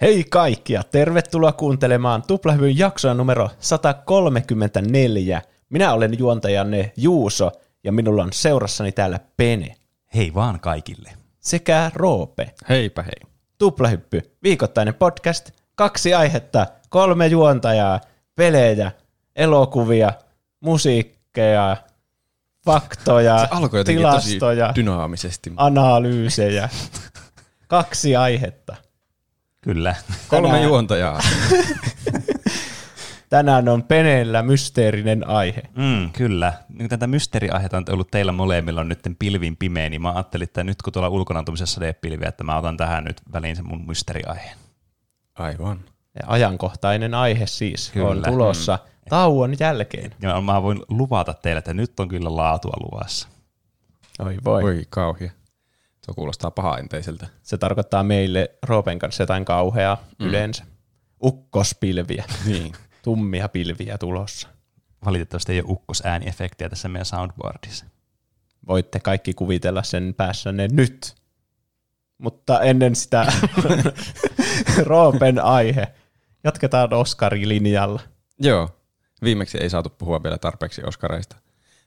Hei kaikki ja tervetuloa kuuntelemaan Tuplahyvyn jaksoa numero 134. Minä olen juontajanne Juuso ja minulla on seurassani täällä Pene Hei vaan kaikille. sekä Roope. Heipä hei. Tuplahyppy, viikoittainen podcast, kaksi aihetta, kolme juontajaa, pelejä, elokuvia, musiikkeja, faktoja, Se alkoi jotenkin tilastoja, tosi dynaamisesti. analyysejä. Kaksi aihetta. Kyllä. Kolme tänään- juontajaa. Tänään on Peneellä mysteerinen aihe. Mm, kyllä. Nyt tätä mysteeriaihetta on ollut teillä molemmilla nyt pilvin pimeä, niin mä ajattelin, että nyt kun tuolla ulkona on sadepilviä, että mä otan tähän nyt väliin sen mun mysteeriaiheen. Aivan. Ja ajankohtainen aihe siis Kyllä. on tulossa tauon jälkeen. Ja mä voin luvata teille, että nyt on kyllä laatua luvassa. Oi voi. Oi kauhia. Tuo kuulostaa pahaenteiseltä. Se tarkoittaa meille Roopen kanssa jotain kauheaa mm. yleensä. Ukkospilviä, Niin. tummia pilviä tulossa. Valitettavasti ei ole ukkosääniefektiä tässä meidän soundboardissa. Voitte kaikki kuvitella sen päässänne nyt. Mutta ennen sitä Roopen aihe. Jatketaan Oskari-linjalla. Joo. Viimeksi ei saatu puhua vielä tarpeeksi Oskareista.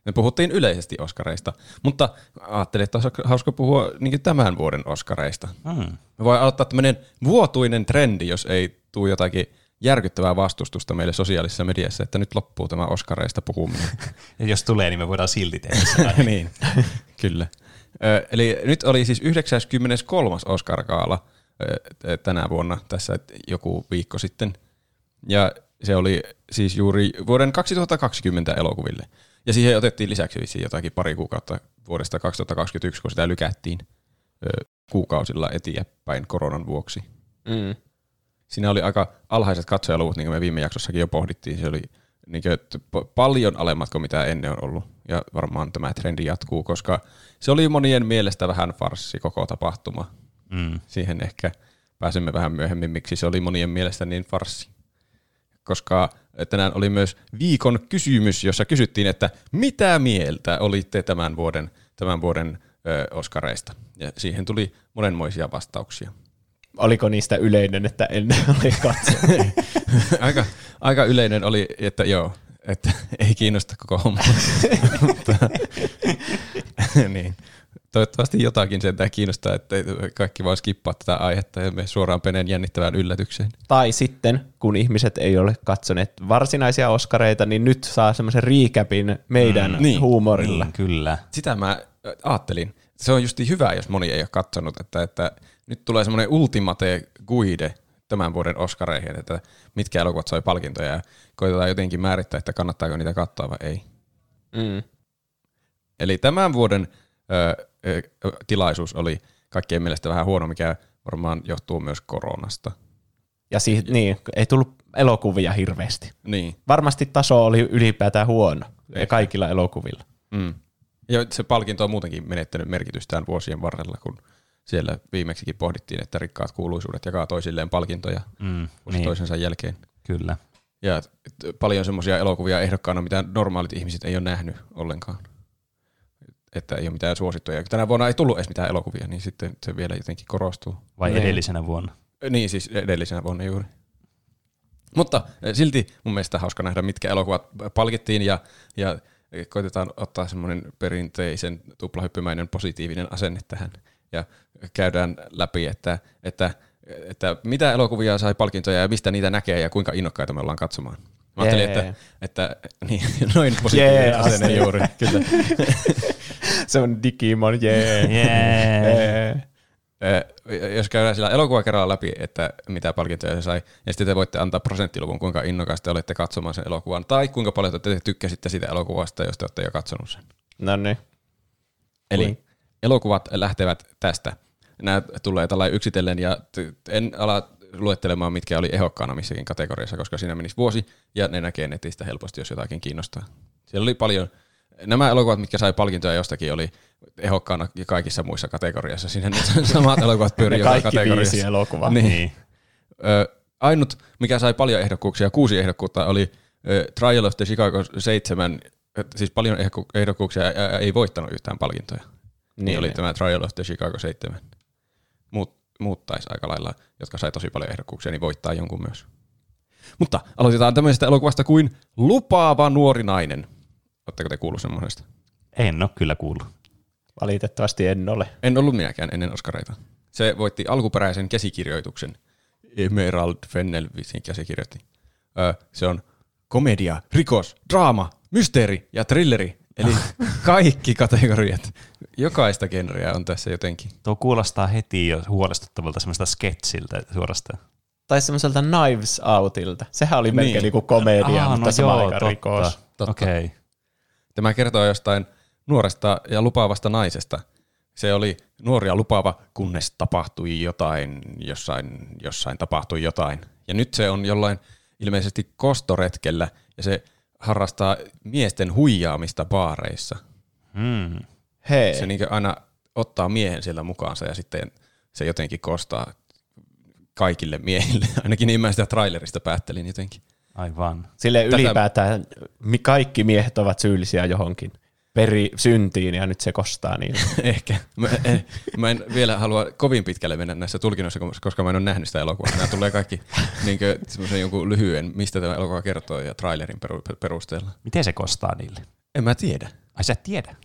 Me puhuttiin yleisesti Oskareista, mutta ajattelin, että olisi hauska puhua niin tämän vuoden Oskareista. Mm. Me voi aloittaa tämmöinen vuotuinen trendi, jos ei tule jotakin järkyttävää vastustusta meille sosiaalisessa mediassa, että nyt loppuu tämä Oskareista puhuminen. Ja jos tulee, niin me voidaan silti tehdä se. niin, kyllä. Ö, eli nyt oli siis 93. Oscar-gaala ö, tänä vuonna, tässä joku viikko sitten. Ja se oli siis juuri vuoden 2020 elokuville. Ja siihen otettiin lisäksi vissiin jotakin pari kuukautta vuodesta 2021, kun sitä lykättiin ö, kuukausilla eteenpäin koronan vuoksi. Mm. Siinä oli aika alhaiset katsojaluvut, niin kuin me viime jaksossakin jo pohdittiin. Se oli niin kuin, paljon alemmat kuin mitä ennen on ollut. Ja varmaan tämä trendi jatkuu, koska se oli monien mielestä vähän farssi koko tapahtuma. Mm. Siihen ehkä pääsemme vähän myöhemmin, miksi se oli monien mielestä niin farssi. Koska tänään oli myös viikon kysymys, jossa kysyttiin, että mitä mieltä olitte tämän vuoden, tämän vuoden ö, Oskareista. Ja siihen tuli monenmoisia vastauksia. Oliko niistä yleinen, että en ole katsonut? aika, aika yleinen oli, että joo, että ei kiinnosta koko homma. Niin. Toivottavasti jotakin sen kiinnostaa, että kaikki vaan skippaa tätä aihetta ja me suoraan peneen jännittävään yllätykseen. tai sitten, kun ihmiset ei ole katsoneet varsinaisia oskareita, niin nyt saa semmoisen recapin meidän mm, niin. huumorilla. Niin, kyllä. Sitä mä äh, ajattelin. Se on justi hyvä, jos moni ei ole katsonut, että, että nyt tulee semmoinen ultimate guide tämän vuoden Oscareihin, että mitkä elokuvat sai palkintoja ja koitetaan jotenkin määrittää, että kannattaako niitä katsoa vai ei. Mm. Eli tämän vuoden ö, tilaisuus oli kaikkien mielestä vähän huono, mikä varmaan johtuu myös koronasta. Ja si- niin, ei tullut elokuvia hirveästi. Niin. Varmasti taso oli ylipäätään huono ja kaikilla elokuvilla. Mm. Ja se palkinto on muutenkin menettänyt merkitystään vuosien varrella, kun siellä viimeksikin pohdittiin, että rikkaat kuuluisuudet jakaa toisilleen palkintoja Mm, niin, toisensa jälkeen. kyllä. Ja paljon semmoisia elokuvia ehdokkaana, mitä normaalit ihmiset ei ole nähnyt ollenkaan. Että ei ole mitään suosittuja. Ja Tänä vuonna ei tullut edes mitään elokuvia, niin sitten se vielä jotenkin korostuu. Vai Niin. edellisenä vuonna. Niin, siis edellisenä vuonna juuri. Mutta silti mun mielestä hauska nähdä, mitkä elokuvat palkittiin ja, ja koitetaan ottaa semmoinen perinteisen tuplahyppymäinen positiivinen asenne tähän. Ja käydään läpi, että, että, että mitä elokuvia sai palkintoja ja mistä niitä näkee ja kuinka innokkaita me ollaan katsomaan. Mä ajattelin, Jee. että, että niin, noin positiivinen Jee, asenne asti. juuri. Kyllä. Se on Digimon, jee. Jee. Jee. Ö, jos käydään sillä elokuva kerralla läpi, että mitä palkintoja se sai, ja sitten te voitte antaa prosenttiluvun, kuinka innokkaasti olette katsomaan sen elokuvan, tai kuinka paljon te tykkäsitte siitä elokuvasta, jos te olette jo katsonut sen. No niin. Eli Kuin? elokuvat lähtevät tästä. Nämä tulee tällä yksitellen, ja en ala luettelemaan, mitkä oli ehokkaana missäkin kategoriassa, koska siinä menisi vuosi, ja ne näkee netistä helposti, jos jotakin kiinnostaa. Siellä oli paljon, nämä elokuvat, mitkä sai palkintoja jostakin, oli ehokkaana kaikissa muissa kategoriassa. Siinä ne samat elokuvat pyörii joka kaikki kategoriassa. viisi elokuvaa. Niin. Niin. Ö, ainut, mikä sai paljon ehdokkuuksia, kuusi ehdokkuutta, oli ö, Trial of the Chicago 7, ö, siis paljon ehdokku- ehdokkuuksia ja ei voittanut yhtään palkintoja. Niin, Niin, oli niin. tämä Trial of the Chicago 7. Mut, muut taisi aika lailla, jotka sai tosi paljon ehdokkuuksia, niin voittaa jonkun myös. Mutta aloitetaan tämmöisestä elokuvasta kuin Lupaava nuori nainen. Oletteko te kuullut semmoisesta? En ole kyllä kuullut. Valitettavasti en ole. En ollut minäkään ennen Oscareita. Se voitti alkuperäisen käsikirjoituksen. Emerald Fennel vissiin käsikirjoitti. Öö, se on komedia, rikos, draama, mysteeri ja thrilleri. Eli kaikki kategoriat. Jokaista genreä on tässä jotenkin. Tuo kuulostaa heti jo huolestuttavalta semmoista sketsiltä suorastaan. Tai semmoiselta Knives Outilta. Sehän oli melkein Niin. niin. kuin komedia, Aa, mutta no samaan joo, totta. rikos. Totta. Okei. Okay. Tämä kertoo jostain nuoresta ja lupaavasta naisesta. Se oli nuori ja lupaava, kunnes tapahtui jotain, jossain, jossain tapahtui jotain. Ja nyt se on jollain ilmeisesti kostoretkellä ja se harrastaa miesten huijaamista baareissa. Mm. Hei, Se niin aina ottaa miehen siellä mukaansa ja sitten se jotenkin kostaa kaikille miehille. Ainakin niin mä sitä trailerista päättelin jotenkin. Aivan. sille ylipäätään mi- kaikki miehet ovat syyllisiä johonkin peri syntiin ja nyt se kostaa niin. Ehkä. Mä en, mä en vielä halua kovin pitkälle mennä näissä tulkinnoissa, koska mä en ole nähnyt sitä elokuvaa. Nämä tulee kaikki niin semmoisen jonkun lyhyen, mistä tämä elokuva kertoo ja trailerin peru- perusteella. Miten se kostaa niille? En mä tiedä. Ai sä tiedä.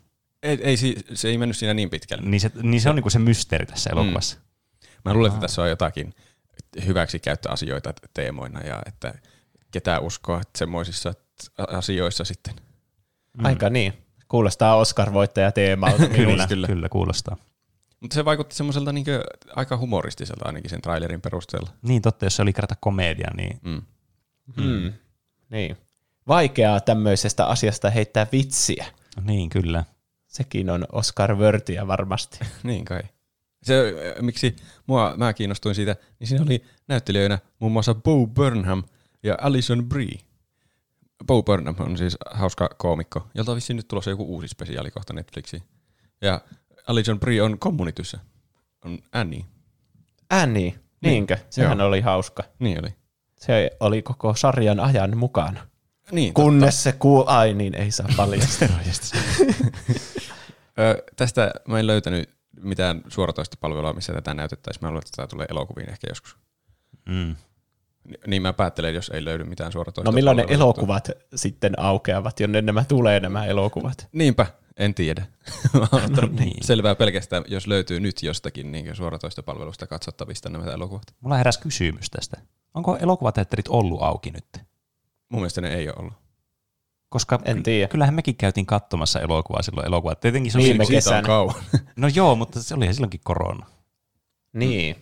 Ei, ei, si- se ei mennyt siinä niin pitkälle. Niin se, niin se on niinku se mysteeri tässä elokuvassa. Mä luulen, että tässä on jotakin hyväksikäyttöasioita teemoina ja että ketä uskoa semmoisissa asioissa sitten. Mm. Aika niin. Kuulostaa Oscar-voittaja teemalta. Kyllä, kyllä. kyllä, kyllä kuulostaa. Mutta se vaikutti semmoiselta niin aika humoristiselta ainakin sen trailerin perusteella. Niin totta, jos se oli kerta komedia, niin Mm. Mm. Niin. Vaikeaa tämmöisestä asiasta heittää vitsiä. niin kyllä. Sekin on Oscar-vörtiä varmasti. Niin kai. Se, äh, miksi mua, mä kiinnostuin siitä, niin siinä oli näyttelijöinä muun muassa Bo Burnham ja Alison Brie. Bo Burnham on siis hauska koomikko, jolta on vissiin nyt tulossa joku uusi spesiaali kohta Netflixiin. Ja Alison Brie on kommunityssä. On Annie. Annie, niinkö? Sehän oli hauska. Niin oli. Se oli koko sarjan ajan mukana. Niin, Kunnes se kuul... Ai niin, ei saa paljastaa. Ö, tästä mä en löytänyt mitään suoratoistopalvelua, missä tätä näytettäisiin. Mä luulen, että tämä tulee elokuviin ehkä joskus. Mm. Ni- Niin mä päättelen, jos ei löydy mitään No suoratoistopalvelua. milloin ne elokuvat sitten aukeavat, jonne nämä tulee nämä elokuvat? Niinpä, en tiedä. Mä oon No niin. selvää pelkästään, jos löytyy nyt jostakin niin suoratoistopalvelusta katsottavista nämä elokuvat. Mulla heräsi kysymys tästä. Onko elokuvateatterit ollut auki nyt? Mun mielestä ne ei ole ollut. Koska En tiedä. kyllähän mekin käytiin katsomassa elokuvaa silloin elokuvaa. Tietenkin se Viime kesänä. kauan. no joo, mutta se oli silloinkin korona. Niin.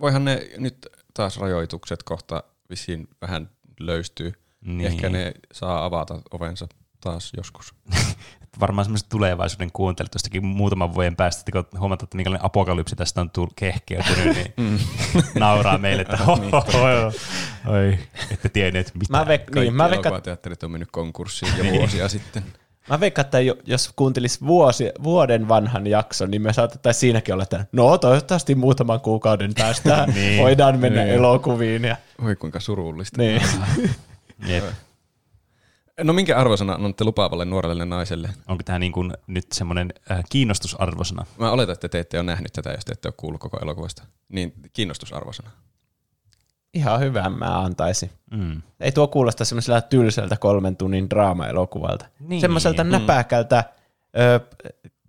Voihan ne nyt taas rajoitukset kohta vissiin vähän löystyy. Niin. Ehkä ne saa avata ovensa taas joskus. Varmaan semmoiset tulevaisuuden kuuntelijat jostakin muutaman vuoden päästä, että kun huomataan, että minkälainen apokalypsi tästä on tullut kehkeytynyt, niin Mm. nauraa meille, että ho, oi, ette tienneet mitään. Mä, ve- Kaikki niin, mä, veikkaan, elokuvateatterit on mennyt konkurssiin jo vuosia sitten. mä veikkaan, että jo- jos kuuntelis vuosi, vuoden vanhan jakson, niin me saatettaisiin siinäkin olla, että no toivottavasti muutaman kuukauden päästä Niin. voidaan mennä Niin. elokuviin. Ja, Oi kuinka surullista. niin. Jep. No minkä arvosana annatte lupaavalle nuorelle naiselle? Onko tämä niin kuin nyt semmoinen äh, kiinnostusarvosana? Mä oletan, että te ette ole nähnyt tätä, jos te ette ole kuullut koko elokuvasta. Niin kiinnostusarvosana. Ihan hyvä mä antaisin. Mm. Ei tuo kuulosta semmoiselta tylsältä kolmen tunnin draama-elokuvalta. Niin. Semmoiselta näpäkältä ö,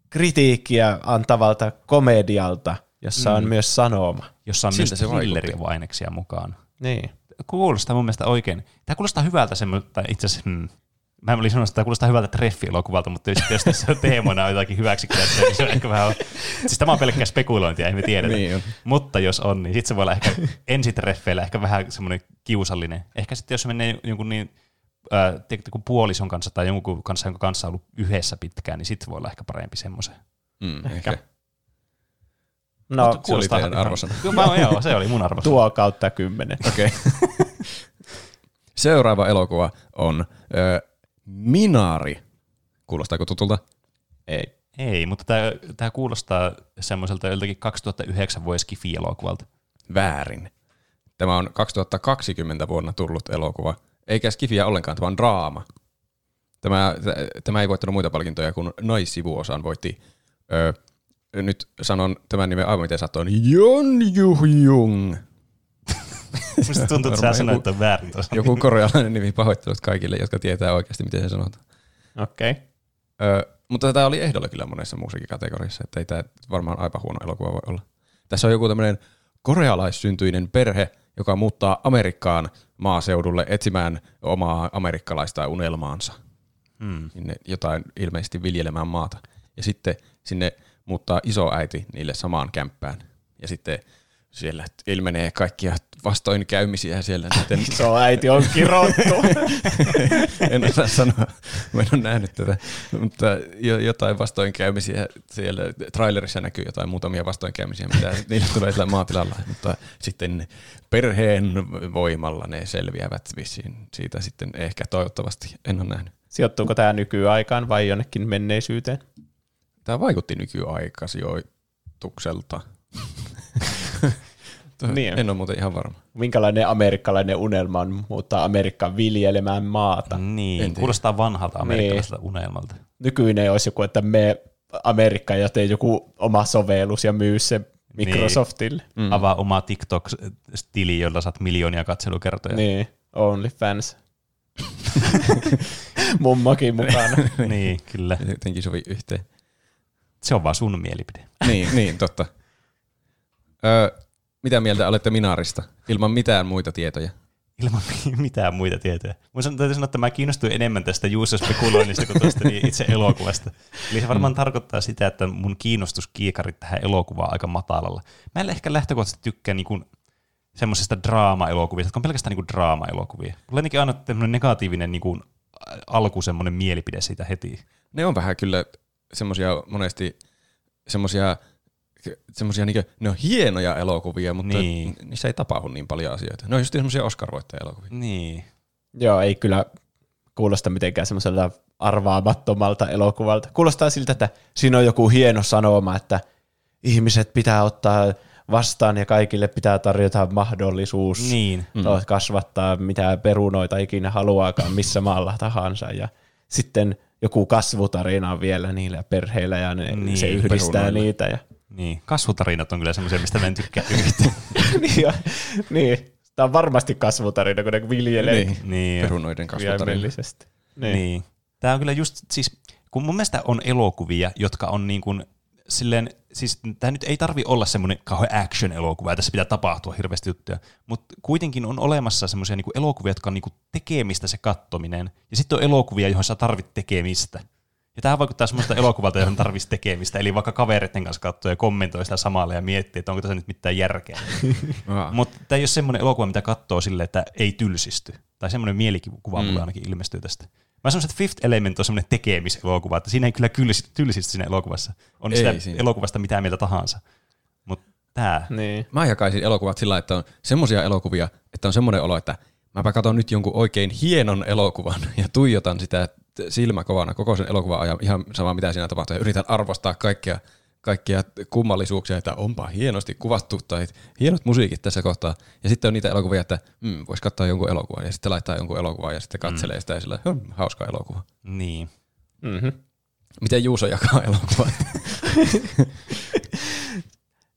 kritiikkiä antavalta komedialta, jossa on Mm. myös sanoma. Jossa on Siltä myös se vaikutti. thrillerivaineksia mukaan. Niin. Kuulostaa mun mielestä oikein. Tämä kuulostaa hyvältä semmoista, itse asiassa, hmm, mä olin sanonut, että tämä kuulostaa hyvältä treffielokuvalta, mutta jos, tässä on teemana on jotakin hyväksikäyttöä, niin se on ehkä vähän... Siis tämä on pelkkää spekulointia, ei me tiedetä. Niin on. Mutta jos on, niin sitten se voi olla ehkä ensitreffeillä ehkä vähän semmoinen kiusallinen. Ehkä sitten jos se menee jonkun niin, äh, kun puolison kanssa tai jonkun kanssa, jonka kanssa on ollut yhdessä pitkään, niin sitten voi olla ehkä parempi semmoisen. Mm, ehkä. No, Se oli teidän arvosana. Joo, mä- joo, se oli mun arvosana. tuo kautta kymmenen. Okei. Seuraava elokuva on ö, Minari. Kuulostaako tutulta? Ei. Ei, mutta tämä, kuulostaa semmoiselta joltakin 2009 vuoden Skifi-elokuvalta. Väärin. Tämä on 2020 vuonna tullut elokuva. Eikä skifiä ollenkaan, tämä on draama. Tämä, tämä ei voittanut muita palkintoja, kun naissivuosaan voitti ö, nyt sanon tämän nimen aivan miten satoin. Jon Juh-Jung. Musta tuntuu, että sä sanoit joku- tämän väärin tuossa. Joku korealainen nimi pahoittelut kaikille, jotka tietää oikeasti, miten se sanotaan. Okei. Okay. Mutta tämä oli ehdolla kyllä monessa muussakin kategoriassa, että ei tämä varmaan aivan huono elokuva voi olla. Tässä on joku tämmöinen korealaissyntyinen perhe, joka muuttaa Amerikkaan maaseudulle etsimään omaa amerikkalaista unelmaansa. Hmm. Sinne jotain ilmeisesti viljelemään maata. Ja sitten sinne muuttaa isoäiti niille samaan kämppään. Ja sitten siellä ilmenee kaikkia vastoinkäymisiä siellä. Sitten Iso äiti on kirottu. en osaa sanoa, mä en ole nähnyt tätä, mutta jo, jotain vastoinkäymisiä siellä trailerissa näkyy jotain muutamia vastoinkäymisiä, mitä niillä tulee sillä maatilalla, mutta sitten perheen voimalla ne selviävät vissiin siitä sitten ehkä toivottavasti, en ole nähnyt. Sijoittuuko tämä nykyaikaan vai jonnekin menneisyyteen? Tämä vaikutti nykyaikasijoitukselta. Niin. en ole muuten ihan varma. Minkälainen amerikkalainen unelma on muuttaa Amerikkaan viljelemään maata? Niin, kuulostaa vanhalta amerikkalaiselta unelmalta. Nykyinen olisi joku, että me Amerikkaan ja tee joku oma sovellus ja myy se Microsoftille. Mm. Avaa oma TikTok-tili, jolla saat miljoonia katselukertoja. Niin, OnlyFans. Mummokin mukana. niin, kyllä. Jotenkin sovi yhteen. Se on vaan sun mielipide. niin, niin, totta. Öö, mitä mieltä olette Minarista, ilman mitään muita tietoja? Ilman mitään muita tietoja. Mun täytyy sanoa, että mä kiinnostuin enemmän tästä Juuso-spekuloinnista kuin tuosta niin itse elokuvasta. Eli se varmaan mm. tarkoittaa sitä, että mun kiinnostuskiikarit tähän elokuvaan aika matalalla. Mä en ehkä lähtökohtaisesti tykkää niinku semmoisista draama-elokuvista, jotka on pelkästään niinku draama-elokuvia. Mulla ainakin aina tämmöinen negatiivinen niinku alku semmoinen mielipide siitä heti. Ne on vähän kyllä semmosia monesti semmosia semmosia niinku, ne on hienoja elokuvia, mutta Niin. niissä ei tapahdu niin paljon asioita. Ne on just semmosia Oscar-voittaja-elokuvia. Niin. Joo, ei kyllä kuulosta mitenkään semmoiselta arvaamattomalta elokuvalta. Kuulostaa siltä, että siinä on joku hieno sanoma, että ihmiset pitää ottaa vastaan ja kaikille pitää tarjota mahdollisuus Niin. mm. kasvattaa mitä perunoita ikinä haluaakaan missä maalla tahansa. Ja sitten joku kasvutarina on vielä niillä perheillä ja ne, Niin, se yhdistää perunoilla. niitä. Ja, Niin. Kasvutarinat on kyllä semmoisia, mistä mä en tykkää yhtään. niin, ja, niin, tämä on varmasti kasvutarina, kun ne viljelee Niin. niin. Perunoiden kasvutarina. Niin. niin. Tämä on kyllä just, siis kun mun mielestä on elokuvia, jotka on niin kuin, silleen, siis tämä nyt ei tarvi olla semmoinen kauhean action-elokuva, ja tässä pitää tapahtua hirveästi juttuja, mutta kuitenkin on olemassa semmoisia niin elokuvia, jotka on niin kuin tekemistä se kattominen, ja sitten on elokuvia, johon sä tarvit tekemistä. Ja tähän vaikuttaa semmoista elokuvalta, johon tarvitsisi tekemistä, eli vaikka kavereiden kanssa katsoo ja kommentoi sitä samalla ja miettii, että onko tässä nyt mitään järkeä. Mutta tämä ei ole semmoinen elokuva, mitä katsoo silleen, että ei tylsisty. Tai semmoinen mielikuva mm. mulle ainakin ilmestyy tästä. Mä sanoisin, että Fifth Element on semmoinen tekemiselokuva, että siinä ei kyllä tylsisty siinä elokuvassa. On Ei sitä siinä. elokuvasta mitä mieltä tahansa. Mutta tämä, Niin. Mä jakaisin elokuvat sillä, että on semmosia elokuvia, että on semmoinen olo, että mäpä katson nyt jonkun oikein hienon elokuvan ja tuijotan sitä silmäkovana koko sen elokuvan ajan, ihan sama mitä siinä tapahtuu, ja yritän arvostaa kaikkia, kaikkia kummallisuuksia, että onpa hienosti kuvattu tai hienot musiikit tässä kohtaa. Ja sitten on niitä elokuvia, että mm, voisi katsoa jonkun elokuvan ja sitten laittaa jonkun elokuvan ja sitten katselee mm. sitä ja sillä on hauska elokuva. niin. Mm-hmm. Miten Juuso jakaa elokuvat?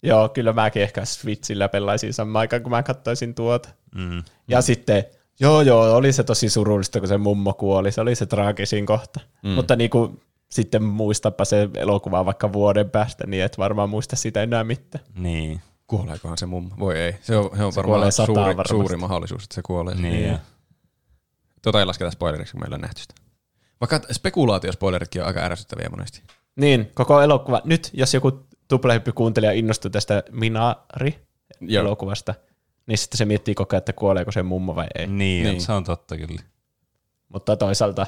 Joo, kyllä mäkin ehkä Switchillä pelaisin samaan aikaan, kun mä katsoisin tuota. Mm. Ja sitten, joo joo, oli se tosi surullista, kun se mummo kuoli. Se oli se traagisin kohta. Mm. Mutta niin kuin, sitten muistapa se elokuva vaikka vuoden päästä, niin et varmaan muista sitä enää mitään. Niin. Kuoleekohan se mummo? Voi ei. Se on, se on Se varmaan suuri, varmasti. suuri mahdollisuus, että se kuolee. Niin. Niin. Tota ei lasketa spoileriksi, kun meillä on nähty sitä. Vaikka spekulaatiospoileritkin on aika ärsyttäviä monesti. Niin, koko elokuva. Nyt, jos joku tuplahyppy-kuuntelija innostuu tästä Minari-elokuvasta, niin sitten se miettii koko ajan, että kuoleeko se mummo vai ei. Niin, Niin. niin, se on totta kyllä. Mutta toisaalta,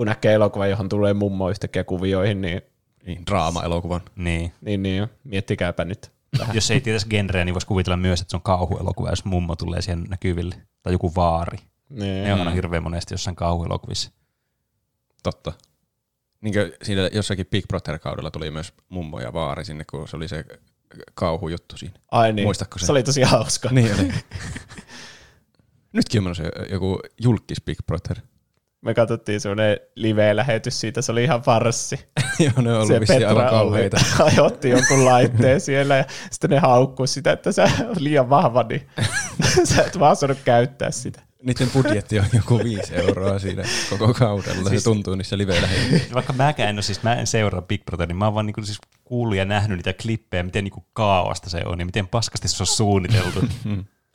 kun näkee elokuvan, johon tulee mummo yhtäkkiä kuvioihin, niin, Niin, draama-elokuvan. Niin. niin, niin miettikääpä nyt. Jos ei tietäisi genreä, niin voisi kuvitella myös, että se on kauhuelokuva, jos mummo tulee siihen näkyville. Tai joku vaari. niin. Ne on aina hirveän monesti jossain kauhuelokuvissa. Totta. Niin kuin siinä jossakin Big Brother-kaudella tuli myös mummo ja vaari sinne, kun se oli se kauhujuttu siinä. Ai niin, Muistatko sen? se oli tosi hauska. Niin oli. Nytkin on menossa joku julkis Big Brother. Me katsottiin semmoinen live-lähetys siitä, se oli ihan farssi. Joo, ne on ollut Se vissiin aivan Petra oli, kauheita. ajotti jonkun laitteen siellä ja sitten ne haukkui sitä, että sä oot liian vahva, niin sä et vaan saanut käyttää sitä. Niiden budjetti on joku viisi euroa siinä koko kaudella. Siis- Se tuntuu niissä live Vaikka mäkään en ole, siis mä en seuraa Big Brother, niin mä oon vaan niinku siis kuullut ja nähnyt niitä klippejä, miten niinku kaaosta se on ja miten paskasti se on suunniteltu.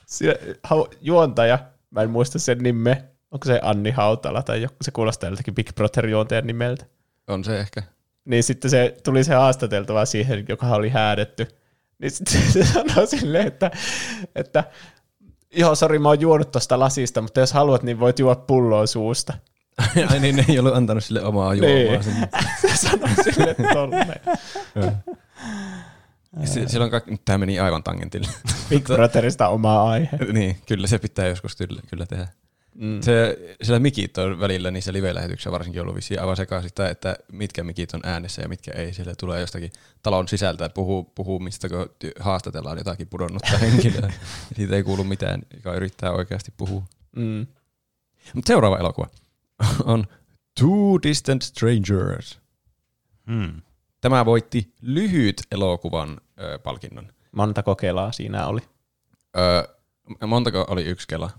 Siellä, hau- juontaja, mä en muista sen nimeä, onko se Anni Hautala tai joku, se kuulostaa joltakin Big Brother-juontajan nimeltä. On se ehkä. Niin sitten se tuli se haastateltava siihen, joka oli häädetty. Niin sitten se sanoi silleen, että, että joo, sori, mä oon juonut tuosta lasista, mutta jos haluat, niin voit juoda pulloa suusta. Ai niin, ne ei ollut antanut sille omaa juomaa. Niin. sinne. se sanoi sille tolleen. Silloin kaikki, tämä meni aivan tangentille. Big Brotherista oma aihe. niin, kyllä se pitää joskus kyllä, kyllä tehdä. Mm. Se, sillä mikit on välillä niissä live-lähetyksissä varsinkin ollut vissiin aivan sekaisin, sitä, että mitkä mikit on äänessä ja mitkä ei. Siellä tulee jostakin talon sisältä puhuu, puhuu mistä kun haastatellaan jotakin pudonnutta henkilöä. Siitä ei kuulu mitään, joka yrittää oikeasti puhua. Mm. Mutta seuraava elokuva on Two Distant Strangers. Hmm. Tämä voitti lyhyt elokuvan ö, palkinnon. Montako kelaa siinä oli? Ö, montako oli yksi kela?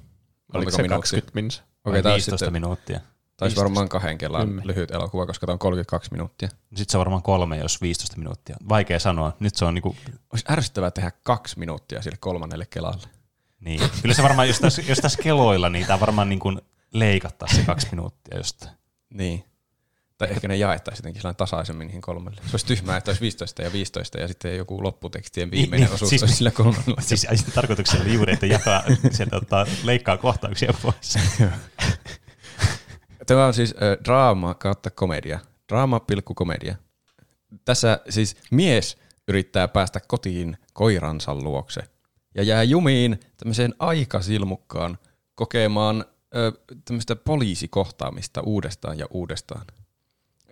Oliko se minuuttia? 20 minsa? Okei, Okay, taisi 15 sitten, minuuttia. taisi varmaan kahden kelan Kymmenen. lyhyt elokuva, koska tämä on 32 minuuttia. Sitten se on varmaan kolme, jos 15 minuuttia. Vaikea sanoa. Nyt se on niinku, Olisi ärsyttävää tehdä kaksi minuuttia sille kolmannelle kelalle. niin. Kyllä se varmaan, jos tässä, jos tässä keloilla, niin tämä varmaan niinku leikattaa se kaksi minuuttia jostain. Niin. Tai ehkä ne jaettaisiin jotenkin tasaisemmin niihin kolmelle. Se olisi tyhmää, että olisi 15 ja 15 ja sitten joku lopputekstien viimeinen Niin, osuus siis- olisi sillä kolmannella. Siis ai, tarkoituksella oli juuri, että jakaa, sieltä ottaa, leikkaa kohtauksia pois. Tämä on siis äh, draama kautta komedia. Draama pilkku komedia. Tässä siis mies yrittää päästä kotiin koiransa luokse ja jää jumiin tämmöiseen aikasilmukkaan kokemaan ö, tämmöistä poliisikohtaamista uudestaan ja uudestaan.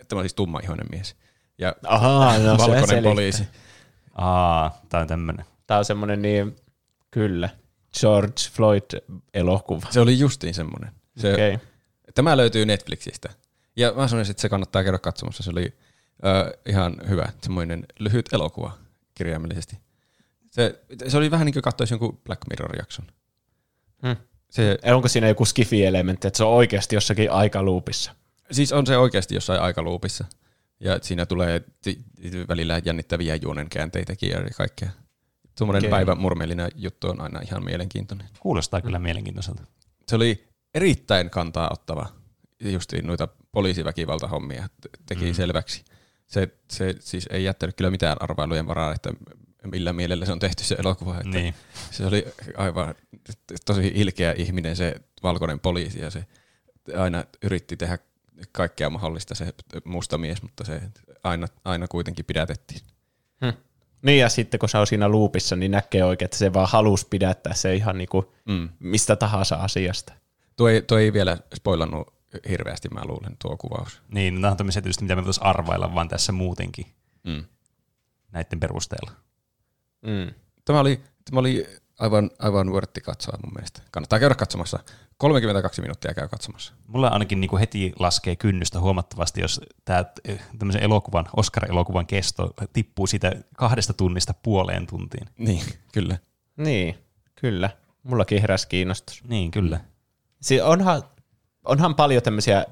Tämä on siis tummaihoinen mies. Ja Ahaa, no se valkoinen selittää. poliisi. Aa, tää on tämmönen. Tämä on semmoinen niin, kyllä, George Floyd-elokuva. Se oli justiin semmoinen. Se, Okei. Okay. Tämä löytyy Netflixistä. Ja mä sanoisin, että se kannattaa käydä katsomassa. Se oli ö, ihan hyvä, semmoinen lyhyt elokuva kirjaimellisesti. Se, se oli vähän niin kuin katsoisi jonkun Black Mirror-jakson. Hmm. Se, Onko siinä joku skifi-elementti, että se on oikeasti jossakin aikaluupissa? Siis on se oikeasti jossain aikaluupissa. Ja siinä tulee välillä jännittäviä juonenkäänteitäkin ja kaikkea. Tuommoinen okay. päivän murmeellinen juttu on aina ihan mielenkiintoinen. Kuulostaa kyllä mielenkiintoiselta. Se oli erittäin kantaa ottava. Justiin noita poliisiväkivaltahommia te- teki mm. selväksi. Se, se siis ei jättänyt kyllä mitään arvailujen varaa, että millä mielellä se on tehty se elokuva. Että Niin. Se oli aivan tosi ilkeä ihminen se valkoinen poliisi ja se aina yritti tehdä kaikkea mahdollista se musta mies, mutta se aina, aina kuitenkin pidätettiin. Niin ja sitten kun se on siinä luupissa, niin näkee oikein, että se vaan halusi pidättää se ihan niinku Mm. mistä tahansa asiasta. Tuo, ei, tuo ei vielä spoilannut hirveästi, mä luulen, tuo kuvaus. Niin, nämä on tämmöisiä tietysti, mitä me voitaisiin arvailla vaan tässä muutenkin Mm. näiden perusteella. Mm. Tämä oli, tämä oli aivan, aivan vörtti katsoa mun mielestä. Kannattaa käydä katsomassa. 32 minuuttia käy katsomassa. Mulla ainakin niin kuin heti laskee kynnystä huomattavasti, jos tämä tämmöisen elokuvan, Oscar-elokuvan kesto tippuu siitä kahdesta tunnista puoleen tuntiin. Niin, kyllä. Niin, kyllä. Mullakin heräsi kiinnostus. Niin, kyllä. Si- onhan, onhan paljon tämmöisiä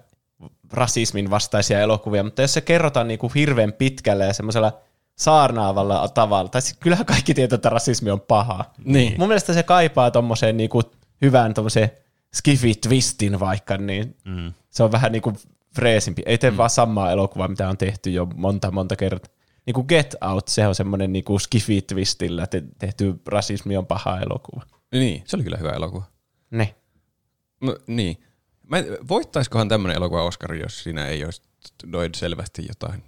rasismin vastaisia elokuvia, mutta jos se kerrotaan niinku hirveän pitkälle ja semmoisella saarnaavalla tavalla, tai siis kyllähän kaikki tietää, että rasismi on paha. Niin. Mun mielestä se kaipaa tommoseen niinku hyvän tommoseen skifi-twistin vaikka, niin Mm. se on vähän niinku freesimpi. Ei tee mm. vaan samaa elokuvaa, mitä on tehty jo monta monta kertaa. Niinku Get Out, se on semmoinen niinku skifi-twistillä te- tehty rasismi on paha elokuva. Niin, se oli kyllä hyvä elokuva. Ne. No, niin. Mä, voittaisikohan tämmöinen elokuva Oscar, jos siinä ei olisi noin selvästi jotain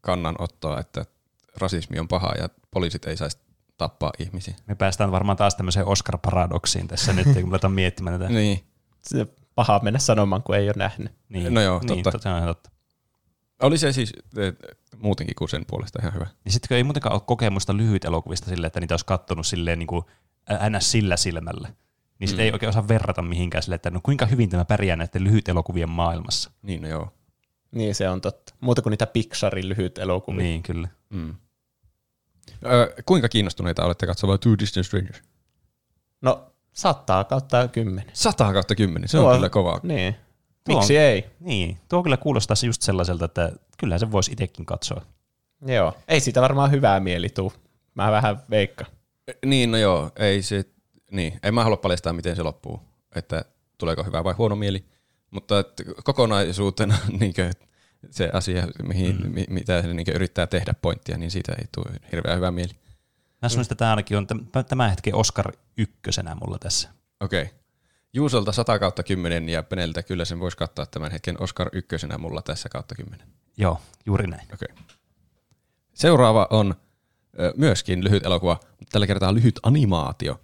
kannanottoa, että rasismi on paha ja poliisit ei saisi tappaa ihmisiä. Me päästään varmaan taas tämmöiseen Oscar-paradoksiin tässä nyt, kun me aletaan miettimään tätä. Niin. Se paha mennä sanomaan, kun ei ole nähnyt. Niin, No joo, niin, totta. Se on ihan totta. Oli se siis eh, muutenkin kuin sen puolesta ihan hyvä. Ja sitten ei muutenkaan ole kokemusta lyhyt elokuvista silleen, että niitä olisi kattonut silleen niin kuin ns. sillä silmällä, niin sitä ei oikein osaa verrata mihinkään sille, että no kuinka hyvin tämä pärjää näiden lyhyt elokuvien maailmassa. Niin, no joo. Niin se on totta. Muuta kuin niitä Pixarin lyhyt elokuvia. Niin, kyllä. Mm. Ö, kuinka kiinnostuneita olette katsomaan Two Distant Strangers? No, saattaa kautta kymmenen. 100 kautta 10, se on Tuo- kyllä kovaa. Niin. Tuo Miksi on- ei? Niin, tuo kyllä kuulostaa se just sellaiselta, että kyllä se voisi itsekin katsoa. Joo. Ei siitä varmaan hyvää mieli tuu. Mä vähän veikka. Niin, no joo, ei se, niin, en mä halua paljastaa, miten se loppuu, että tuleeko hyvä vai huono mieli, mutta kokonaisuutena niin se asia, mihin, mm. mi, mitä se niin yrittää tehdä pointtia, niin siitä ei tule hirveän hyvä mieli. Mä sanoisin, että tämä ainakin on täm- tämän hetken Oscar ykkösenä mulla tässä. Okei. Okay. Juusolta 100 kautta 10 ja Peneltä kyllä sen voisi katsoa tämän hetken Oscar ykkösenä mulla tässä kautta 10. Joo, juuri näin. Okei. Okay. Seuraava on myöskin lyhyt elokuva, mutta tällä kertaa lyhyt animaatio.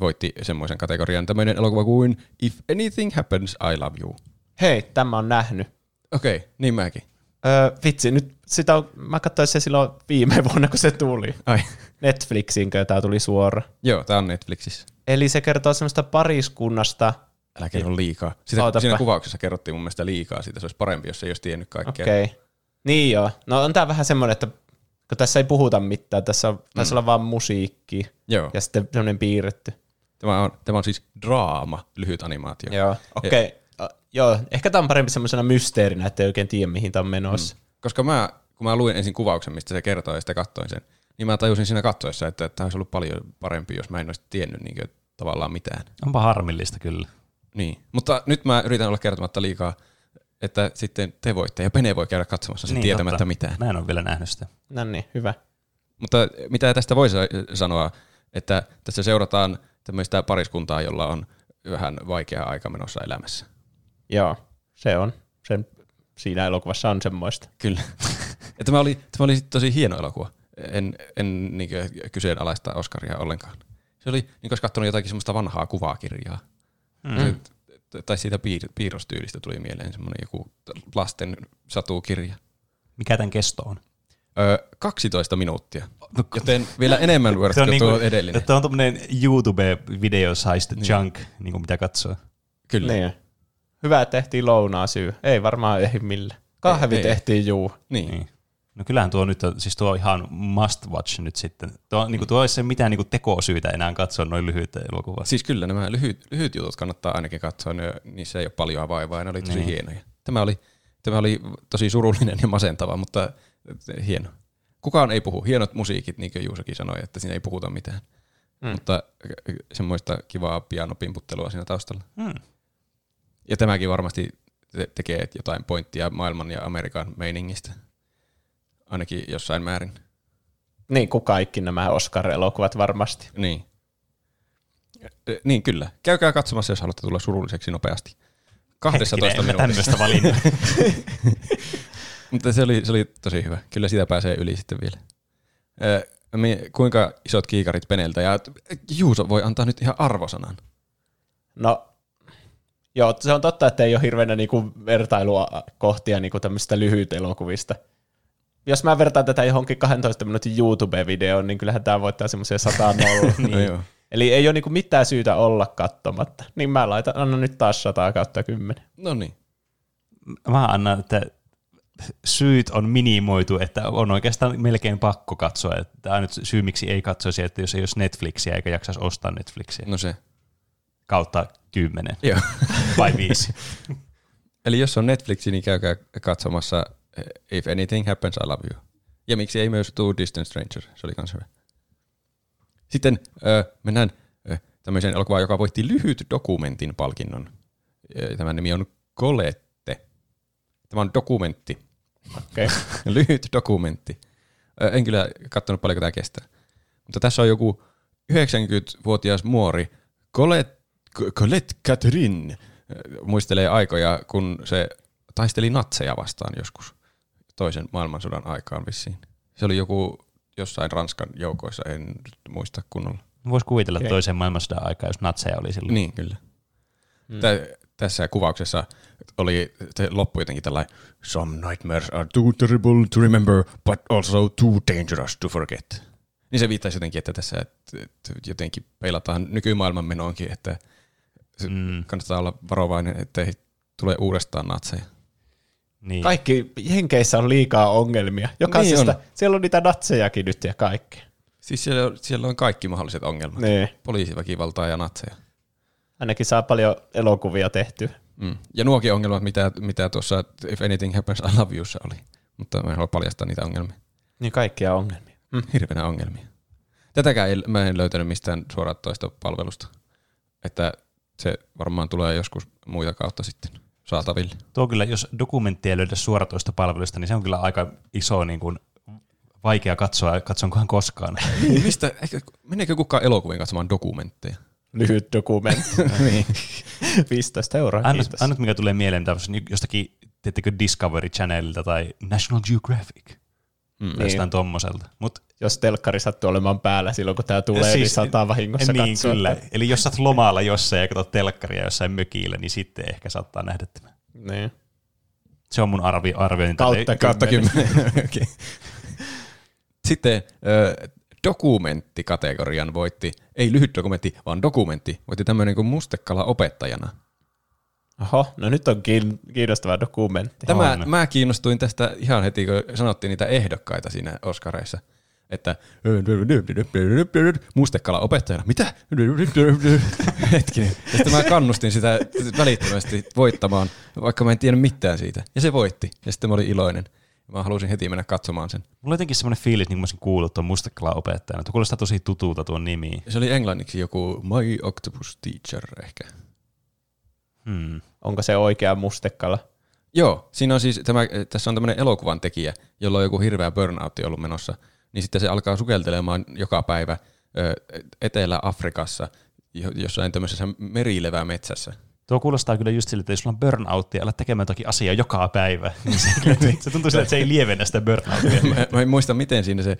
Voitti semmoisen kategorian tämmöinen elokuva kuin If Anything Happens, I Love You. Hei, tämä on nähnyt. Okei, okay, niin mäkin. Öö, vitsi, nyt sitä on, mä katsoin se silloin viime vuonna, kun se tuli. Ai. Netflixinkö tämä tuli suora. Joo, tää on Netflixissä. Eli se kertoo semmoista pariskunnasta. Älä kerro liikaa. Sitä, Ootapa. siinä kuvauksessa kerrottiin mun mielestä liikaa siitä. Se olisi parempi, jos ei olisi tiennyt kaikkea. Okei. Okay. Niin joo. No on tää vähän semmoinen, että kun tässä ei puhuta mitään, tässä on, tässä olla vaan musiikki Joo. ja sitten semmoinen piirretty. Tämä on, tämä on siis draama, lyhyt animaatio. Joo, okei. Okay. Joo, ehkä tämä on parempi semmoisena mysteerinä, että ei oikein tiedä, mihin tämä on menossa. Mm. Koska mä, kun mä luin ensin kuvauksen, mistä se kertoo ja sitten katsoin sen, niin mä tajusin siinä katsoessa, että tämä olisi ollut paljon parempi, jos mä en olisi tiennyt niin kuin, tavallaan mitään. Onpa harmillista kyllä. Niin. Mutta nyt mä yritän olla kertomatta liikaa, että sitten te voitte ja Pene voi käydä katsomassa sen niin, tietämättä totta. mitään. Mä en ole vielä nähnyt sitä. No niin, hyvä. Mutta mitä tästä voisi sanoa, että tässä seurataan tämmöistä pariskuntaa, jolla on vähän vaikea aika menossa elämässä. Joo, se on. Sen, siinä elokuvassa on semmoista. Kyllä. ja tämä oli, tämä oli tosi hieno elokuva. En, en niin kyseenalaista Oscaria ollenkaan. Se oli, niin olisi katsonut jotakin semmoista vanhaa kuvakirjaa. Mm. Tai siitä piir- piirrostyylistä tuli mieleen semmoinen joku lasten satukirja. Mikä tämän kesto on? Öö, 12 minuuttia. Joten vielä enemmän worth kuin tuo edellinen. Tämä on tuommoinen YouTube-video sized niin. junk, niin kuin mitä katsoo. Kyllä. Niin. Hyvä, että tehtiin lounaa syy. Ei varmaan ehdi millä. Kahvi Ei, ei. tehtiin juu. Niin. Niin. No kyllähän tuo nyt on, siis tuo on ihan must watch nyt sitten. Tuo, niin kuin, tuo ei se mitään niin kuin tekosyytä enää katsoa noin lyhyitä elokuvaa. Siis kyllä nämä lyhyt, lyhyt jutut kannattaa ainakin katsoa, ne, niissä ei ole paljon vaivaa ja ne oli tosi Niin. hienoja. Tämä oli, tämä oli tosi surullinen ja masentava, mutta hieno. Kukaan ei puhu. Hienot musiikit, niin kuin Juusokin sanoi, että siinä ei puhuta mitään. Mm. Mutta semmoista kivaa pianopimputtelua siinä taustalla. Hmm. Ja tämäkin varmasti te- tekee jotain pointtia maailman ja Amerikan meiningistä. Ainakin jossain määrin. Niin kuin kaikki nämä Oscar-elokuvat varmasti. Niin. Niin, kyllä. Käykää katsomassa, jos haluatte tulla surulliseksi nopeasti. 12 Hetkinen, minuutissa. tämmöistä valinnut. Mutta se oli, se oli tosi hyvä. Kyllä siitä pääsee yli sitten vielä. Ö, me, kuinka isot kiikarit Peneltä? Ja Juuso voi antaa nyt ihan arvosanan. No, joo, se on totta, että ei ole hirveänä niinku vertailua kohtia niinku tämmöisistä lyhyt elokuvista. Jos mä vertaan tätä johonkin 12 minuutin YouTube-videoon, niin kyllähän tämä voittaa semmoisia 100 nolla. No joo. Eli ei ole niinku mitään syytä olla katsomatta. Niin mä laitan, annan nyt taas 100 kautta 10. No niin. Mä annan, että syyt on minimoitu, että on oikeastaan melkein pakko katsoa. Että Tämä on nyt syy, miksi ei katsoisi, että jos ei olisi Netflixiä eikä jaksaisi ostaa Netflixiä. No se. Kautta kymmenen Joo. vai viisi. Eli jos on Netflixi, niin käykää katsomassa eh, If Anything Happens, I Love You. Ja miksi ei myös Two Distant Stranger, se oli kans hyvä. Sitten ö, mennään ö, tämmöiseen elokuvaan, joka voitti lyhyt dokumentin palkinnon. Tämän nimi on Colette. Tämä on dokumentti. Okay. lyhyt dokumentti. Ö, En kyllä katsonut paljonko tämä kestää. Mutta tässä on joku 90-vuotias muori, Colette, Colette Catherine, ö, muistelee aikoja, kun se taisteli natseja vastaan joskus toisen maailmansodan aikaan vissiin. Se oli joku jossain Ranskan joukoissa, en nyt muista kunnolla. Voisi kuvitella okay. toisen maailmansodan aikaa, jos natseja oli silloin. Niin, kyllä. Mm. Tä, tässä kuvauksessa oli se loppu jotenkin tällainen Some nightmares are too terrible to remember, but also too dangerous to forget. Niin se viittaisi jotenkin, että tässä että, että jotenkin peilataan nykymaailman menoonkin, että mm. kannattaa olla varovainen, ettei tule uudestaan natseja. Niin. Kaikki Jenkeissä on liikaa ongelmia. Jokaisesta, niin on. siellä on niitä natsejakin nyt ja kaikki. Siis siellä, on, siellä on kaikki mahdolliset ongelmat. Niin. Poliisiväkivaltaa ja natseja. Ainakin saa paljon elokuvia tehtyä. Mm. Ja nuokin ongelmat, mitä, mitä tuossa If Anything Happens, I Love Youssa oli. Mutta mä en halua paljastaa niitä ongelmia. Niin kaikkia ongelmia. Mm. Hirveänä ongelmia. Tätäkään ei, mä en löytänyt mistään suoraan toista palvelusta. Että se varmaan tulee joskus muita kautta sitten saataville. Tuo kyllä, jos dokumenttia ei löydä suoratoista palvelusta, niin se on kyllä aika iso niin kuin, vaikea katsoa, katsonkohan koskaan. niin, mistä, ehkä, meneekö kukaan elokuviin katsomaan dokumentteja? Lyhyt dokumentti. niin. 15 euroa, ainut, ainut, mikä tulee mieleen niin jostakin, tiettikö Discovery Channelilta tai National Geographic. Mm. Jostain niin. tommoselta. Mut, jos telkkari sattuu olemaan päällä silloin, kun tämä tulee, niin siis, niin saattaa vahingossa niin, katsoa. Kyllä. Eli jos sä oot lomalla jossain ja katsot telkkaria jossain mökillä, niin sitten ehkä saattaa nähdä tämän. Niin. Se on mun arvi, arviointi. Kautta, kautta kymmenen. okay. Sitten äh, dokumenttikategorian voitti, ei lyhyt dokumentti, vaan dokumentti, voitti tämmöinen kuin Mustekala opettajana. Oho, no nyt on kiinnostava dokumentti. Tämä, on. mä kiinnostuin tästä ihan heti, kun sanottiin niitä ehdokkaita siinä Oskareissa. Että mustekala opettajana. Mitä? Hetkinen. Ja sitten mä kannustin sitä välittömästi voittamaan, vaikka mä en tiedä mitään siitä. Ja se voitti. Ja sitten mä olin iloinen. Mä halusin heti mennä katsomaan sen. Mulla on jotenkin semmoinen fiilis, niin kuin mä olisin kuullut tuon mustekala opettajana. Tuo kuulostaa tosi tutulta tuon nimi. Se oli englanniksi joku My Octopus Teacher ehkä. Hmm. Onko se oikea mustekala? Joo, siinä on siis tämä, tässä on tämmöinen elokuvan tekijä, jolla on joku hirveä burnoutti ollut menossa, niin sitten se alkaa sukeltelemaan joka päivä Etelä-Afrikassa jossain tämmöisessä merilevää metsässä. Tuo kuulostaa kyllä just sille, että jos sulla on burnouttia, älä tekemään jotakin asiaa joka päivä. Niin se, se tuntuu siltä, että se ei lievennä sitä burnouttia. mä, mä en muista, miten siinä se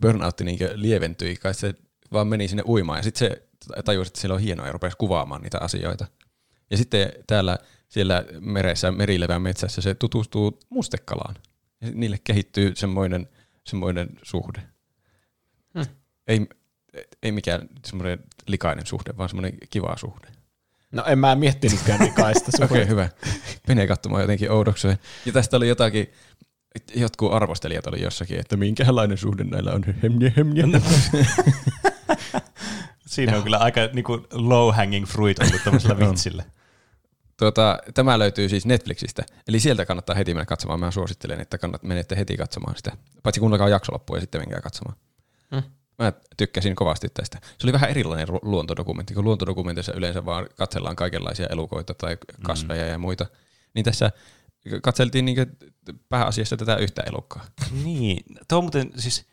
burnoutti niin lieventyi. Kai se vaan meni sinne uimaan ja sitten se tajusi, että siellä on hienoa ja rupesi kuvaamaan niitä asioita. Ja sitten täällä siellä meressä, merilevän metsässä se tutustuu mustekalaan. Ja niille kehittyy semmoinen, semmoinen suhde. Hmm. Ei, ei mikään semmoinen likainen suhde, vaan semmoinen kiva suhde. No en mä miettinytkään likaista suhdetta. Okei, okay, hyvä. Menee katsomaan jotenkin oudokseen. Ja tästä oli jotakin, jotkut arvostelijat oli jossakin, että minkälainen suhde näillä on. Hemje, hemje. Siinä on kyllä aika niin kuin low hanging fruit ollut tämmöisellä vitsillä. Tuota, tämä löytyy siis Netflixistä, eli sieltä kannattaa heti mennä katsomaan. Mä suosittelen, että kannat, menette heti katsomaan sitä. Paitsi kuunnelkaa jakso loppuun ja sitten menkää katsomaan. Hmm. Mä tykkäsin kovasti tästä. Se oli vähän erilainen luontodokumentti, kun luontodokumentissa yleensä vaan katsellaan kaikenlaisia elukoita tai kasveja hmm. ja muita. Niin tässä katseltiin niin pääasiassa tätä yhtä elukkaa. Niin, tuo muuten siis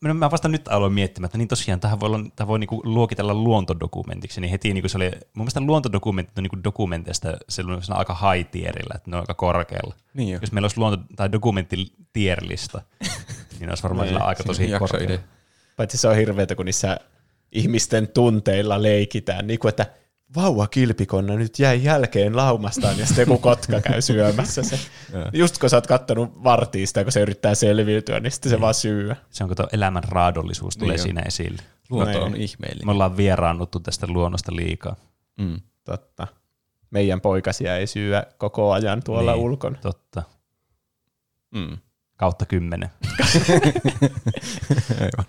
mä, mä vasta nyt aloin miettimään, että niin tosiaan tähän voi, olla, tähän voi niinku luokitella luontodokumentiksi, niin heti niinku se oli, mun mielestä luontodokumentit on niinku dokumenteista se on aika high tierillä, että ne on aika korkealla. Niin jo. Jos meillä olisi luonto- tai dokumenttitierlista, niin olisi varmaan sillä aika tosi korkealla. Paitsi se on hirveätä, kun niissä ihmisten tunteilla leikitään, niin kuin, että – vauva kilpikonna nyt jäi jälkeen laumastaan ja sitten joku kotka käy syömässä se. Just kun sä oot kattonut vartiista, kun se yrittää selviytyä, niin sitten se vaan syö. Se on kun tuo elämän raadollisuus tulee niin siinä on. esille. Luonto on ihmeellinen. Me ollaan vieraannuttu tästä luonnosta liikaa. Mm. Totta. Meidän poikasia ei syö koko ajan tuolla niin, ulkona. Totta. Mm. Kautta kymmenen. Aivan.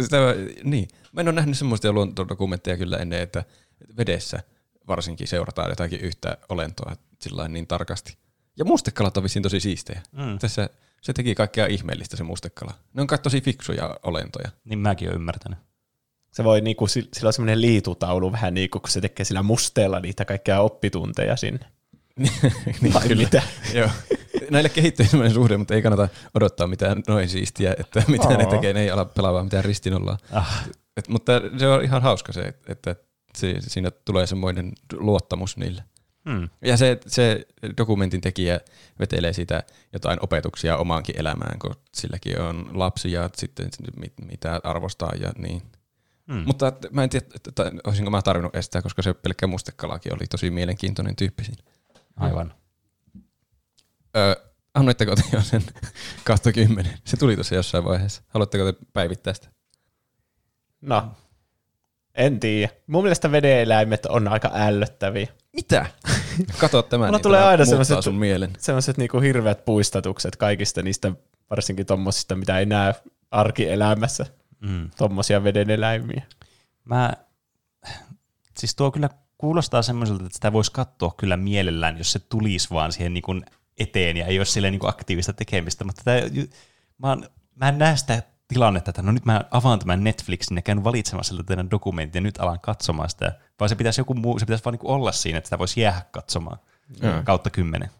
Sitä, niin. Mä en ole nähnyt semmoista luontodokumentteja kyllä ennen, että vedessä varsinkin seurataan jotakin yhtä olentoa sillä niin tarkasti. Ja mustekalat on vissiin tosi siistejä. Mm. Tässä se teki kaikkea ihmeellistä se mustekala. Ne on kai tosi fiksuja olentoja. Niin mäkin olen ymmärtänyt. Se voi niinku, sillä on semmoinen liitutaulu vähän niin kuin kun se tekee sillä musteella niitä kaikkia oppitunteja sinne. niin, Vai kyllä. mitä? Joo. Näille kehittyy semmoinen suhde, mutta ei kannata odottaa mitään noin siistiä, että mitä Oo. ne tekee, ne ei ala pelaamaan mitään ristinollaa. Ah. Et, mutta se on ihan hauska se, että se, siinä tulee semmoinen luottamus niille. Hmm. Ja se, se dokumentin tekijä vetelee sitä jotain opetuksia omaankin elämään, kun silläkin on lapsia ja sitten mit, mitä arvostaa ja niin. Hmm. Mutta mä en tiedä, että olisinko mä tarvinnut estää, koska se pelkkä mustekalakin oli tosi mielenkiintoinen tyyppi siinä. Aivan. Ö, Annoitteko te jo sen kautta kymmenen? Se tuli tuossa jossain vaiheessa. Haluatteko te päivittää sitä? No, en tiedä. Mun mielestä vedeeläimet on aika ällöttäviä. Mitä? Kato tämä, Mulla niin tulee aina sellaiset- sun mielen. Sellaiset niinku hirveät puistatukset kaikista niistä, varsinkin tommosista, mitä ei näe arkielämässä. Mm. Tommosia vedeneläimiä. Mä, siis tuo kyllä kuulostaa semmoiselta, että sitä voisi katsoa kyllä mielellään, jos se tulisi vaan siihen niin kuin eteen ja ei ole sille niin kuin aktiivista tekemistä, mutta tämä, mä, oon, mä en näe sitä tilannetta, että no nyt mä avaan tämän Netflixin ja käyn valitsemassa sieltä teidän dokumentin ja nyt alan katsomaan sitä, vaan se pitäisi joku muu, se pitäisi vaan niin olla siinä, että sitä voisi jäädä katsomaan Joo. kautta kymmenen.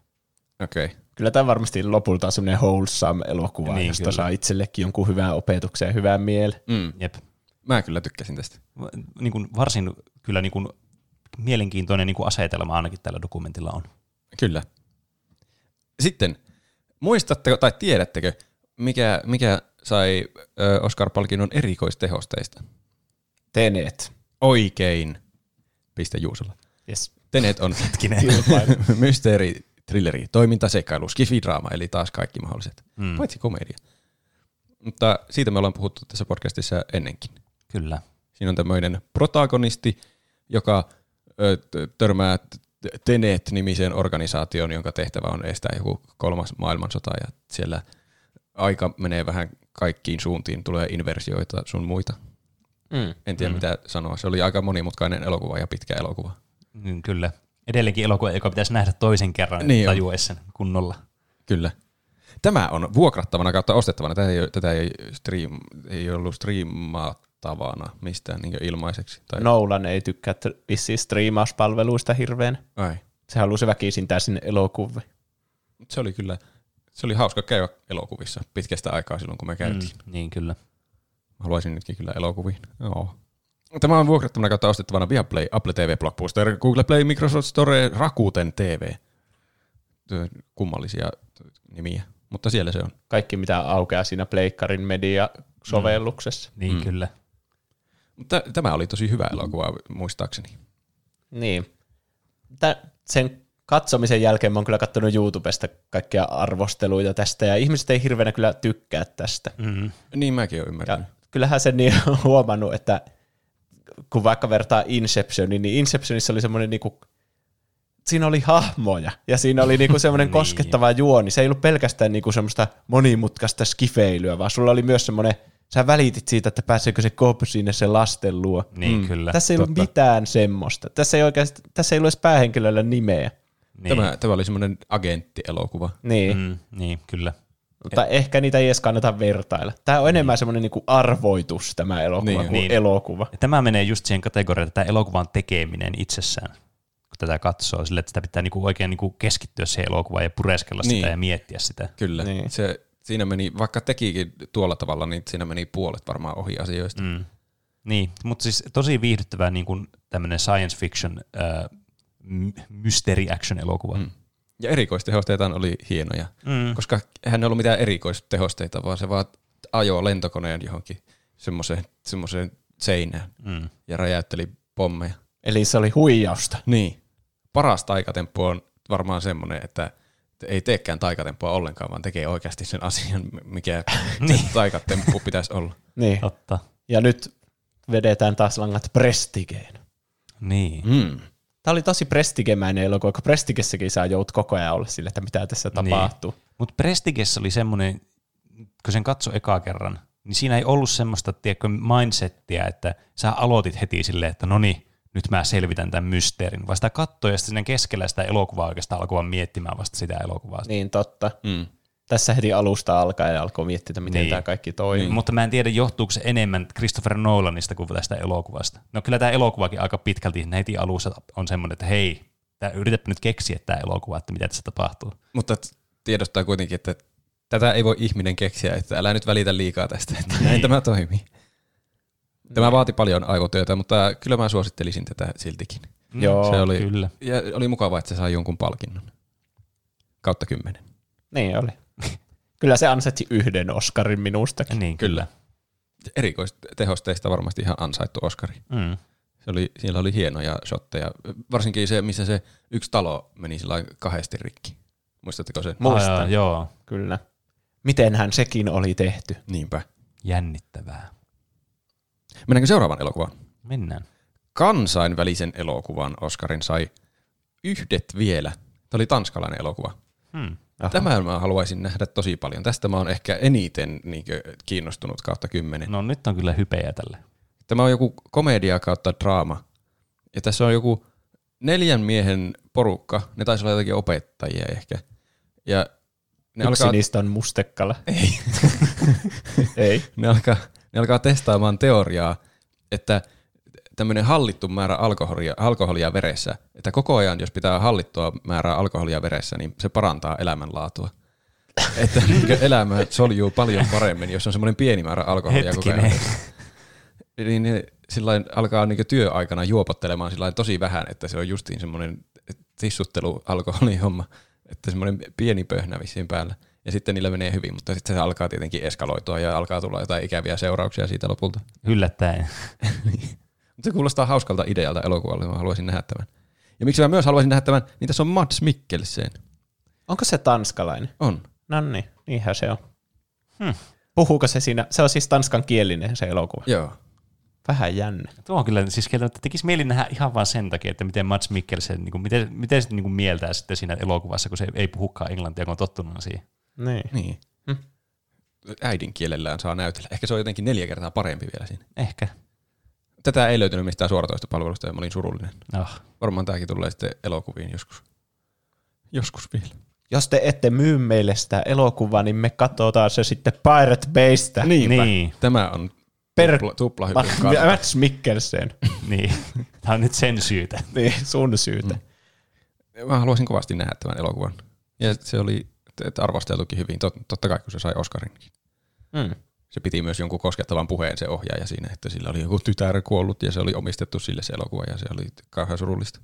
Okei. Okay. Kyllä tämä varmasti lopulta on semmoinen wholesome elokuva, Niin, niin, josta kyllä. saa itsellekin jonkun hyvän opetuksen ja hyvän mielen. Mm. Jep. Mä kyllä tykkäsin tästä. Niin kuin varsin kyllä niin kuin mielenkiintoinen niin kuin asetelma ainakin tällä dokumentilla on. Kyllä. Sitten, muistatteko tai tiedättekö, mikä, mikä sai Oscar-palkinnon erikoistehosteista? Tenet. Oikein. Piste Juusolla. Yes. Tenet on Hetkinen. mysteeri, thrilleri, toiminta, seikkailu, skifidraama, eli taas kaikki mahdolliset. Mm. Paitsi komedia. Mutta siitä me ollaan puhuttu tässä podcastissa ennenkin. Kyllä. Siinä on tämmöinen protagonisti, joka törmää Tenet-nimiseen organisaatioon, jonka tehtävä on estää joku kolmas maailmansota, ja siellä aika menee vähän kaikkiin suuntiin, tulee inversioita sun muita. Mm. En tiedä mm. mitä sanoa. Se oli aika monimutkainen elokuva ja pitkä elokuva. Mm, kyllä. Edelleenkin elokuva, joka pitäisi nähdä toisen kerran, Niin tajuaisi sen kunnolla. Kyllä. Tämä on vuokrattavana kautta ostettavana. Tätä ei, tätä ei, stream, ei ollut striimattavana mistään niin ilmaiseksi. Tai, Nolan ei tykkää vissiin striimauspalveluista hirveän. Ai. Se halusi väkisintää sinne elokuviin. Mut Se oli kyllä, se oli hauska käydä elokuvissa pitkästä aikaa silloin, kun me käytiin. Mm. Mm, niin kyllä. Haluaisin nytkin kyllä elokuviin. Joo. Tämä on vuokrattavana kautta ostettavana Viaplay, Apple TV, Blockbuster, Google Play, Microsoft Store, Rakuten TV. Kummallisia nimiä, mutta siellä se on. Kaikki, mitä aukeaa siinä Pleikkarin media-sovelluksessa. Niin Mm. mm. kyllä. Mutta tämä oli tosi hyvä elokuva muistaakseni. Niin. Tä, sen katsomisen jälkeen mä oon kyllä katsonut YouTubesta kaikkia arvosteluita tästä, ja ihmiset ei hirveänä kyllä tykkää tästä. Mm. Niin mäkin Ja ymmärtänyt. kyllähän sen niin on huomannut, että kun vaikka vertaa Inceptioniin, niin Inceptionissa oli semmoinen niinku, siinä oli hahmoja ja siinä oli niinku semmoinen Niin. koskettava juoni. Se ei ollut pelkästään niinku semmoista monimutkaista skifeilyä, vaan sulla oli myös semmoinen, sä välitit siitä, että pääseekö se kop sinne sen lasten luo. Niin Mm. kyllä. Tässä ei ollut totta. mitään semmoista. Tässä ei oikeasti, tässä ei ollut edes päähenkilöllä nimeä. Niin. Tämä, tämä oli semmoinen agenttielokuva. Niin, mm. Niin, kyllä. mutta ehkä niitä ei edes kannata vertailla. Tämä on enemmän semmoinen niinku arvoitus tämä elokuva Niin, kuin niin. elokuva. Ja tämä menee just siihen kategoriaan, että tämä elokuvan tekeminen itsessään, kun tätä katsoo, sille, että sitä pitää niinku oikein niinku keskittyä siihen elokuvaan ja pureskella Niin. sitä ja miettiä sitä. Kyllä. Niin. Se, siinä meni, vaikka tekikin tuolla tavalla, niin siinä meni puolet varmaan ohi asioista. Mm. Niin, mutta siis tosi viihdyttävää niin kuin tämmöinen science fiction äh, mystery action elokuva. Mm. Ja erikoistehosteitaan oli hienoja, Mm. koska eihän ne ollut mitään erikoistehosteita, vaan se vaan ajoi lentokoneen johonkin semmoiseen, semmoiseen seinään Mm. ja räjäytteli pommeja. Eli se oli huijausta. Niin. Paras taikatemppu on varmaan semmoinen, että ei teekään taikatempua ollenkaan, vaan tekee oikeasti sen asian, mikä se taikatemppu pitäisi olla. Niin. Totta. Ja nyt vedetään taas langat Prestigeen. Niin. Mm. Tämä oli tosi prestigemäinen elokuva, kun Prestigessäkin saa jout koko ajan olla sille, että mitä tässä tapahtuu. Mutta Prestigessä oli semmoinen, kun sen katso ekaa kerran, niin siinä ei ollut semmoista, tiedätkö, mindsettiä, että sä aloitit heti silleen, että no niin, nyt mä selvitän tämän mysteerin, vaan sitä katsoi ja sitten siinä keskellä sitä elokuvaa oikeastaan alkoi miettimään vasta sitä elokuvaa. Niin totta. Mm. Tässä heti alusta alkaen ja alkoi miettiä, että miten Niin. tämä kaikki toimii. Niin. Mutta mä en tiedä, johtuuko se enemmän Christopher Nolanista kuin tästä elokuvasta. No kyllä tämä elokuvakin aika pitkälti heti alussa on semmoinen, että hei, tää, yritäpä nyt keksiä tämä elokuva, että mitä tässä tapahtuu. Mutta tiedostaa kuitenkin, että tätä ei voi ihminen keksiä, että älä nyt välitä liikaa tästä, että näin tämä toimii. Tämä vaati paljon aivotyötä, mutta kyllä mä suosittelisin tätä siltikin. Mm, Joo, se oli, Kyllä. Ja oli mukava, että se sai jonkun palkinnon. Kautta kymmenen. Niin oli. Kyllä se ansaitsi yhden Oscarin minustakin. Niin, Kyllä. Erikoistehosteista varmasti ihan ansaittu Oscari. Mm. Se oli, siellä oli hienoja shotteja. Varsinkin se, missä se yksi talo meni sillä kahdesti rikki. Muistatteko sen? Muistan. Aa, joo, Kyllä. Mitenhän sekin oli tehty? Niinpä. jännittävää. Mennäänkö seuraavaan elokuvaan? Mennään. Kansainvälisen elokuvan Oscarin sai yhdet vielä. Tämä oli tanskalainen elokuva. Hmm. Aha. Tämä mä haluaisin nähdä tosi paljon. Tästä mä oon ehkä eniten niin kiinnostunut kautta kymmenen. No nyt on kyllä hypeä tälle. Tämä on joku komedia kautta draama. Ja tässä on joku neljän miehen porukka. Ne taisi olla jotakin opettajia ehkä. Ja ne Yksi alkaa, niistä on mustekala. Ei. Ei. ne, alkaa, ne alkaa testaamaan teoriaa, että tämmöinen hallittu määrä alkoholia, alkoholia veressä, että koko ajan, jos pitää hallittua määrää alkoholia veressä, niin se parantaa elämänlaatua. Että niin elämä soljuu paljon paremmin, jos on semmoinen pieni määrä alkoholia koko ajan. Hetkinen. Niin ne sillain alkaa niin työaikana juopottelemaan sillain tosi vähän, että se on justiin semmoinen tissuttelu alkoholihomma, että semmoinen pieni pöhnä vissiin päällä. Ja sitten niillä menee hyvin, mutta sitten se alkaa tietenkin eskaloitua ja alkaa tulla jotain ikäviä seurauksia siitä lopulta. Yllättäen. Se kuulostaa hauskalta idealta elokuvalle, mä haluaisin nähdä tämän. Ja miksi mä myös haluaisin nähdä tämän, niin tässä on Mads Mikkelsen. Onko se tanskalainen? On. No niin, niinhän se on. Hmm. Puhuuko se siinä? Se on siis tanskan kielinen se elokuva. Joo. Vähän jännä. Tuo on kyllä, siis kieltämättä tekisi mieli nähdä ihan vaan sen takia, että miten Mats Mikkelsen, niin kuin, miten, miten se niin kuin mieltää sitten siinä elokuvassa, kun se ei puhukaan englantia, kun on tottunut siihen. Niin. Niin. Hmm. Äidinkielellään saa näytellä. Ehkä se on jotenkin neljä kertaa parempi vielä siinä. Ehkä. Tätä ei löytynyt mistään suoratoistopalvelusta ja mä olin surullinen. Oh. Varmaan tämäkin tulee sitten elokuviin joskus. Joskus vielä. Jos te ette myy meille sitä elokuvaa, niin me katsotaan se sitten Pirate Baystä. Niinpä. Niin. Tämä on Per- tupla, tupla hyvin Mats- Mikkelsen. niin. Tämä on nyt sen syytä. niin, sun syytä. Mm. Mä haluaisin kovasti nähdä tämän elokuvan. Ja se oli että arvosteltukin hyvin, Tot, totta kai kun se sai Oscarin. Mm. Se piti myös jonkun koskettavan puheen se ohjaaja siinä, että sillä oli joku tytär kuollut ja se oli omistettu sille se elokuva ja se oli kauhean surullista.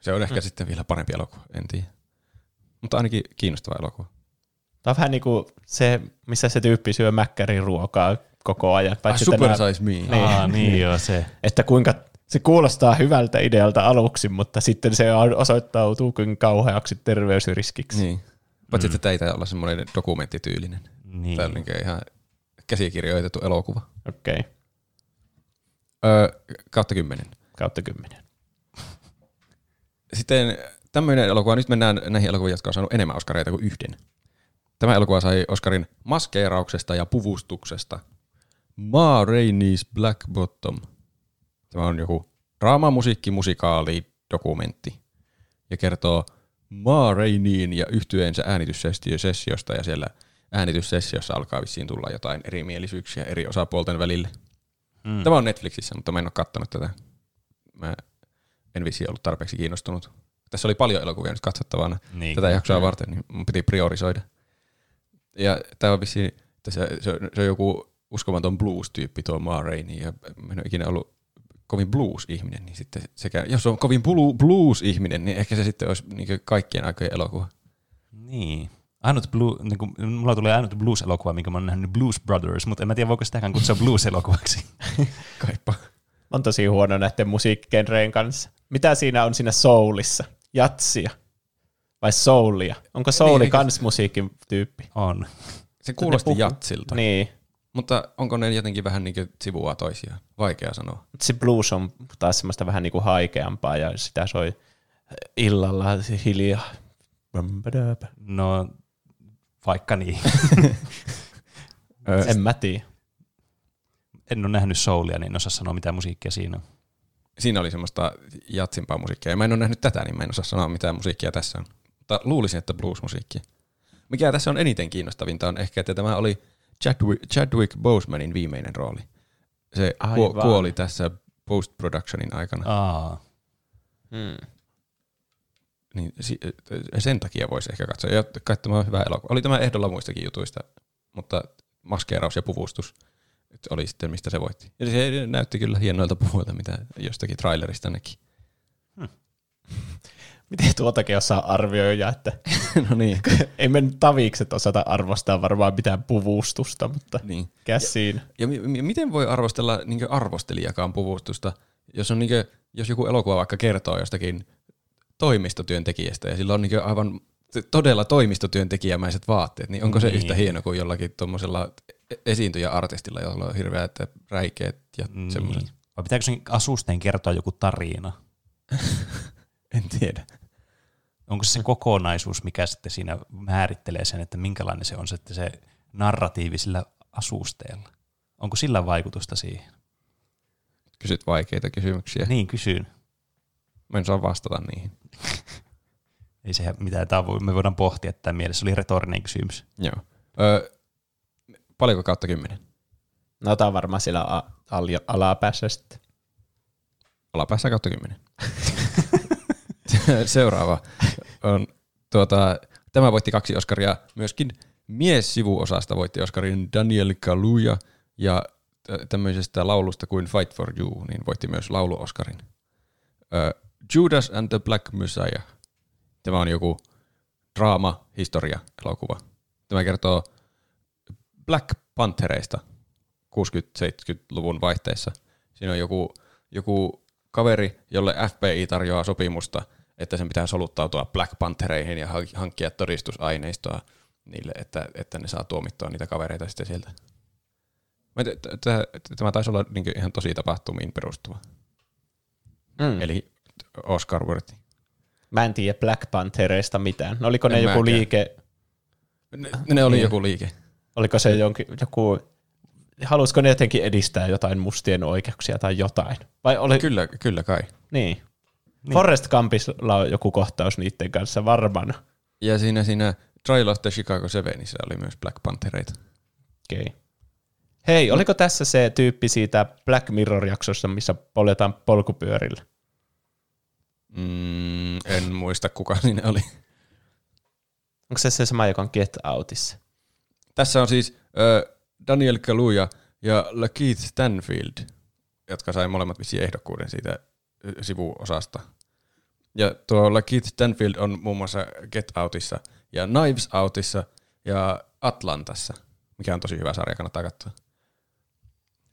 Se on ehkä mm. sitten vielä parempi elokuva, en tiedä. Mutta ainakin kiinnostava elokuva. Tämä on vähän niin kuin se, missä se tyyppi syö mäkkärin ruokaa koko ajan. Ai, super tänään- size me. Niin. Aa, niin joo, se. että kuinka se kuulostaa hyvältä idealta aluksi, mutta sitten se osoittautuukin kauheaksi terveysriskiksi. Niin. Paitsi, että tämä ei olla semmoinen dokumenttityylinen. Niin. Tämä on niin ihan käsikirjoitettu elokuva. Okei, okay. Öö, kautta kymmenen. kautta kymmenen. Sitten tämmöinen elokuva, nyt mennään näihin elokuviin, jotka on saanut enemmän Oscareita kuin yhden. Tämä elokuva sai Oscarin maskeerauksesta ja puvustuksesta. Ma Rainey's Black Bottom. Tämä on joku draama, musiikki, musikaali, dokumentti. Ja kertoo Ma Raineyin ja yhtyeensä äänityssessiosta ja siellä äänityssessiossa alkaa vissiin tulla jotain erimielisyyksiä eri osapuolten välille. Mm. Tämä on Netflixissä, mutta mä en ole kattonut tätä. Mä en vissi ollut tarpeeksi kiinnostunut. Tässä oli paljon elokuvia nyt katsottavana Niin. tätä jaksoa varten, niin mun piti priorisoida. Ja tämä on vissi, että se, se, on- se on joku uskomaton blues-tyyppi tuo Ma Rainey, ja mä en ole ikinä ollut kovin blues-ihminen, niin sitten sekä, jos on kovin blu- blues-ihminen, niin ehkä se sitten olisi niin kaikkien aikojen elokuva. Niin. Ainut blue, niin kuin, mulla tulee ainut blues-elokuva, minkä mä oon nähnyt Blues Brothers, mutta en mä tiedä, voiko sitäkään kutsua blues-elokuvaksi. Kaipa. On tosi huono näiden musiikkigenreen kanssa. Mitä siinä on siinä soulissa? Jatsia? Vai soulia? Onko souli Niin, kans musiikin tyyppi? on. Se kuulosti puhuu- jatsilta, Niin. mutta onko ne jotenkin vähän niin sivua toisiaan? Vaikea sanoa. Se blues on taas semmoista vähän niinku haikeampaa ja sitä soi illalla hiljaa. No, vaikka niin. Öö, En mä tiedä. en ole nähnyt soulia, niin en osaa sanoa, mitä musiikkia siinä on. siinä oli semmoista jatsimpaa musiikkia. Ja mä en ole nähnyt tätä, niin mä en osaa sanoa, mitä musiikkia tässä on. Mutta luulisin, että blues-musiikkia. Mikä tässä on eniten kiinnostavinta on ehkä, että tämä oli Chadwick, Chadwick Bosemanin viimeinen rooli. Se Aivan. kuoli tässä post-productionin aikana. Aa, Hmm. Niin si- sen takia voisi ehkä katsoa. Ja kai tämä on hyvä elokuva. Oli tämä ehdolla muistakin jutuista, mutta maskeeraus ja puvustus oli sitten, mistä se voitti. Ja se näytti kyllä hienoilta puhuilta, mitä jostakin trailerista näki. Miten tuotakin osaa arvioida, että no niin. ei me nyt tavikset osata arvostaa varmaan mitään puvustusta, mutta niin. käs siinä. Ja mi- mi- miten voi arvostella niin arvostelijakaan puvustusta, jos, on niin jos joku elokuva vaikka kertoo jostakin toimistotyöntekijästä ja sillä on niin aivan todella toimistotyöntekijämäiset vaatteet, niin onko se Niin. yhtä hieno kuin jollakin tuommoisella esiintyjä-artistilla, jolla on hirveät räikeet ja Niin. semmoiset? Vai pitääkö sen asusteen kertoa joku tarina? En tiedä. Onko se se kokonaisuus, mikä sitten siinä määrittelee sen, että minkälainen se on sitten se narratiivi sillä asusteella? Onko sillä vaikutusta siihen? Kysyt vaikeita kysymyksiä. Niin, kysyn. Mä en saa vastata niihin. Ei se mitään, tämä voi, me voidaan pohtia, että tämä mielessä oli retorinen kysymys. Joo. Öö, paljonko kautta kymmenen? No tää on varmaan siellä a- al- alapäässä sitten. Alapäässä kautta kymmenen. Seuraava on tuota, tämä voitti kaksi Oscaria. Myöskin mies-sivuosasta voitti Oscarin Daniel Kaluuya ja tä- tämmöisestä laulusta kuin Fight for You, niin voitti myös laulu-Oscarin. Ö, Judas and the Black Messiah. Tämä on joku draama-historia-elokuva. Tämä kertoo Black Panthereista 60-70-luvun vaihteessa. Siinä on joku, joku kaveri, jolle FBI tarjoaa sopimusta, että sen pitää soluttautua Black Panthereihin ja hank- hankkia todistusaineistoa niille, että, että ne saa tuomittua niitä kavereita sitten sieltä. Tämä taisi olla ihan tosi tapahtumiin perustuva. Mm. Eli Oscar worthy. Mä en tiedä Black Panthereista mitään. No, oliko ne En joku mäkään. liike, Ne, ne oli Niin. joku liike. oliko se jonkin, joku, halusiko ne jotenkin edistää jotain mustien oikeuksia tai jotain? Vai oli, Kyllä, kyllä kai. niin. niin. Forrest Gumpilla on joku kohtaus niiden kanssa varmana. Ja siinä, siinä Trial of the Chicago Sevenissä oli myös Black Panthereita. Okei. Okay. Hei, oliko tässä se tyyppi siitä Black Mirror-jaksossa, missä poljetaan polkupyörillä? Mm, en muista, kuka siinä oli. Onko se se sama, joka on Get Outissa? Tässä on siis äh, Daniel Kaluuya ja Lakeith Stanfield, jotka sai molemmat vissiin ehdokkuuden siitä sivuosasta. Ja tuo Lakeith Stanfield on muun muassa Get Outissa ja Knives Outissa ja Atlantassa, mikä on tosi hyvä sarja, kannattaa katsoa.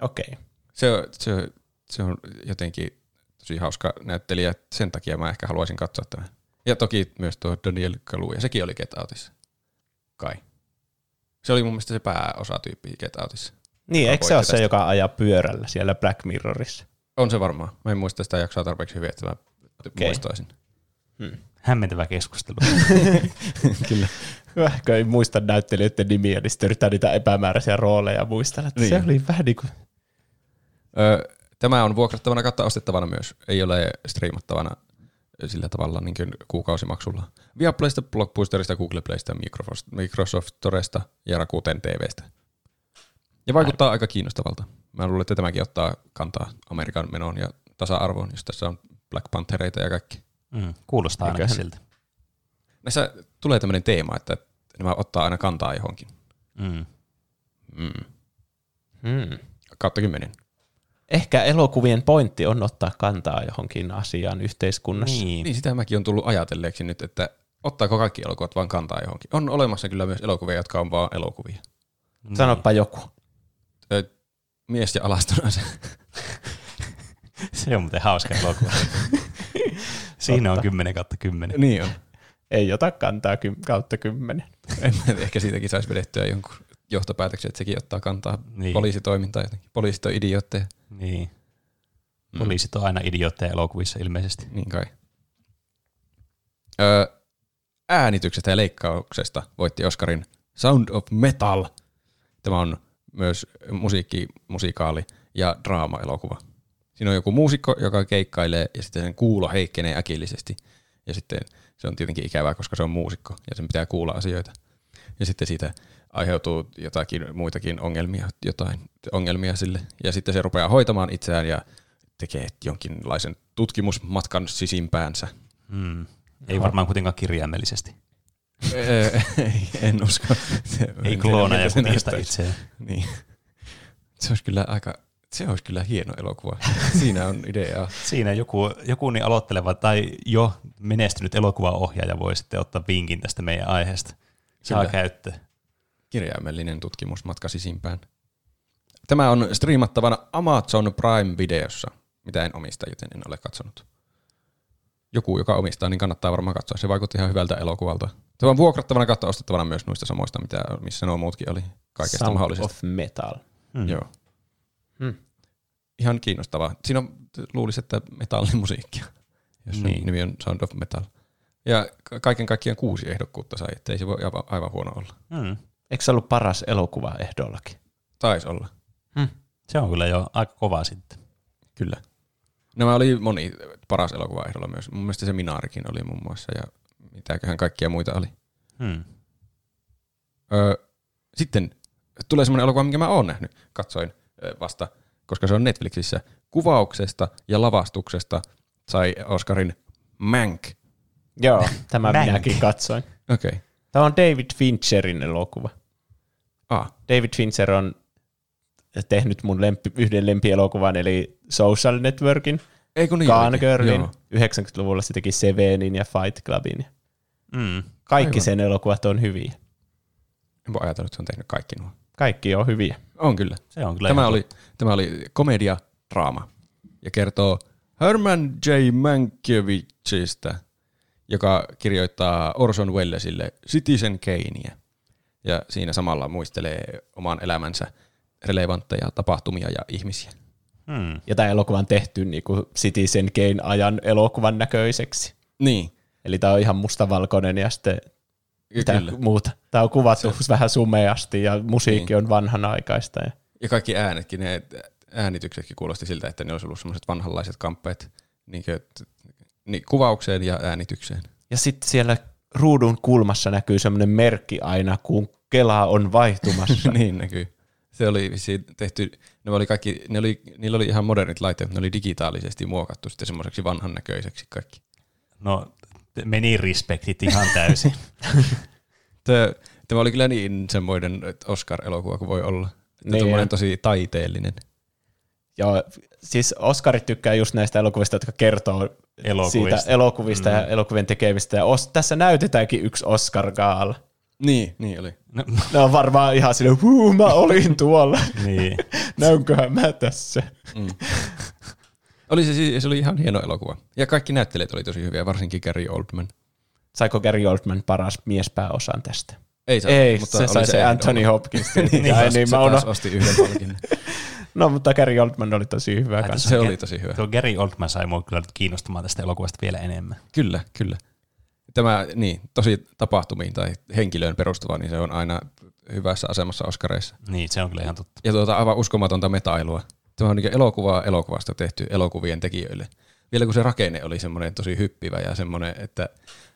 Okei. Okay. Se, se, se on jotenkin tosi hauska näyttelijä, sen takia mä ehkä haluaisin katsoa tämän. Ja toki myös tuo Daniel Kaluuya, sekin oli Get Outissa. Kai. Se oli mun mielestä se pääosatyyppi Get Outissa. Niin, eikö se ole se, joka ajaa pyörällä siellä Black Mirrorissa? On se varmaan. Mä en muista sitä jaksoa tarpeeksi hyvin, että mä Okei. muistaisin. Hämmentävä keskustelu. Kyllä. Ehkä ei muista näyttelijöiden nimiä, niin sitten yrittää niitä epämääräisiä rooleja muistella. Niin. Se oli vähän niin kuin... Ö, tämä on vuokrattavana kautta ostettavana myös. Ei ole striimattavana sillä tavalla niin kuin kuukausimaksulla. Viaplaysta, Blockbusterista, Google Playsta, Microsoft, Microsoft Storesta ja Rakuten TVstä. Ja vaikuttaa aika kiinnostavalta. Mä luulen, että tämäkin ottaa kantaa Amerikan menoon ja tasa-arvoon, jos tässä on Black Panthereita ja kaikki. Mm, kuulostaa ainakin siltä. Näissä tulee tämmöinen teema, että nämä ottaa aina kantaa johonkin. Mm. Mm. Hmm. Kautta kymmenen. Ehkä elokuvien pointti on ottaa kantaa johonkin asiaan yhteiskunnassa. Niin. Niin sitä mäkin on tullut ajatelleeksi nyt, että ottaako kaikki elokuvat vaan kantaa johonkin. On olemassa kyllä myös elokuvia, jotka on vaan elokuvia. niin. Sanoppa joku. Ö, mies ja alastonansa. Se on muuten hauska elokuva. Siinä on Totta. 10 kautta 10. niin on. Ei ota kantaa ky- kautta kymmenen. En, mä tiedä, ehkä siitäkin saisi vedettyä jonkun johtopäätöksen, että sekin ottaa kantaa Niin. niin. poliisitoimintaa jotenkin. Poliisit on idiootteja. Niin. Mm. Poliisit on aina idiootteja elokuvissa ilmeisesti. Niin kai. Öö, äänityksestä ja leikkauksesta voitti Oscarin Sound of Metal. Tämä on myös musiikki, musikaali ja draama-elokuva. Siinä on joku muusikko, joka keikkailee ja sitten sen kuulo heikkenee äkillisesti. Ja sitten se on tietenkin ikävää, koska se on muusikko ja sen pitää kuulla asioita. Ja sitten siitä aiheutuu jotakin muitakin ongelmia, jotain ongelmia sille. Ja sitten se rupeaa hoitamaan itseään ja tekee jonkinlaisen tutkimusmatkan sisimpäänsä. Mm. Ei varmaan kuitenkaan kirjaimellisesti. En usko. Ei kloona ja kutista itseään. Niin. Se olisi kyllä aika, se olisi kyllä hieno elokuva. Siinä on ideaa. Siinä joku, joku niin aloitteleva tai jo menestynyt elokuvaohjaaja voi sitten ottaa vinkin tästä meidän aiheesta. Saa Kyllä. käyttöön. Kirjaimellinen tutkimusmatka sisimpään. Tämä on striimattavana Amazon Prime-videossa, mitä en omista, joten en ole katsonut. joku, joka omistaa, niin kannattaa varmaan katsoa. Se vaikutti ihan hyvältä elokuvalta. Se on vuokrattavana kautta ostettavana myös noista samoista, mitä, missä nuo muutkin oli. Kaikesta Sound mahdollisesta. of Metal. Mm. Joo. Hmm. Ihan kiinnostavaa. Siinä on, luulisi, että metallimusiikkia, jos niin. Nimi on Sound of Metal. Ja ka- kaiken kaikkiaan kuusi ehdokkuutta sai, että ei se voi aivan, aivan huono olla. Mm. Eikö se ollut paras elokuva ehdollakin? Taisi olla, Se on kyllä jo aika kova sitten. kyllä. Nämä oli moni paras elokuva ehdolla myös. Mun mielestä se Minaarikin oli muun muassa ja mitäköhän kaikkia muita oli. Mm. Öö, sitten tulee semmoinen elokuva, minkä mä oon nähnyt. Katsoin vasta, koska se on Netflixissä. Kuvauksesta ja lavastuksesta sai Oscarin Mank. Joo, tämä Mank. minäkin katsoin. Okei. Okay. Tämä on David Fincherin elokuva. Ah, David Fincher on tehnyt mun lempi, yhden lempielokuvan, eli Social Networkin, ei kun niin Gone. Girlin, Joo. 90-luvulla se teki Sevenin ja Fight Clubin. Mm. Kaikki Aivan. sen elokuvat on hyviä. En voi ajatella, että se on tehnyt kaikki nuo. Kaikki on hyviä. On kyllä. Se on kyllä Tämä oli, tämä oli komedia-draama ja kertoo Herman J. Mankiewiczista, joka kirjoittaa Orson Wellesille Citizen Kaneia. Ja siinä samalla muistelee oman elämänsä relevantteja tapahtumia ja ihmisiä. Mm. Ja tämä elokuva on tehty niin kuin Citizen Kane ajan elokuvan näköiseksi. Niin, Eli tämä on ihan mustavalkoinen ja sitten mitä kyllä. muuta. Tämä on kuvattu se. vähän sumeasti ja musiikki Niin. on vanhanaikaista. Ja Ja kaikki äänetkin, ne äänityksetkin kuulosti siltä, että ne olisi ollut semmoiset vanhanlaiset kamppeet niin kuin, että- niin, kuvaukseen ja äänitykseen. Ja sitten siellä ruudun kulmassa näkyy semmoinen merkki aina, kun Kela on vaihtumassa. niin näkyy. Se oli tehty, ne oli kaikki, ne oli, niillä oli ihan modernit laitteet, ne oli digitaalisesti muokattu sitten semmoiseksi vanhan näköiseksi kaikki. No, meni respektit ihan täysin. Tämä, oli kyllä niin semmoinen Oscar-elokuva kuin voi olla. Niin. Tosi taiteellinen. Joo, siis Oskarit tykkää just näistä elokuvista, jotka kertoo Elokuvista. siitä elokuvista mm. ja elokuvien tekemistä. Ja os, tässä näytetäänkin yksi Oscar-gaala. Niin, niin oli. No, Ne on varmaan ihan silleen, huu, mä olin tuolla. niin. Näynköhän mä tässä. Oli se, siis- se oli ihan hieno elokuva. Ja kaikki näyttelijät oli tosi hyviä, varsinkin Gary Oldman. Saiko Gary Oldman paras miespääosan tästä? Ei, saa, Ei, mutta se oli sai se ehdolla. Anthony Hopkins. niin, niin, niin, niin se mä osti yhden palkinnon. No, mutta Gary Oldman oli tosi hyvä Ai, kanssa. Se oli tosi hyvä. Tuo Gary Oldman sai mua kyllä nyt kiinnostumaan tästä elokuvasta vielä enemmän. Kyllä, kyllä. Tämä niin, tosi tapahtumiin tai henkilöön perustuva, niin se on aina hyvässä asemassa Oscareissa. Niin, se on kyllä ihan totta. Ja tuota aivan uskomatonta metailua. Tämä on niin elokuvaa elokuvasta tehty elokuvien tekijöille. Vielä kun se rakenne oli semmoinen tosi hyppivä ja semmoinen, että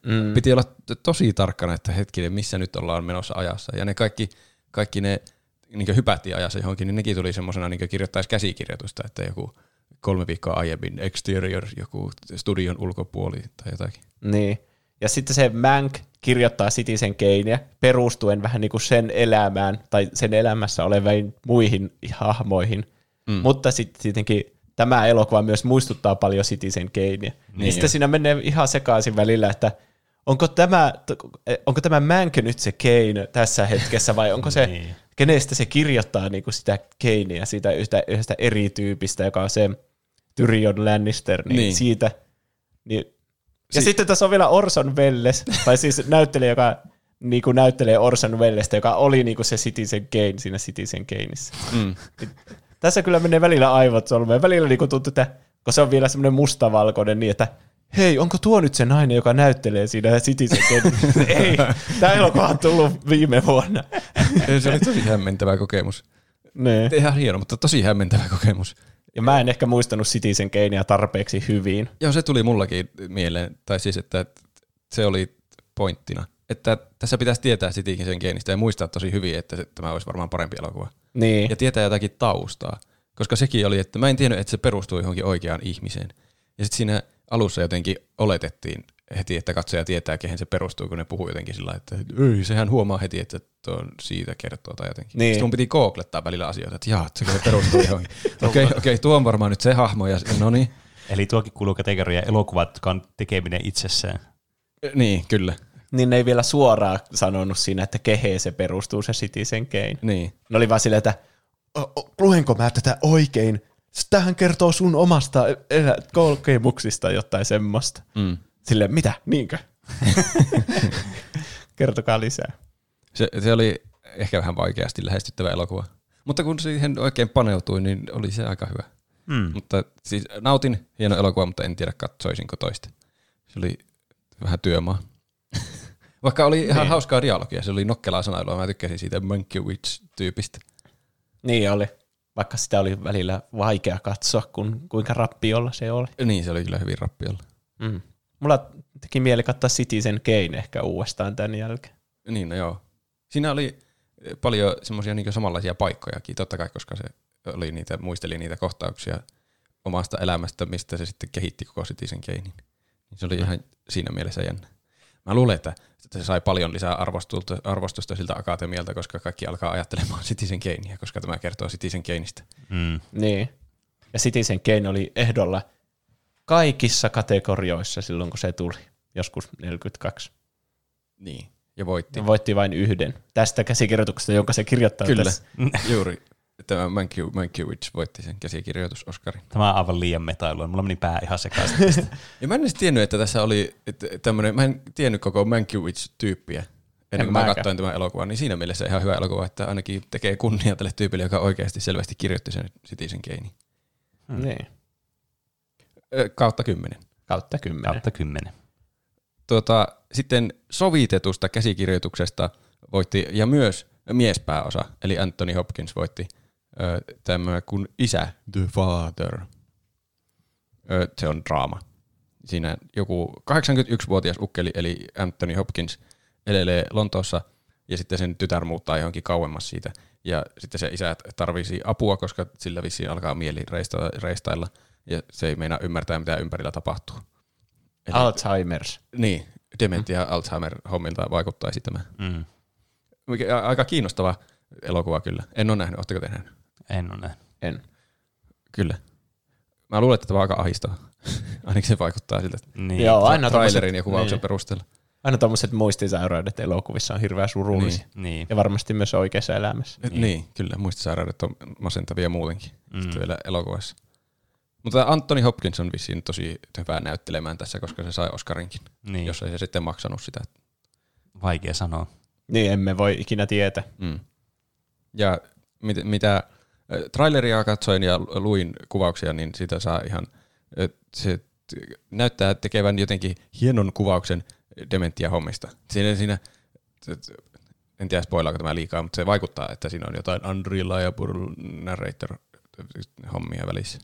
mm. piti olla tosi tarkkana, että hetkinen, missä nyt ollaan menossa ajassa. Ja ne kaikki, kaikki ne niin hypättiin ajassa johonkin, niin nekin tuli semmoisena, niin kirjoittaisi käsikirjoitusta, että joku kolme viikkoa aiemmin exterior, joku studion ulkopuoli tai jotakin. Niin. Ja sitten se Mank kirjoittaa Citizen Kaneä perustuen vähän niin kuin sen elämään tai sen elämässä oleviin muihin hahmoihin. Mm. Mutta sitten tietenkin tämä elokuva myös muistuttaa paljon Citizen Kaneä. Niin. niin sitten siinä menee ihan sekaisin välillä, että onko tämä, onko tämä Mank nyt se Kane tässä hetkessä vai onko se, Niin. kenestä se kirjoittaa niin kuin sitä Kaneä, siitä yhdestä, yhdestä eri tyypistä, joka on se Tyrion Lannister, niin, niin. Niin. siitä niin ja Si- sitten tässä on vielä Orson Welles, tai siis näyttelijä, joka niin kuin näyttelee Orson Wellesta, joka oli niin kuin se Citizen Kane siinä Citizen Kaneissa. Mm. Tässä kyllä menee välillä aivot solmeen. Välillä niin kuin tuntuu, että kun se on vielä semmoinen mustavalkoinen, niin että hei, onko tuo nyt se nainen, joka näyttelee siinä Citizen? Ei, tämä elokuva on tullut viime vuonna. Se oli tosi hämmentävä kokemus. Ne. Ihan hieno, mutta tosi hämmentävä kokemus. Ja mä en ehkä muistanut Citizen Kanea tarpeeksi hyvin. Joo, se tuli mullakin mieleen, tai siis, että se oli pointtina. Että tässä pitäisi tietää Citizen geenistä ja muistaa tosi hyvin, että tämä olisi varmaan parempi elokuva. Niin. Ja tietää jotakin taustaa. Koska sekin oli, että mä en tiennyt, että se perustuu johonkin oikeaan ihmiseen. Ja sitten siinä alussa jotenkin oletettiin heti, että katsoja tietää, kehen se perustuu, kun ne puhuu jotenkin sillä lailla, että ei, sehän huomaa heti, että tuo on siitä kertoo tai jotenkin. Niin. Sitten mun piti googlettaa välillä asioita, että jaa, se perustuu johonkin. Okei, okei, okay, tuo on varmaan nyt se hahmo, ja no niin. Eli tuokin kuuluu kategoriaan elokuvat, jotka on tekeminen itsessään. Niin, kyllä. Niin ne ei vielä suoraan sanonut siinä, että keheen se perustuu se Citizen Kane. Niin. Ne oli vaan silleen, että "O- o- luenko mä tätä oikein? Tähän kertoo sun omasta elä- kokemuksista jotain semmoista. Mm. Silleen, mitä? Niinkö? Kertokaa lisää. Se, se oli ehkä vähän vaikeasti lähestyttävä elokuva. Mutta kun siihen oikein paneutui, niin oli se aika hyvä. Mm. Mutta siis nautin hieno elokuva, mutta en tiedä katsoisinko toista. Se oli vähän työmaa. Vaikka oli ihan Niin. hauskaa dialogia, se oli nokkelaa sanailua, mä tykkäsin siitä Monkey Witch-tyypistä. Niin oli. Vaikka sitä oli välillä vaikea katsoa, kun, kuinka rappiolla se oli. Niin, se oli kyllä hyvin rappiolla. Mm. Mulla teki mieli katsoa Citizen Kane ehkä uudestaan tämän jälkeen. Niin, no joo. Siinä oli paljon semmoisia niin samanlaisia paikkojakin, totta kai, koska se oli niitä, muisteli niitä kohtauksia omasta elämästä, mistä se sitten kehitti koko Citizen Kanein. Niin se oli ihan siinä mielessä jännä. Mä luulen, että se sai paljon lisää arvostusta, arvostusta siltä akatemialta, koska kaikki alkaa ajattelemaan Citizen Kanea, koska tämä kertoo Citizen Kaneista. Mm. Niin. Ja Citizen Kane oli ehdolla kaikissa kategorioissa silloin, kun se tuli. Joskus 42. Niin. Ja voitti. Se voitti vain yhden tästä käsikirjoituksesta, jonka se kirjoittaa Kyllä, tässä. juuri. Tämä Witch voitti sen käsikirjoitus Oscarin. Tämä on aivan liian metailua. Mulla meni pää ihan sekaisin. Ja mä en edes tiennyt, että tässä oli että tämmönen, mä en tiennyt koko Mankiewicz-tyyppiä ennen En kuin mä mäkään. katsoin tämän elokuvan, niin siinä mielessä ihan hyvä elokuva, että ainakin tekee kunnia tälle tyypille, joka oikeasti selvästi kirjoitti sen Citizen Kane. Hmm. Niin. Kautta kymmenen. Kautta kymmenen. Kautta kymmenen. Tuota, sitten sovitetusta käsikirjoituksesta voitti, ja myös miespääosa, eli Anthony Hopkins voitti tämä kuin Isä, The Father. Se on draama. Siinä joku 81-vuotias ukkeli, eli Anthony Hopkins, elelee Lontoossa, ja sitten sen tytär muuttaa johonkin kauemmas siitä. Ja sitten se isä tarvisi apua, koska sillä vissiin alkaa mieli reista- reistailla, ja se ei meinaa ymmärtää, mitä ympärillä tapahtuu. Eli- Alzheimer's. niin, dementia Alzheimer-hommilta vaikuttaisi tämä. Mm. Aika kiinnostava elokuva kyllä. En ole nähnyt, oletteko te nähnyt? En ole nähnyt. En. Kyllä. Mä luulen, että tämä on aika ahistava. Ainakin se vaikuttaa siltä Niin. Joo, aina trailerin tommoset- ja kuvauksen niin. perusteella. Aina tuommoiset muistisairaudet elokuvissa on hirveän surullisia. Niin. Niin. Ja varmasti myös oikeassa elämässä. Niin, niin kyllä. Muistisairaudet on masentavia muutenkin. Mm. Sitten vielä elokuvassa. Mutta Anthony Hopkins on vissiin tosi hyvä näyttelemään tässä, koska se sai Oscarinkin, Niin. jos ei se sitten maksanut sitä. Vaikea sanoa. Niin, emme voi ikinä tietää. Mm. Ja mit, mitä traileria katsoin ja luin kuvauksia, niin siitä saa ihan, se näyttää tekevän jotenkin hienon kuvauksen dementia-hommista. Siinä, siinä t- en tiedä spoilaako tämä liikaa, mutta se vaikuttaa, että siinä on jotain unreliable narrator hommia välissä.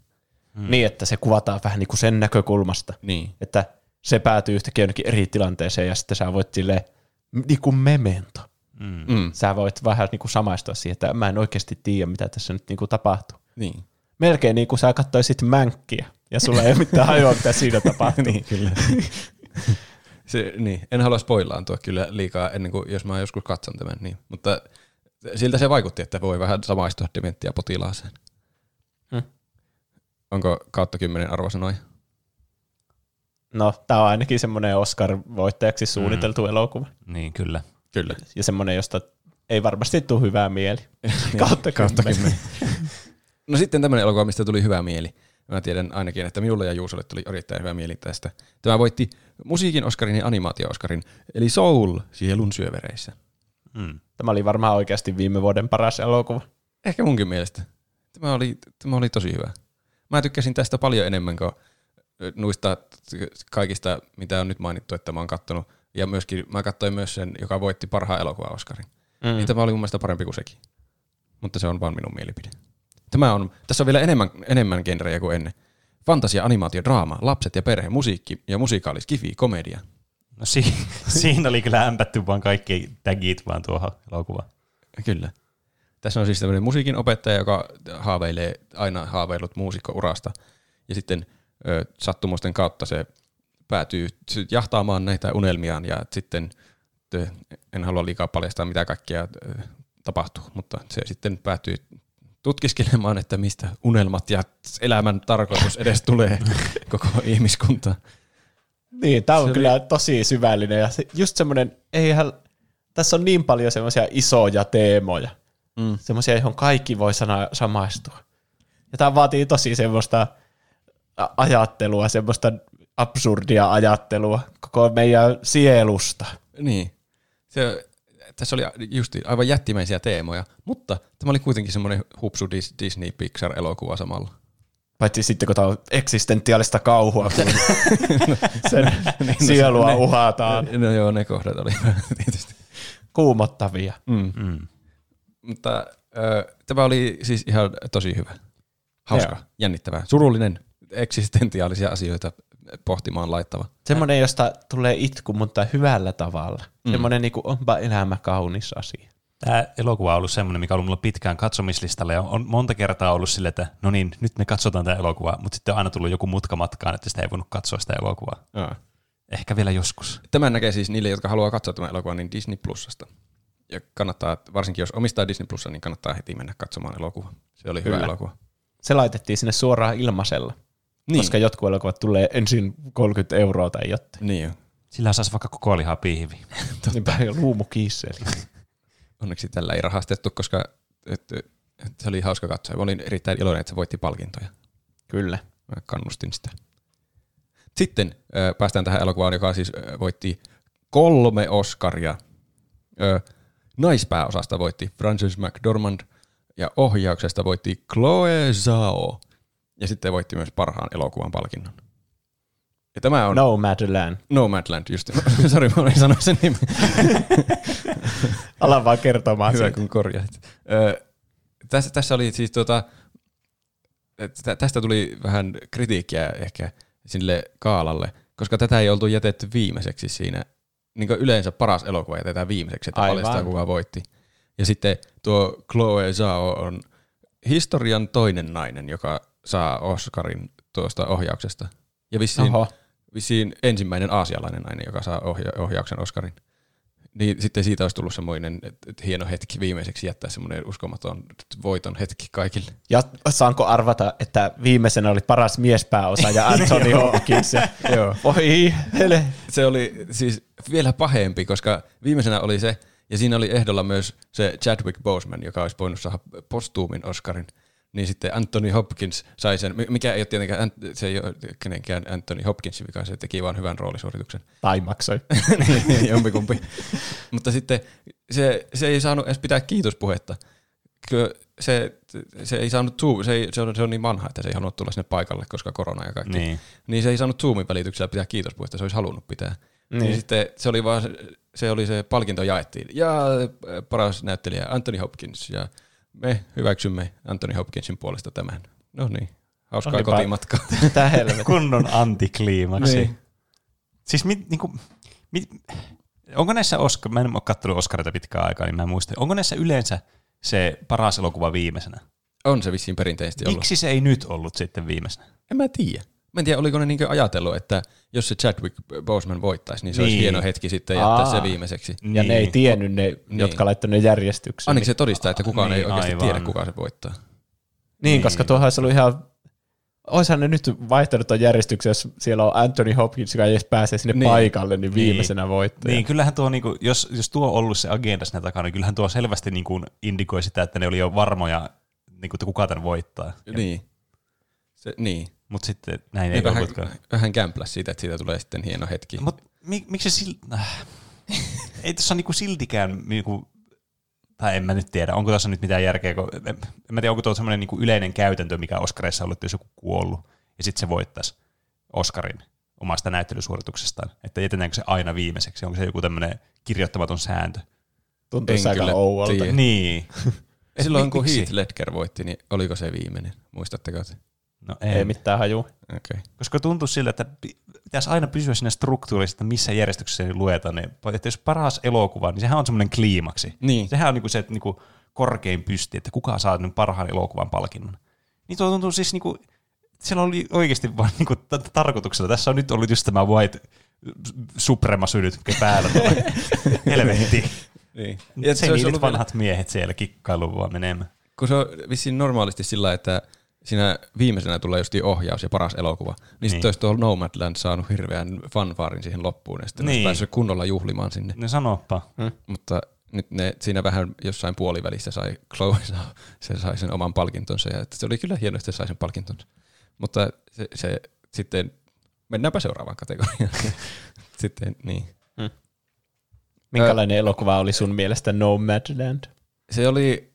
Mm. Niin, että se kuvataan vähän niin kuin sen näkökulmasta. Niin. Että se päätyy yhtäkkiä jonnekin eri tilanteeseen ja sitten sä voit silleen, niin kuin memento. Mm. Mm. Sä voit vähän niin kuin samaistua siihen, että mä en oikeasti tiedä, mitä tässä nyt niin kuin tapahtuu. Niin. Melkein niin kuin sä katsoisit mänkkiä ja sulla ei ole mitään hajua, mitä siinä tapahtuu. niin, kyllä. Se, niin. En halua spoilaantua kyllä liikaa ennen kuin, jos mä joskus katson tämän. Niin. Mutta siltä se vaikutti, että voi vähän samaistua dementia potilaaseen. Hmm. Onko kautta kymmenen arvosanoja? No, tää on ainakin semmoinen Oscar-voittajaksi suunniteltu elokuva. Niin, kyllä. Kyllä. Ja semmoinen, josta ei varmasti tule hyvää mieli. Kautta kautta kymmenen. no sitten tämmöinen elokuva, mistä tuli hyvä mieli. Mä tiedän ainakin, että minulle ja Juusolle tuli erittäin hyvä mieli tästä. Tämä voitti musiikin Oscarin ja animaatio-Oscarin, eli Soul sielun syövereissä. Mm. Tämä oli varmaan oikeasti viime vuoden paras elokuva. Ehkä munkin mielestä. Tämä oli, tämä oli tosi hyvä. Mä tykkäsin tästä paljon enemmän kuin nuista kaikista, mitä on nyt mainittu, että mä oon kattonut. Ja myöskin mä katsoin myös sen, joka voitti parhaan elokuva Oscarin. Mm. Niin tämä oli mun mielestä parempi kuin sekin. Mutta se on vaan minun mielipide. Tämä on, tässä on vielä enemmän, enemmän genrejä kuin ennen. Fantasia, animaatio, draama, lapset ja perhe, musiikki ja musikaali, skifi, komedia. No si- siinä oli kyllä ämpätty vaan kaikki tagit vaan tuohon elokuvaan. Kyllä. Tässä on siis tämmöinen musiikin opettaja, joka haaveilee aina haaveilut muusikkourasta. Ja sitten ö, sattumusten kautta se päätyy jahtaamaan näitä unelmiaan ja sitten en halua liikaa paljastaa mitä kaikkea tapahtuu, mutta se sitten päätyy tutkiskelemaan, että mistä unelmat ja elämän tarkoitus edes tulee koko ihmiskuntaan. Niin, tämä on Se kyllä tosi syvällinen ja just semmoinen, eihän, tässä on niin paljon semmoisia isoja teemoja, Mm. semmoisia, johon kaikki voi sana, samaistua. Ja tämä vaatii tosi semmoista ajattelua, semmoista absurdia ajattelua koko meidän sielusta. Niin. Se, tässä oli justi aivan jättimäisiä teemoja, mutta tämä oli kuitenkin semmoinen hupsu Dis- Disney Pixar-elokuva samalla. Paitsi sitten, kun tämä on eksistentiaalista kauhua, kun sen sielua ne- uhataan. No joo, ne kohdat oli tietysti. Kuumottavia. Mm. Mm. Mutta ö, tämä oli siis ihan tosi hyvä. Hauska, Joo. jännittävää, surullinen, eksistentiaalisia asioita pohtimaan laittava. Semmoinen, josta tulee itku, mutta hyvällä tavalla. Mm. Semmoinen niin kuin, onpa elämä kaunis asia. Tämä elokuva on ollut semmoinen, mikä on ollut mulla pitkään katsomislistalla ja on monta kertaa ollut sille, että no niin, nyt me katsotaan tämä elokuva, mutta sitten on aina tullut joku mutka matkaan, että sitä ei voinut katsoa sitä elokuvaa. Aa. Ehkä vielä joskus. Tämän näkee siis niille, jotka haluaa katsoa tämän elokuvan, niin Disney Plusasta. Ja kannattaa, varsinkin jos omistaa Disney Plussa, niin kannattaa heti mennä katsomaan elokuva. Se oli hyvä Kyllä. elokuva. Se laitettiin sinne suoraan ilmaisella, Niin, koska jotkut elokuvat tulee ensin 30 euroa tai jotain. niin jo. Sillä saisi vaikka koko lihaa piihiviin. Niinpä ja luumukiisseli. Onneksi tällä ei rahastettu, koska et, et, se oli hauska katsoa. Mä olin erittäin iloinen, että se voitti palkintoja. Kyllä. Mä kannustin sitä. Sitten ö, päästään tähän elokuvaan, joka siis ö, voitti kolme Oscaria. Ö, naispääosasta voitti Frances McDormand ja ohjauksesta voitti Chloe Zhao. Ja sitten voitti myös parhaan elokuvan palkinnon. Ja tämä on No Madland. Nomadland, just. Sori, mä olin sanoa sen nimen. Ala vaan kertomaan Hyvä, siitä. kun korjasit. Ö, tässä, tässä oli siis tä- tästä tuli vähän kritiikkiä ehkä sille kaalalle, koska tätä ei oltu jätetty viimeiseksi siinä. Niin kuin yleensä paras elokuva jätetään viimeiseksi, että Aivan. paljastaa kuka voitti. Ja sitten tuo Chloe Zhao on historian toinen nainen, joka saa Oscarin tuosta ohjauksesta. Ja vissiin, Oho. vissiin ensimmäinen aasialainen nainen, joka saa ohja- ohjauksen Oscarin. Niin sitten siitä olisi tullut semmoinen että että hieno hetki viimeiseksi jättää semmoinen uskomaton voiton hetki kaikille. Ja saanko arvata, että viimeisenä oli paras miespääosa ja Anthony Hopkins. Joo. voi hele. Se oli siis vielä pahempi, koska viimeisenä oli se, ja siinä oli ehdolla myös se Chadwick Boseman, joka olisi voinut saada postuumin Oscarin. Niin sitten Anthony Hopkins sai sen, mikä ei ole tietenkään, se ei ole kenenkään Anthony Hopkinsin vika, se teki vaan hyvän roolisuorituksen. Tai maksoi. Niin, Jompikumpi. Mutta sitten se, se ei saanut edes pitää kiitospuhetta. Kyllä se, se ei saanut Zoom, se, ei, se, on, se on niin vanha, että se ei halunnut tulla sinne paikalle, koska korona ja kaikki. Niin. niin se ei saanut Zoomin välityksellä pitää kiitospuhetta, se olisi halunnut pitää. Niin, Niin. sitten se oli vaan, se, oli se palkinto jaettiin. Ja paras näyttelijä Anthony Hopkins ja me hyväksymme Anthony Hopkinsin puolesta tämän. No niin, hauskaa Olipa- kotimatkaa. Kunnon antikliimaksi. Niin. Niin. Siis mit, niinku, mit, onko näissä Oscar, mä en ole katsonut Oscarita pitkään aikaa, niin mä en muista. Onko näissä yleensä se paras elokuva viimeisenä? On se vissiin perinteisesti ollut. Miksi se ei nyt ollut sitten viimeisenä? En mä tiedä. Mä en tiedä, oliko ne niinkö ajatellut, että jos se Chadwick Boseman voittaisi, niin se niin. olisi Niin. hieno hetki sitten jättää Aa. se viimeiseksi. Ja ne ei tiennyt ne, Niin. jotka laittoi ne järjestykseen. Ainakin se todistaa, että kukaan Niin, ei oikeasti aivan. tiedä, kuka se voittaa. Niin, koska tuohon olisi ollut ihan... Oishan ne nyt vaihtanut tuon järjestyksen, jos siellä on Anthony Hopkins, joka ei edes pääse sinne Niin. niin. paikalle, niin viimeisenä voittaja. Niin, kyllähän tuo, niinku, jos, jos tuo on ollut se agenda siinä takana, niin kyllähän tuo selvästi niinku indikoi sitä, että ne oli jo varmoja, niinku, että kuka tämän voittaa. Niin. Se, niin. Mutta sitten näin Ei ei vähän, ollutkaan. vähän kämpläs siitä, että siitä tulee sitten hieno hetki. Mutta mi, miksi se sil... Äh. ei tässä ole niinku siltikään, niinku, tai en mä nyt tiedä, onko tässä nyt mitään järkeä, kun, en, en mä tiedä, onko tuo semmoinen niinku yleinen käytäntö, mikä Oscarissa on ollut, jos joku kuollut, ja sitten se voittaisi Oscarin omasta näyttelysuorituksestaan, että jätetäänkö se aina viimeiseksi, onko se joku tämmöinen kirjoittamaton sääntö? Tuntuisi En aika ouolta. tiedä. Niin. Silloin kun miksi? Heath Ledger voitti, niin oliko se viimeinen? Muistatteko te? No Ei mitään haju. Okei. Okay. Koska tuntuu siltä, että pi- pitäisi aina pysyä siinä struktuurissa, että missä järjestyksessä ne luetaan. Ne. Että jos paras elokuva, niin sehän on semmoinen kliimaksi. Niin. Sehän on niinku se että niinku korkein pysti, että kuka saa nyt parhaan elokuvan palkinnon. Niin tuo tuntuu siis, niinku, siellä oli oikeasti vaan niinku t- tarkoituksella. Tässä on nyt ollut just tämä white supremacy nyt päällä. Helvetti. Niin. Ja se olisi niitä ollut vanhat miehet siellä kikkailu vaan menemään. kun se on vissiin normaalisti sillä, että siinä viimeisenä tulee just ohjaus ja paras elokuva, niin, niin. sitten olisi tuolla Nomadland saanut hirveän fanfaarin siihen loppuun, ja sitten niin. Olisi päässyt kunnolla juhlimaan sinne. Ne sanoppa. Mutta nyt ne siinä vähän jossain puolivälissä sai Chloe, se sai sen oman palkintonsa, ja että se oli kyllä hieno, että se sai sen palkintonsa. Mutta se, se sitten mennäänpä seuraavaan kategoriaan. Sitten niin. Minkälainen elokuva oli sun mielestä Nomadland? Se oli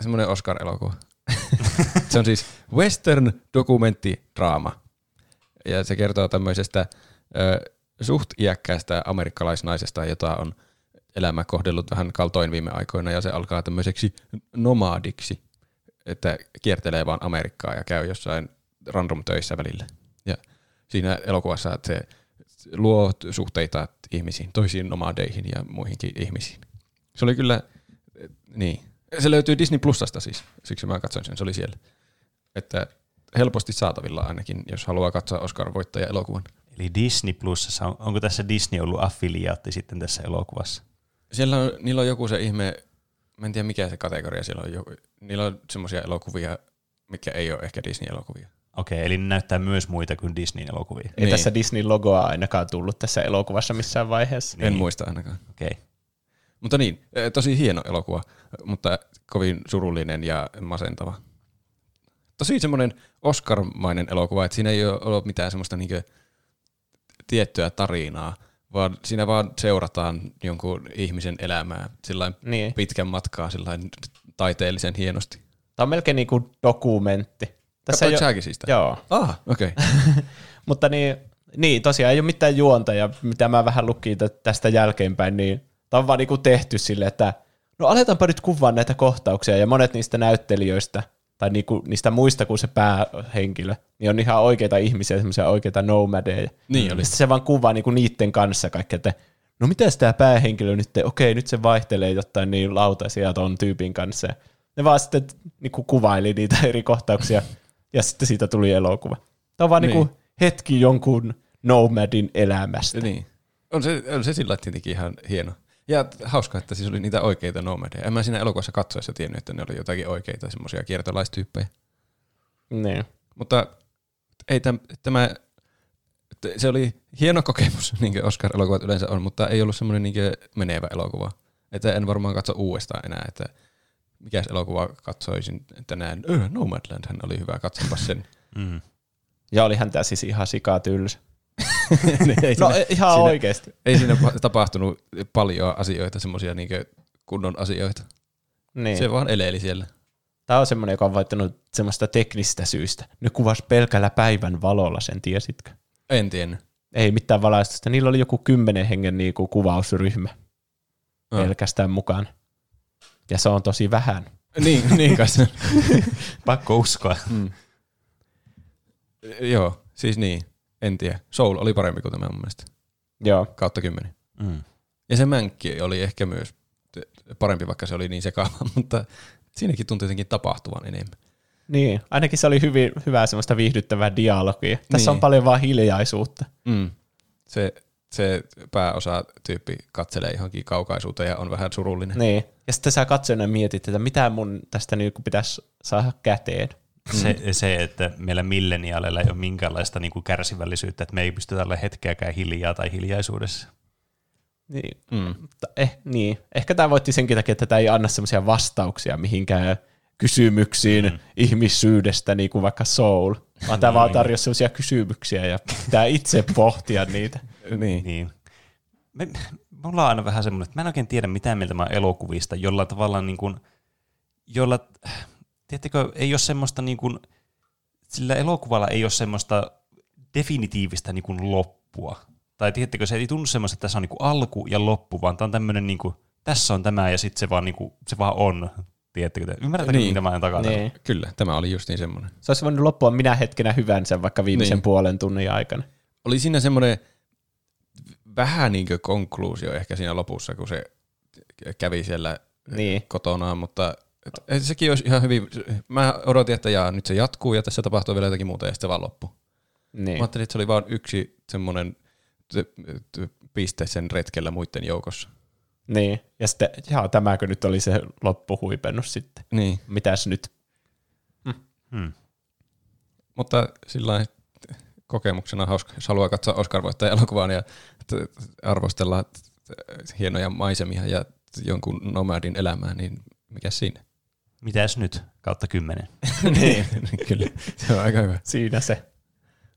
semmoinen Oscar-elokuva. se on siis western dokumenttidraama. Ja se kertoo tämmöisestä ö, suht iäkkäästä amerikkalaisnaisesta, jota on elämä kohdellut vähän kaltoin viime aikoina, ja se alkaa tämmöiseksi nomadiksi, että kiertelee vaan Amerikkaa ja käy jossain random töissä välillä. Ja siinä elokuvassa se luo suhteita ihmisiin, toisiin nomadeihin ja muihinkin ihmisiin. Se oli kyllä, niin. Se löytyy Disney Plusasta siis, siksi mä katsoin sen, se oli siellä. Että helposti saatavilla ainakin, jos haluaa katsoa Oscar-voittaja elokuvan. Eli Disney Plusassa, on, onko tässä Disney ollut affiliaatti sitten tässä elokuvassa? Siellä on, niillä on joku se ihme, mä en tiedä mikä se kategoria siellä on, joku, niillä on semmoisia elokuvia, mitkä ei ole ehkä Disney-elokuvia. Okei, eli ne näyttää myös muita kuin Disneyn elokuvia. Ei Niin. tässä Disney-logoa ainakaan tullut tässä elokuvassa missään vaiheessa. En Niin. muista ainakaan. Okei. Mutta niin, eh, tosi hieno elokuva, mutta kovin surullinen ja masentava. Tosi semmoinen Oscar-mainen elokuva, että siinä ei ole mitään semmoista niinkö tiettyä tarinaa, vaan siinä vaan seurataan jonkun ihmisen elämää sillain Niin. pitkän matkaa sillain taiteellisen hienosti. Tämä on melkein niin kuin dokumentti. Tässä Katsoit säkin siitä? Joo, Ah, okei. Okay. mutta niin, niin, tosiaan ei ole mitään juonta, ja mitä mä vähän lukin tä- tästä jälkeenpäin, niin tämä on vaan niin kuin tehty sille, että no aletaanpa nyt kuvaa näitä kohtauksia, ja monet niistä näyttelijöistä, tai niinku niistä muista kuin se päähenkilö, niin on ihan oikeita ihmisiä, semmoisia oikeita nomadeja. Niin oli. Sitten se vaan kuvaa niinku niiden kanssa kaikki, että no mitä tämä päähenkilö nyt, te- okei nyt se vaihtelee jotain niin lautaisia ton tyypin kanssa. Ne vaan sitten niinku kuvaili niitä eri kohtauksia, ja sitten siitä tuli elokuva. Tämä on vaan Niin. niinku hetki jonkun nomadin elämästä. Niin. On se, on se sillä tietenkin ihan hieno. Ja hauska, että siis oli niitä oikeita nomadeja. En mä siinä elokuvassa katsoessa tiennyt, että ne oli jotakin oikeita semmoisia kiertolaistyyppejä. Niin. Mutta ei täm, tämä, se oli hieno kokemus, niin kuin Oscar-elokuvat yleensä on, mutta ei ollut semmoinen niin menevä elokuva. Että en varmaan katso uudestaan enää, että mikä elokuva katsoisin tänään. Öö, Nomadland hän oli hyvä, katsopa sen. Mm. Ja olihan tämä siis ihan sikatylsä. Niin ei, No siinä, ihan siinä- oikeasti. ei siinä pa- tapahtunut paljon asioita, semmoisia niin kunnon asioita. Niin. Se vaan eleili siellä. Tämä on semmoinen, joka on voittanut semmoista teknistä syystä. Ne kuvasi pelkällä päivän valolla, sen tiesitkö? En tiennyt. Ei mitään valaistusta. Niillä oli joku kymmenen hengen niinku kuvausryhmä Ah. pelkästään mukaan. Ja se on tosi vähän. Niin, niin kai. Pakko uskoa. mm. Joo, siis niin. En tiedä. Soul oli parempi kuin tämä mun mielestä. Joo. Kautta kymmenen. Mm. Ja se mänkki oli ehkä myös parempi, vaikka se oli niin sekava, mutta siinäkin tuntui jotenkin tapahtuvan enemmän. Niin, ainakin se oli hyvin, hyvää semmoista viihdyttävää dialogia. Tässä Niin. on paljon vaan hiljaisuutta. Mm. Se, se pääosa tyyppi katselee johonkin kaukaisuuteen ja on vähän surullinen. Niin. Ja sitten sä katsojana mietit, että mitä mun tästä niinku pitäisi saada käteen. Se, se, että meillä milleniaaleilla ei ole minkäänlaista niin kuin kärsivällisyyttä, että me ei pystytä olla hetkeäkään hiljaa tai hiljaisuudessa. Niin. Mm. Mutta eh, niin. Ehkä tämä voitti senkin takia, että tämä ei anna semmoisia vastauksia mihinkään kysymyksiin mm. ihmisyydestä, niin kuin vaikka Soul. Vaan tämä vaan tarjosi semmoisia kysymyksiä ja pitää itse pohtia niitä. Niin. Niin. Me, mulla on aina vähän semmoinen, että mä en oikein tiedä mitään mieltä mä elokuvista, jolla tavallaan niin kuin, jolla, tiedättekö, ei ole semmoista niin kuin, sillä elokuvalla ei ole semmoista definitiivistä niin kuin loppua. Tai tiedättekö, se ei tunnu semmoista, että tässä on niin kuin alku ja loppu, vaan tämä on tämmöinen, niin kuin, tässä on tämä ja sitten se vaan, niin kuin, se vaan on. Tiedättekö te? Ymmärrättekö, Niin. mitä mä en takana? Niin. Kyllä, tämä oli just niin semmoinen. Se olisi voinut loppua minä hetkenä hyvänsä vaikka viimeisen Niin. puolen tunnin aikana. Oli siinä semmoinen vähän niin kuin konkluusio ehkä siinä lopussa, kun se kävi siellä Niin. kotonaan, mutta et, sekin olisi ihan hyvin, mä odotin, että jaa, nyt se jatkuu ja tässä tapahtuu vielä jotakin muuta ja sitten se vaan loppuu. Niin. Mä ajattelin, että se oli vain yksi semmoinen piste sen retkellä muiden joukossa. niin. Ja sitten, jaa, tämäkö nyt oli se loppuhuipennus sitten. Niin, Mitäs nyt? Hmm. mutta sillä kokemuksena on hauska, jos haluaa katsoa Oscar-voittajan elokuvaan ja arvostella hienoja maisemia ja jonkun nomadin elämää, niin mikä siinä? Mitäs nyt? Kautta kymmenen. niin, kyllä. Se on aika hyvä. Siinä se.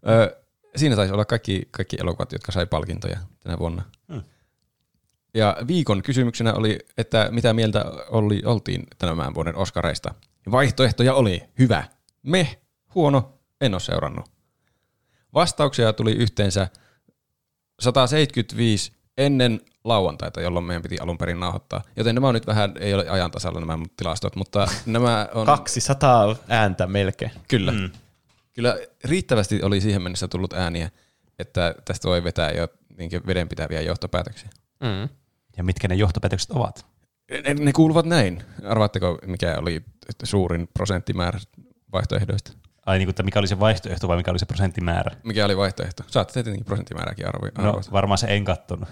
Ö, siinä taisi olla kaikki, kaikki elokuvat, jotka sai palkintoja tänä vuonna. Hmm. Ja viikon kysymyksenä oli, että mitä mieltä oli, oltiin tämän vuoden Oscareista. Vaihtoehtoja oli hyvä, me, huono, en ole seurannut. Vastauksia tuli yhteensä 175 ennen lauantaita, jolloin meidän piti alun perin nauhoittaa. Joten nämä on nyt vähän, ei ole ajan tasalla nämä tilastot, mutta nämä on... 200 ääntä melkein. Kyllä. Mm. Kyllä riittävästi oli siihen mennessä tullut ääniä, että tästä voi vetää jo niin vedenpitäviä johtopäätöksiä. Mm. Ja mitkä ne johtopäätökset ovat? Ne, ne kuuluvat näin. Arvaatteko, mikä oli suurin prosenttimäärä vaihtoehdoista? Ai niin kuin, että mikä oli se vaihtoehto vai mikä oli se prosenttimäärä? Mikä oli vaihtoehto? Saatte tietenkin prosenttimäärääkin arvi. No varmaan se en kattonut.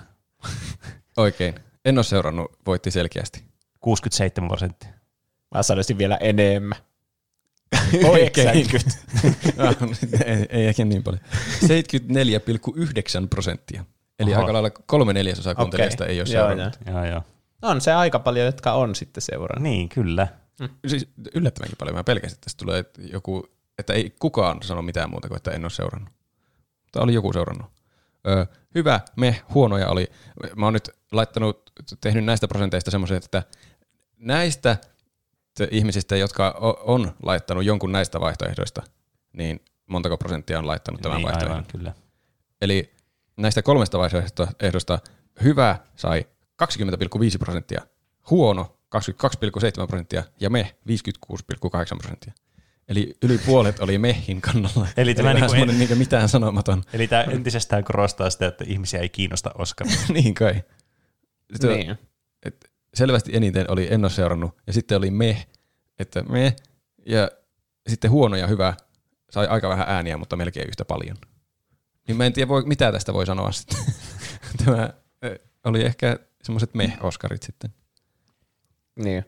Oikein. En ole seurannut, voitti selkeästi. 67 prosenttia. Mä sanoisin vielä enemmän. Oikein. 90. Ah, ei, ei ehkä niin paljon. 74,9 prosenttia. Eli Oho. aika lailla kolme neljäsosaa kuuntelijasta Okei. ei ole Joo, seurannut. Joo, joo. On se aika paljon, jotka on sitten seurannut. Niin, kyllä. Siis yllättävänkin paljon. Mä pelkäsin, että tästä tulee joku, että ei kukaan sano mitään muuta kuin, että en ole seurannut. Mutta oli joku seurannut. Öö, hyvä, me, huonoja oli. Mä oon nyt laittanut, tehnyt näistä prosenteista semmoisen, että näistä ihmisistä, jotka on laittanut jonkun näistä vaihtoehdoista, niin montako prosenttia on laittanut tämän niin, vaihtoehdon. aivan, kyllä. Eli näistä kolmesta vaihtoehdosta hyvä sai 20,5 prosenttia, huono 22,7 prosenttia ja me 56,8 prosenttia. Eli yli puolet oli mehin kannalla. Eli tämä vähän niinku semmoinen niin mitään sanomaton. Eli tämä entisestään korostaa sitä, että ihmisiä ei kiinnosta Oscar. niin kai. Sitten Niin. et selvästi eniten oli en ole seurannut, ja sitten oli me, että me, ja sitten huono ja hyvä sai aika vähän ääniä, mutta melkein yhtä paljon. Niin mä en tiedä, voi, mitä tästä voi sanoa sitten. Tämä oli ehkä semmoiset me-oskarit sitten. Niin.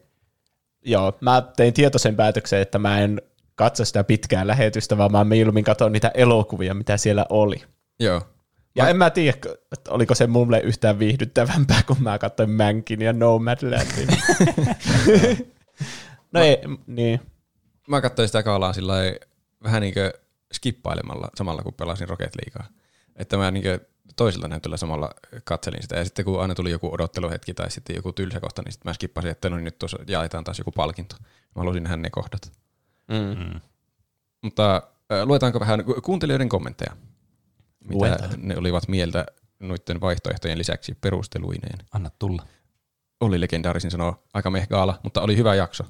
Joo, mä tein tietoisen päätöksen, että mä en katso sitä pitkää lähetystä, vaan mä mieluummin katson niitä elokuvia, mitä siellä oli. Joo. Ja mä... en mä tiedä, että oliko se mulle yhtään viihdyttävämpää, kun mä katsoin Mankin ja Nomadlandin. no ei, niin. Mä katsoin sitä kaalaa sillä vähän niin kuin skippailemalla samalla, kun pelasin Rocket Leaguea. Että mä niin kuin toisella näytöllä samalla katselin sitä. Ja sitten kun aina tuli joku odotteluhetki tai sitten joku tylsä kohta, niin sitten mä skippasin, että no niin nyt tuossa jaetaan taas joku palkinto. Mä halusin nähdä ne kohdat. Mm. Mm. Mutta luetaanko vähän ku- kuuntelijoiden kommentteja? Mitä Luetaan. ne olivat mieltä noiden vaihtoehtojen lisäksi perusteluineen. Anna tulla. Oli legendaarisin sanoa aika mehgaala, mutta oli hyvä jakso.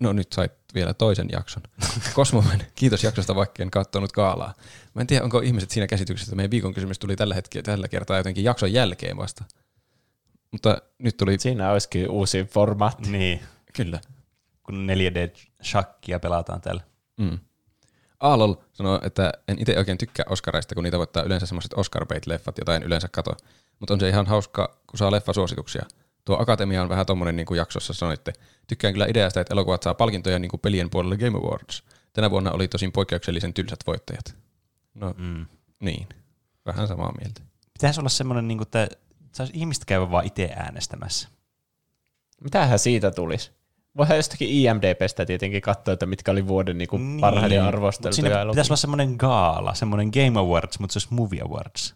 No nyt sait vielä toisen jakson. Kosmomen, kiitos jaksosta, vaikka en katsonut kaalaa. Mä en tiedä, onko ihmiset siinä käsityksessä, että meidän viikon kysymys tuli tällä, hetkellä, tällä kertaa jotenkin jakson jälkeen vasta. Mutta nyt tuli, Siinä olisikin uusi formaatti. Niin, kyllä. Kun 4D-shakkia pelataan täällä. Mm. Aalol sanoo, että en itse oikein tykkää Oscareista, kun niitä voittaa yleensä semmoiset oscar leffat jota en yleensä kato. Mutta on se ihan hauska, kun saa leffasuosituksia. Tuo Akatemia on vähän tommonen, niin kuin jaksossa sanoitte. Tykkään kyllä ideasta, että elokuvat saa palkintoja niin kuin pelien puolelle Game Awards. Tänä vuonna oli tosin poikkeuksellisen tylsät voittajat. No Mm. niin, vähän samaa mieltä. Pitäisi olla semmoinen, niin kuin, että saisi ihmistä käydä vaan itse äänestämässä. Mitähän siitä tulisi? Voihan jostakin IMDBstä tietenkin katsoa, että mitkä oli vuoden niin kuin Niin. parhaiden arvosteltuja Siinä elokuvia. pitäisi olla semmoinen gaala, semmoinen Game Awards, mutta se olisi Movie Awards.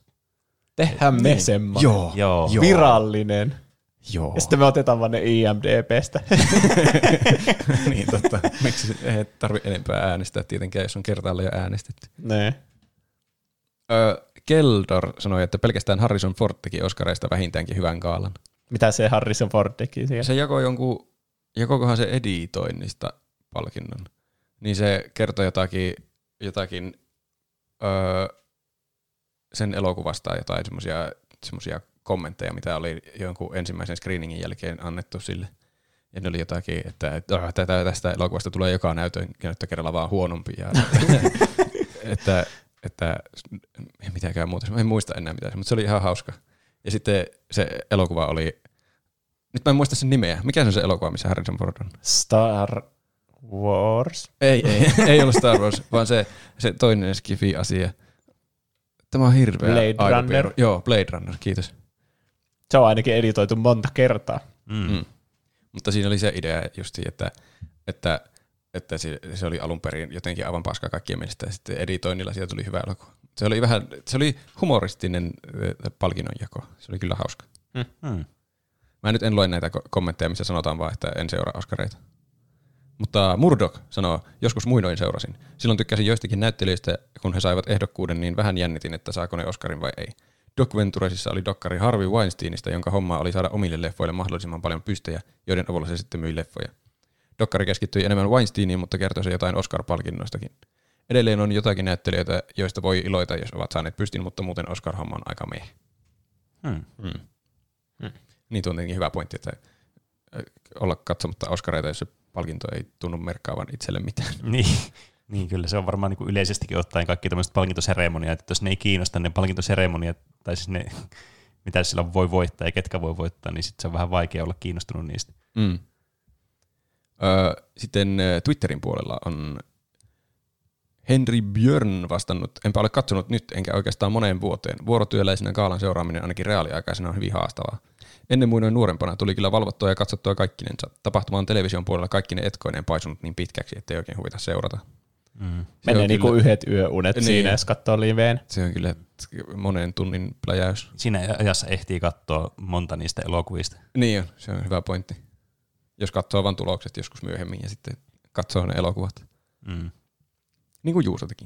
Tehdään me Niin. semmoinen. Joo, Joo. joo. Virallinen. joo. Ja sitten me otetaan vaan ne IMDBstä. niin totta. Miksi se- ei tarvitse enempää äänestää tietenkään, jos on kertaalle jo äänestetty. ne. Öö, Keldor sanoi, että pelkästään Harrison Ford teki Oscareista vähintäänkin hyvän kaalan. Mitä se Harrison Ford teki siellä? Se jakoi jonkun, jakoikohan se editoinnista palkinnon. Niin se kertoi jotakin, jotakin öö, sen elokuvasta jotain semmoisia semmosia kommentteja, mitä oli jonkun ensimmäisen screeningin jälkeen annettu sille. Ja ne oli jotakin, että, että "Ah, tätä, tästä elokuvasta tulee joka näytön, näyttökerralla vaan huonompi. Ja, että, että, mitäkään muuta. En muista enää mitään, mutta se oli ihan hauska. Ja sitten se elokuva oli, nyt mä en muista sen nimeä. Mikä se on se elokuva, missä Harrison Ford on? Star Wars. Ei, ei, ei ollut Star Wars, vaan se, se toinen skifi-asia. Tämä on hirveä Blade aivopiiru. Runner. Joo, Blade Runner, kiitos. Se on ainakin editoitu monta kertaa. Mm. Mm. Mutta siinä oli se idea just, että, että, että se, se oli alun perin jotenkin aivan paska kaikkien mielestä, ja sitten editoinnilla siitä tuli hyvä elokuva. Se oli vähän, se oli humoristinen äh, palkinnonjako. Se oli kyllä hauska. Hmm. Mä nyt en lue näitä ko- kommentteja, missä sanotaan vaan, että en seuraa Oscareita. Mutta Murdoch sanoo, joskus muinoin seurasin. Silloin tykkäsin joistakin näyttelijöistä, kun he saivat ehdokkuuden, niin vähän jännitin, että saako ne Oscarin vai ei. Doc Venturesissa oli dokkari Harvey Weinsteinista, jonka homma oli saada omille leffoille mahdollisimman paljon pystejä, joiden avulla se sitten myi leffoja. Dokkari keskittyi enemmän Weinsteiniin, mutta kertoi se jotain Oscar-palkinnoistakin. Edelleen on jotakin näyttelijöitä, joista voi iloita, jos ovat saaneet pystin, mutta muuten Oscar-homma on aika meh. Hmm. Mm. Niin tietenkin hyvä pointti, että äh, olla katsomatta Oscareita, jos se palkinto ei tunnu merkkaavan itselle mitään. Niin. niin, kyllä se on varmaan niin kuin yleisestikin ottaen kaikki tämmöiset palkintoseremoniat, että jos ne ei kiinnosta ne palkintoseremoniat, tai siis ne, mitä sillä voi voittaa ja ketkä voi voittaa, niin sitten se on vähän vaikea olla kiinnostunut niistä. Mm. Öö, sitten Twitterin puolella on Henry Björn vastannut, enpä ole katsonut nyt enkä oikeastaan moneen vuoteen. Vuorotyöläisenä kaalan seuraaminen ainakin reaaliaikaisena on hyvin haastavaa. Ennen muinoin nuorempana tuli kyllä valvottua ja katsottua kaikkinensa. Tapahtuma on television puolella kaikki ne etkoineen paisunut niin pitkäksi, ettei oikein huvita seurata. Mm. Se Menee niinku kyllä- yhdet yöunet Niin. siinä, jos katsoo liveen. Se on kyllä monen tunnin pläjäys. Siinä ajassa ehtii katsoa monta niistä elokuvista. Niin on, se on hyvä pointti. Jos katsoo vain tulokset joskus myöhemmin ja sitten katsoo ne elokuvat. Mm. Niin kuin Juuso teki.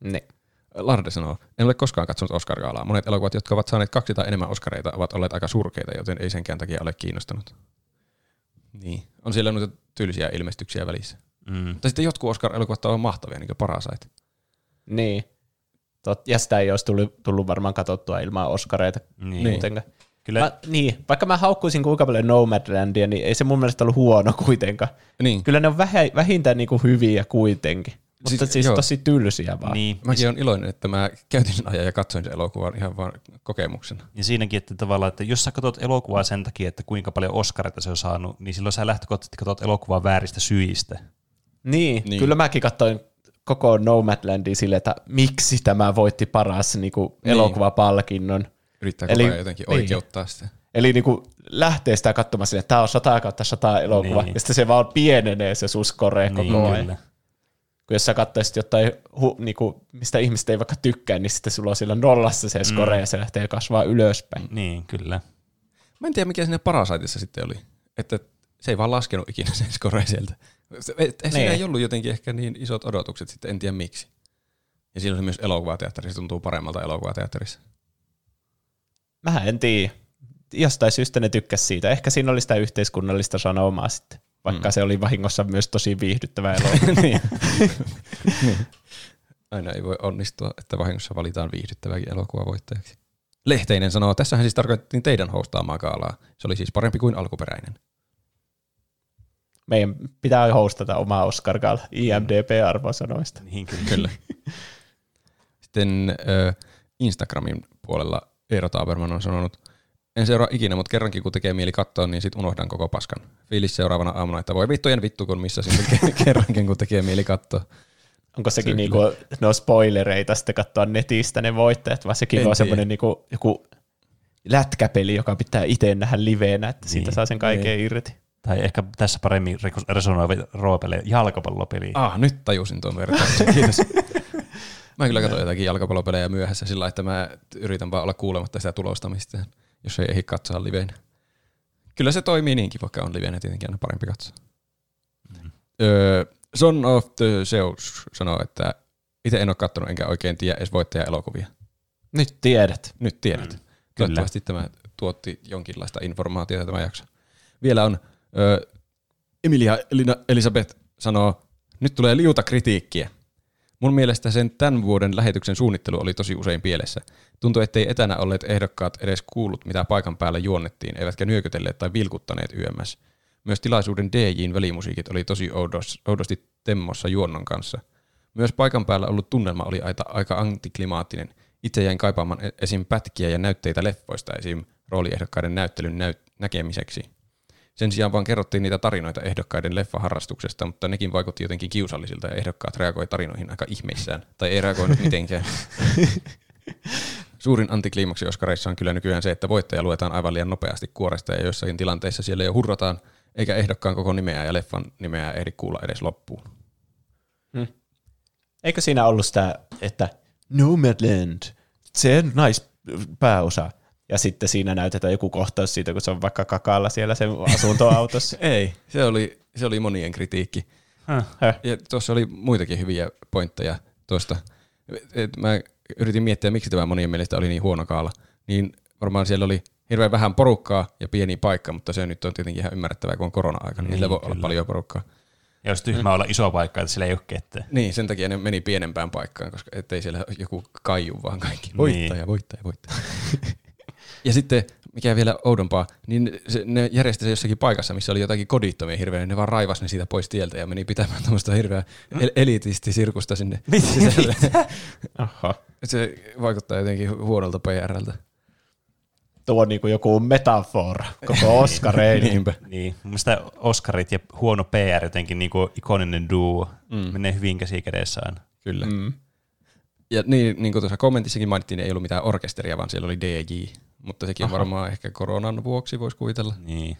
Niin. Larde sanoo, en ole koskaan katsonut Oscar-gaalaa. Monet elokuvat, jotka ovat saaneet kaksi tai enemmän Oscareita, ovat olleet aika surkeita, joten ei senkään takia ole kiinnostanut. Niin. On siellä noita tylsiä ilmestyksiä välissä. Mm. Mutta sitten jotkut Oscar-elokuvat ovat mahtavia, niin kuin Parasite. Niin. Tot, ja sitä ei olisi tullut, tullut varmaan katsottua ilman Oscareita Niin. Niin. muutenkaan. Kyllä, Mä, niin, vaikka mä haukkuisin kuinka paljon Nomadlandia, niin ei se mun mielestä ollut huono kuitenkaan. Niin. Kyllä ne on vähä, vähintään niinku hyviä kuitenkin. Mutta Siis- siis, siis joo. tosi tylsiä vaan. niin. Mäkin olen iloinen, että mä käytin sen ajan ja katsoin sen elokuvan ihan vaan kokemuksena. Ja siinäkin, että tavallaan, että jos sä katsot elokuvaa sen takia, että kuinka paljon Oscareita se on saanut, niin silloin sä lähtökohtaisesti katsot elokuvaa vääristä syistä. Niin, Niin. niin, kyllä mäkin katsoin koko Nomadlandia silleen, että miksi tämä voitti paras niinku Niin. elokuvapalkinnon. Yrittää Eli- koko ajan jotenkin niin. oikeuttaa sitä. Eli niinku lähtee sitä katsomaan silleen, että tämä on 100 kautta 100 elokuva, Niin. ja sitten se vaan pienenee se suskore koko Niin, ajan. kyllä. Kun jos sä katsoisit jotain, hu, niinku, mistä ihmiset ei vaikka tykkää, niin sitten sulla on siellä nollassa se score, Mm. ja se lähtee kasvaa ylöspäin. Niin, kyllä. Mä en tiedä, mikä siinä Parasiteissa sitten oli. Että se ei vaan laskenut ikinä sen score sieltä. Se- et- et Siinä Niin. ei ollut jotenkin ehkä niin isot odotukset sitten, en tiedä miksi. Ja silloin se myös elokuvateatterissa tuntuu paremmalta elokuvateatterissa. Mä en tiedä. Jostain syystä ne tykkäs siitä. Ehkä siinä oli sitä yhteiskunnallista sanomaa sitten. Vaikka Mm. se oli vahingossa myös tosi viihdyttävä elokuva. niin. Aina ei voi onnistua, että vahingossa valitaan viihdyttäväkin elokuva voittajaksi. Lehteinen sanoo, tässähän siis tarkoitettiin teidän hostaamaa gaalaa. Se oli siis parempi kuin alkuperäinen. Meidän pitää hostata omaa Oscar Gala IMDB-arvosanoista. Niin, kyllä. Kyllä. Sitten ö, Instagramin puolella Eero Taaberman on sanonut, en seuraa ikinä, mutta kerrankin kun tekee mieli katsoa, niin sit unohdan koko paskan. Fiilis seuraavana aamuna, että voi vittujen vittu, kun missä sitten kerrankin kun tekee mieli katsoa. Onko sekin Se niinku, no spoilereita sitten katsoa netistä ne voittajat, vai sekin En on semmoinen niinku, joku lätkäpeli, joka pitää itse nähdä liveenä, että siitä Niin. saa sen kaiken irti. Tai ehkä tässä paremmin resonoiva roopele jalkapallopeli. Ah, nyt tajusin tuon vertauksen, kiitos. Mä kyllä katson jotakin jalkapallopelejä myöhässä sillä että mä yritän vaan olla kuulematta sitä tulostamista, jos ei ehdi katsoa liveen. Kyllä se toimii niinkin, vaikka on liveenä tietenkin aina parempi katsoa. Mm. Öö, Son of the Zeus sanoo, että itse en ole katsonut enkä oikein tiedä edes voittaja-elokuvia. Nyt tiedät. Nyt tiedät. Mm, Toivottavasti tämä tuotti jonkinlaista informaatiota tämä jakso. Vielä on ö, Emilia Elina Elisabeth sanoo, nyt tulee liuta kritiikkiä. Mun mielestä sen tämän vuoden lähetyksen suunnittelu oli tosi usein pielessä. Tuntui, ettei etänä olleet ehdokkaat edes kuullut, mitä paikan päällä juonnettiin, eivätkä nyökytelleet tai vilkuttaneet YMS. Myös tilaisuuden DJin välimusiikit oli tosi oudos, oudosti temmossa juonnon kanssa. Myös paikan päällä ollut tunnelma oli aika, aika antiklimaattinen. Itse jäin kaipaamaan e- esim. pätkiä ja näytteitä leffoista esim. rooliehdokkaiden näyttelyn näyt- näkemiseksi. Sen sijaan vaan kerrottiin niitä tarinoita ehdokkaiden leffaharrastuksesta, mutta nekin vaikutti jotenkin kiusallisilta ja ehdokkaat reagoi tarinoihin aika ihmeissään, tai ei reagoinut mitenkään. Suurin antikliimaksi Oskareissa on kyllä nykyään se, että voittaja luetaan aivan liian nopeasti kuoresta ja joissakin tilanteissa siellä jo hurrataan, eikä ehdokkaan koko nimeä ja leffan nimeä ehdi kuulla edes loppuun. Eikö siinä ollut sitä, että Nomadland, sen naispääosa. Ja sitten siinä näytetään joku kohtaus siitä, kun se on vaikka kakalla siellä sen asuntoautossa. Ei, se oli, se oli monien kritiikki. Häh? Ja tuossa oli muitakin hyviä pointteja tuosta. Et mä yritin miettiä, miksi tämä monien mielestä oli niin huono kaala. Niin varmaan siellä oli hirveän vähän porukkaa ja pieni paikka, mutta se nyt on tietenkin ihan ymmärrettävää, kun on korona-aika, niin, Niin, voi olla kyllä. paljon porukkaa. Ja olisi tyhmää olla iso paikka, että sillä ei ole ketään. Niin, sen takia ne meni pienempään paikkaan, koska ettei siellä joku kaiju vaan kaikki. Voittaja, Niin. voittaja, voittaja. ja sitten, mikä vielä oudompaa, niin se, ne järjesti se jossakin paikassa, missä oli jotakin kodittomia hirveä, ne vaan raivas ne siitä pois tieltä ja meni pitämään tämmöistä hirveää el- elitistisirkusta sinne sisälle. Aha. se vaikuttaa jotenkin huonolta PRltä. Tuo on niin kuin joku metafora koko Oscareiden. Niinpä. Niin, mun mielestä Oscarit ja huono PR jotenkin niin kuin ikoninen duo mm. menee hyvin käsi kädessä aina. Kyllä. Mm. Mm. Ja niin, niin kuin tuossa kommentissakin mainittiin, niin ei ollut mitään orkesteria, vaan siellä oli DJ. Mutta sekin on varmaan ehkä koronan vuoksi, voisi kuvitella. Niin.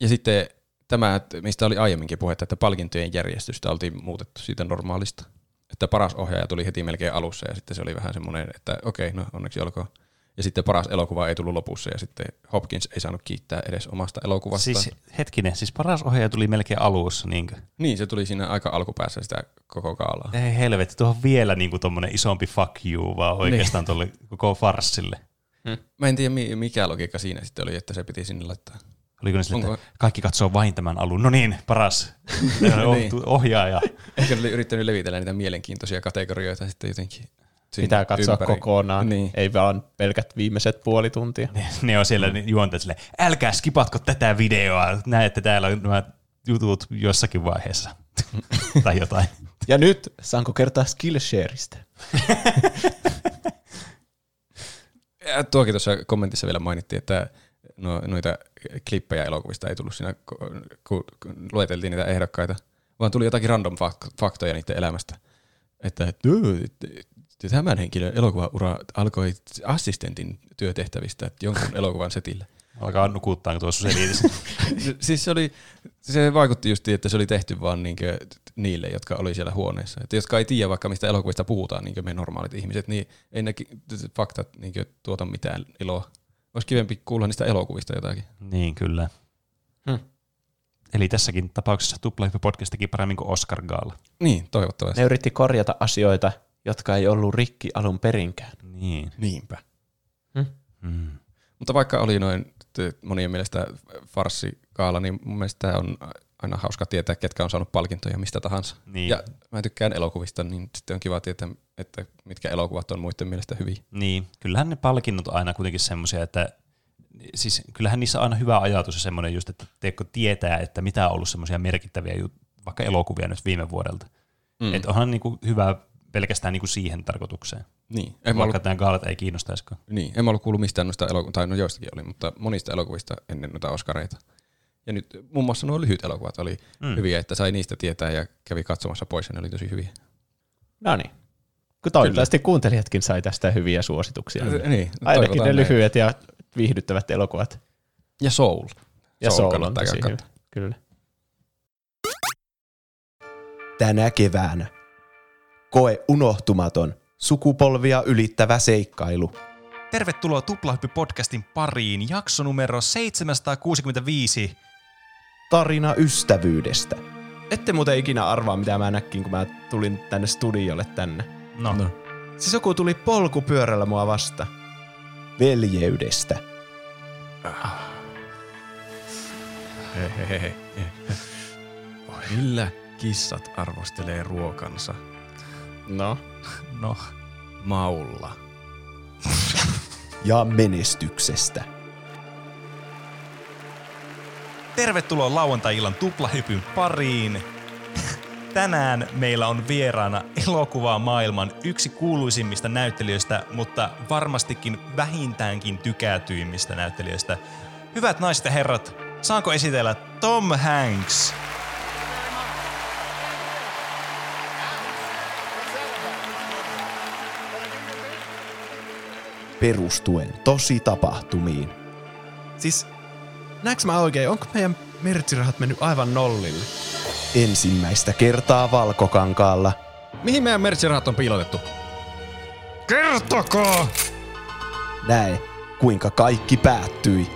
Ja sitten tämä, mistä oli aiemminkin puhetta, että palkintojen järjestystä oltiin muutettu siitä normaalista. Että paras ohjaaja tuli heti melkein alussa ja sitten se oli vähän semmoinen, että okei, no onneksi olkoon. Ja sitten paras elokuva ei tullut lopussa ja sitten Hopkins ei saanut kiittää edes omasta elokuvastaan. Siis hetkinen, siis paras ohjaaja tuli melkein alussa, niinkö? Niin, se tuli siinä aika alkupäässä sitä koko kaalaa. Ei helvetti, tuohon on vielä niin kuin tommonen isompi fuck you vaan oikeastaan tuolle koko farssille. Mä en tiedä mi- mikä logiikka siinä sitten oli, että se piti sinne laittaa. Oliko ne sille, Onko- että kaikki katsoo vain tämän alun? No niin, paras Niin. ohjaaja. Ehkä ne oli yrittänyt levitellä niitä mielenkiintoisia kategorioita sitten jotenkin. Pitää katsoa ympäri. kokonaan, Niin. ei vaan pelkät viimeiset puoli tuntia. Ne on siellä juonteet sille, älkää skipatko tätä videoa, näette täällä on nämä jutut jossakin vaiheessa. tai jotain. Ja nyt saanko kertaa Skillshareista? Ja tuokin tuossa kommentissa vielä mainittiin, että no, noita klippejä elokuvista ei tullut siinä, kun lueteltiin niitä ehdokkaita, vaan tuli jotakin random fak- faktoja niiden elämästä. Että, tämän henkilön elokuvaura alkoi assistentin työtehtävistä jonkun elokuvan setillä. Alkaa nukuttaa tuossa selitis. siis se, oli, se vaikutti just, että se oli tehty vaan niinkö niille, jotka oli siellä huoneessa. Että jotka ei tiedä vaikka mistä elokuvista puhutaan, niin me normaalit ihmiset, niin ei ne faktat niin tuota mitään iloa. Olisi kivempi kuulla niistä elokuvista jotakin. niin, kyllä. Hmm. Eli tässäkin tapauksessa Tuplahyppy podcast teki paremmin kuin Oscar Gaala. Niin, toivottavasti. Ne yritti korjata asioita, jotka ei ollut rikki alun perinkään. Niin. Niinpä. Mm. Mutta vaikka oli noin monien mielestä farssikaala, niin mun mielestä on aina hauska tietää, ketkä on saanut palkintoja mistä tahansa. Niin. Ja mä tykkään elokuvista, niin sitten on kiva tietää, että mitkä elokuvat on muiden mielestä hyviä. Niin, kyllähän ne palkinnot on aina kuitenkin semmoisia, että siis kyllähän niissä on aina hyvä ajatus ja semmoinen just, että teekö tietää, että mitä on ollut semmoisia merkittäviä jut- vaikka elokuvia nyt viime vuodelta. Mm. Että onhan niinku hyvä pelkästään niinku siihen tarkoitukseen. Niin, en Vaikka ollut, tämä gaalat ei kiinnostaisikaan. niin, en mä ollut kuullut mistään noista elokuvista, tai no joistakin oli, mutta monista elokuvista ennen noita Oscareita. Ja nyt muun muassa nuo lyhyt elokuvat oli mm. Hyviä, että sai niistä tietää ja kävi katsomassa pois ja ne oli tosi hyviä. No niin. Kun toivottavasti kuuntelijatkin sai tästä hyviä suosituksia. Niin, Ainakin ne näin. lyhyet ja viihdyttävät elokuvat. Ja Soul. Ja Soul, on kannattaa tosi hyvä. Kyllä. Tänä keväänä. Koe unohtumaton, sukupolvia ylittävä seikkailu. Tervetuloa Tuplahyppy-podcastin pariin, jakso numero 765. Tarina ystävyydestä. Ette muuten ikinä arvaa, mitä mä näkin, kun mä tulin tänne studiolle tänne. No, No. Siis joku tuli polkupyörällä mua vasta. Veljeydestä. Hehehe. Millä kissat arvostelee ruokansa? No. no. Maulla. Ja menestyksestä. Tervetuloa lauantai-illan Tuplahypyn pariin. Tänään meillä on vieraana elokuvaa maailman yksi kuuluisimmista näyttelijöistä, mutta varmastikin vähintäänkin tykätyimmistä näyttelijöistä. Hyvät naiset ja herrat, saanko esitellä Tom Hanks? Perustuen tosi tapahtumiin. Siis, näekö mä oikein, onko meidän mertsirahat mennyt aivan nollille? Ensimmäistä kertaa Valkokankaalla. Mihin meidän merchirahat on piilotettu? Kertokaa! Näe, kuinka kaikki päättyi.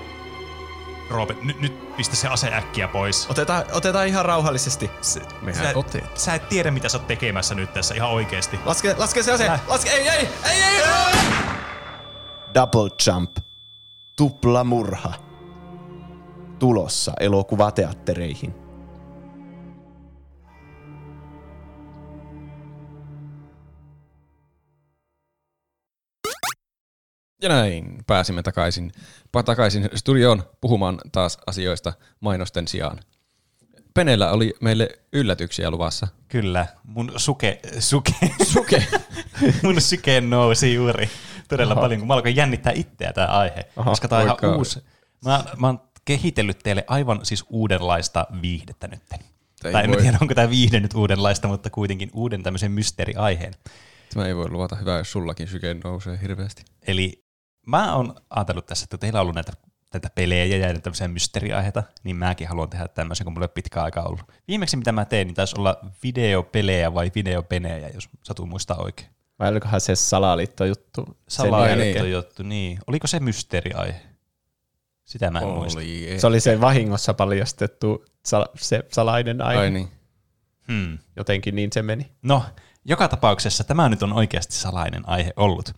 Roope, nyt, nyt pistä se ase äkkiä pois. Otetaan, otetaan ihan rauhallisesti. Se, Mehän sä, otetaan. sä et tiedä, mitä sä oot tekemässä nyt tässä ihan oikeesti. Laske, laske se ase! Laske, ei, ei, ei, ei! Double Jump. Tupla murha. Tulossa elokuvateattereihin. Ja näin pääsimme takaisin, pa- takaisin studioon puhumaan taas asioista mainosten sijaan. Penellä oli meille yllätyksiä luvassa. Kyllä, mun suke, suke, Suke. mun syke nousi juuri todella Oho. paljon, kun mä alkoin jännittää itseä tämä aihe. Oho, koska tämä on ihan uusi. Mä, mä oon kehitellyt teille aivan siis uudenlaista viihdettä nyt. Ei tai en voi. mä tiedä, onko tämä viihde nyt uudenlaista, mutta kuitenkin uuden tämmöisen mysteeriaiheen. Tämä ei voi luvata hyvää, jos sullakin syke nousee hirveästi. Eli mä oon ajatellut tässä, että teillä on ollut näitä, näitä pelejä ja näitä tämmöisiä mysteeriaiheita, niin mäkin haluan tehdä tämmöisen, kun mulla ei ole pitkään aikaa ollut. Viimeksi mitä mä tein, niin taisi olla videopelejä vai videopenejä, jos satu muistaa oikein. Vai olikohan se salaliittojuttu? sen Salaajuttu jälkeen? juttu, niin. Oliko se mysteeriaihe? Sitä mä en muista. Oli, ei. Se oli se vahingossa paljastettu sal- se salainen aihe. Ai niin. Hmm. Jotenkin niin se meni. No, joka tapauksessa tämä nyt on oikeasti salainen aihe ollut.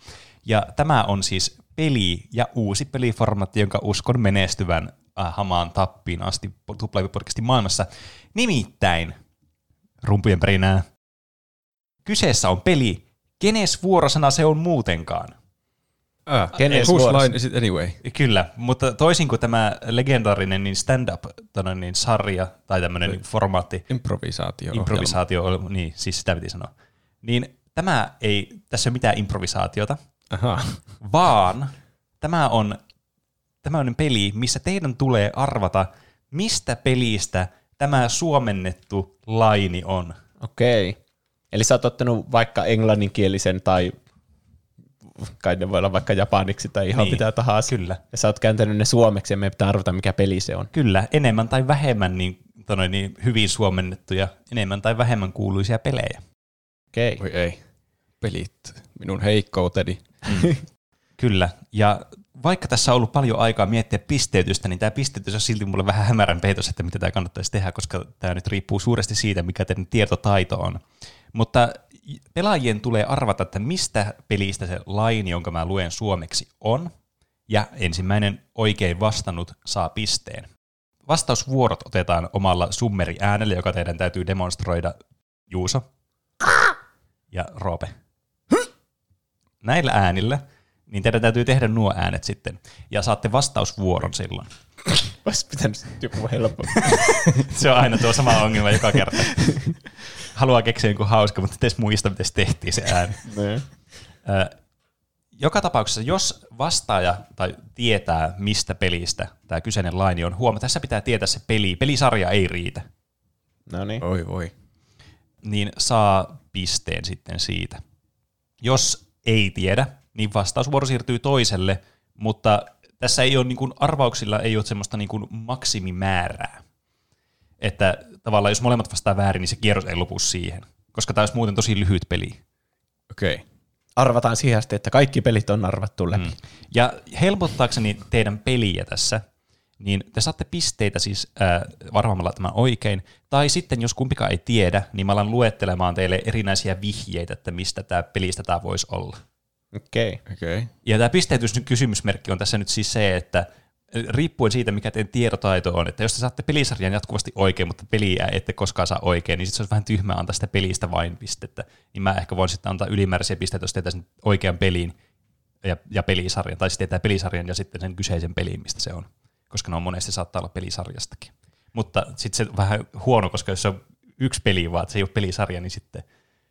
Ja tämä on siis peli ja uusi peliformaatti, jonka uskon menestyvän äh, hamaan tappiin asti tuplahyppy-podcastin maailmassa. Nimittäin, rumpujen perinää, kyseessä on peli, kenes vuorosana se on muutenkaan. Äh, Kenes whose vuorossa? line is it anyway? Kyllä, mutta toisin kuin tämä legendaarinen niin stand-up tonne niin sarja tai tämmöinen niin formaatti, Improvisaatio. improvisaatio, oli- niin siis sitä piti sanoa, niin tämä ei, tässä ei ole mitään improvisaatiota, Aha. vaan tämä on tämmöinen peli, missä teidän tulee arvata, mistä pelistä tämä suomennettu laini on. Okei. Eli sä oot ottanut vaikka englanninkielisen tai kai ne voi olla vaikka japaniksi tai ihan Niin, mitä tahansa. kyllä. Ja sä oot kääntänyt ne suomeksi ja me pitää arvata, mikä peli se on. Kyllä, enemmän tai vähemmän niin, tonne, niin hyvin suomennettuja, enemmän tai vähemmän kuuluisia pelejä. Okei. Voi ei. Pelit. Minun heikkouteni. Kyllä, ja vaikka tässä on ollut paljon aikaa miettiä pisteytystä, niin tämä pisteytys on silti mulle vähän hämärän peitos, että mitä tämä kannattaisi tehdä, koska tämä nyt riippuu suuresti siitä, mikä teidän tietotaito on. Mutta pelaajien tulee arvata, että mistä pelistä se laini, jonka mä luen suomeksi, on, ja ensimmäinen oikein vastannut saa pisteen. Vastausvuorot otetaan omalla summeri-äänellä, joka teidän täytyy demonstroida Juuso ja Roope. Näillä äänillä niin teidän täytyy tehdä nuo äänet sitten. Ja saatte vastausvuoron silloin. Olisi pitänyt joku helppo. Se on aina tuo sama ongelma joka kerta. Haluaa keksiä joku hauska, mutta edes muista, miten se tehtiin se ääni. Joka tapauksessa, jos vastaaja tai tietää, mistä pelistä tämä kyseinen laini on, huoma, tässä pitää tietää se peli. Pelisarja ei riitä. No niin. Oi voi. niin saa pisteen sitten siitä. Jos ei tiedä, niin vastausvuoro siirtyy toiselle, mutta tässä ei ole niin kuin, arvauksilla ei ole semmoista niin kuin maksimimäärää. Että tavallaan jos molemmat vastaa väärin, niin se kierros ei lopu siihen, koska tämä olisi muuten tosi lyhyt peli. Okei. Okay. Arvataan siihen asti, että kaikki pelit on arvattu läpi. Mm. Ja helpottaakseni teidän peliä tässä, niin te saatte pisteitä siis äh, varmaamalla tämän oikein. Tai sitten, jos kumpikaan ei tiedä, niin mä alan luettelemaan teille erinäisiä vihjeitä, että mistä tämä pelistä tämä voisi olla. Okei. Okay. Okei. Okay. Ja tämä pisteytys nyt kysymysmerkki on tässä nyt siis se, että riippuen siitä, mikä teidän tietotaito on, että jos te saatte pelisarjan jatkuvasti oikein, mutta peliä ette koskaan saa oikein, niin sitten se olisi vähän tyhmää antaa sitä pelistä vain pistettä. Niin mä ehkä voin sitten antaa ylimääräisiä pisteitä, jos teetään sen oikean pelin ja, ja pelisarjan, tai sitten pelisarjan ja sitten sen kyseisen pelin, mistä se on. Koska ne on monesti saattaa olla pelisarjastakin. Mutta sitten se on vähän huono, koska jos se on yksi peli vaan, että se ei ole pelisarja, niin sitten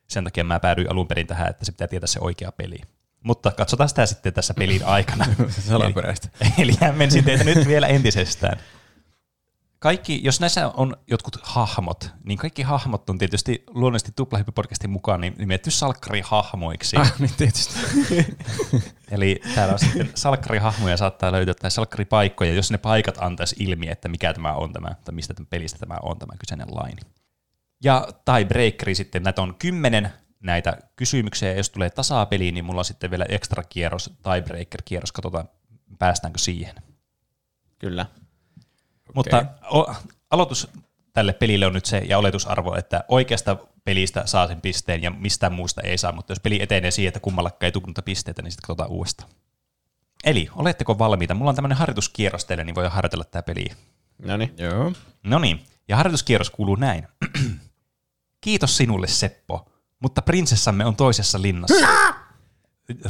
sen takia mä päädyin alun perin tähän, että se pitää tietää se oikea peli. Mutta katsotaan sitä sitten tässä pelin aikana. Salaperäistä. Eli, eli hämmensin teitä nyt vielä entisestään. Kaikki, jos näissä on jotkut hahmot, niin kaikki hahmot on tietysti luonnollisesti tuplahyppy-podcastin mukaan niin nimetty salkkarihahmoiksi. Ah, niin tietysti. Eli täällä on sitten salkkarihahmoja saattaa löytyä tai salkkaripaikkoja, jos ne paikat antaisi ilmi, että mikä tämä on tämä, tai mistä tämän pelistä tämä on tämä kyseinen laini. Ja tiebreakeri sitten, näitä on kymmenen näitä kysymyksiä, ja jos tulee tasapeli, niin mulla on sitten vielä ekstra kierros, tiebreaker-kierros, katsotaan päästäänkö siihen. Kyllä. Mutta o, aloitus tälle pelille on nyt se, ja oletusarvo, että oikeasta pelistä saa sen pisteen ja mistään muusta ei saa, mutta jos peli etenee siihen, että kummallakaan ei tule pisteitä, niin sitten katsotaan uudestaan. Eli, oletteko valmiita? Mulla on tämmöinen harjoituskierros teille, niin voi harjoitella tämä peli. No niin. Joo. No niin, ja harjoituskierros kuuluu näin. Kiitos sinulle, Seppo, mutta prinsessamme on toisessa linnassa.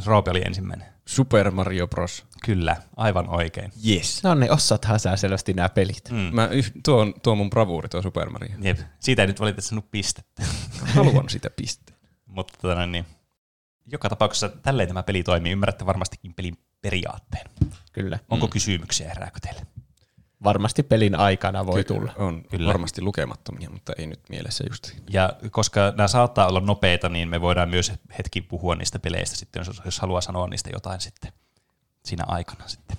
Roope oli ensimmäinen. Super Mario Bros. Kyllä, aivan oikein. Yes. No niin, osaathan sä selvästi nämä pelit. Mm. Mä, yh- tuo, on, tuo on mun bravuuri, tuo Super Mario. Jep, siitä ei nyt valitettavasti saanut pistettä. Haluan sitä pisteen. Mutta tota, niin, joka tapauksessa tälleen tämä peli toimii. Ymmärrätte varmastikin pelin periaatteen. Kyllä. Onko mm. kysymyksiä, herääkö teille? Varmasti pelin aikana voi tulla. On Kyllä. Varmasti lukemattomia, mutta ei nyt mielessä just. Ja koska nämä saattaa olla nopeita, niin me voidaan myös hetki puhua niistä peleistä sitten, jos, jos haluaa sanoa niistä jotain sitten siinä aikana sitten.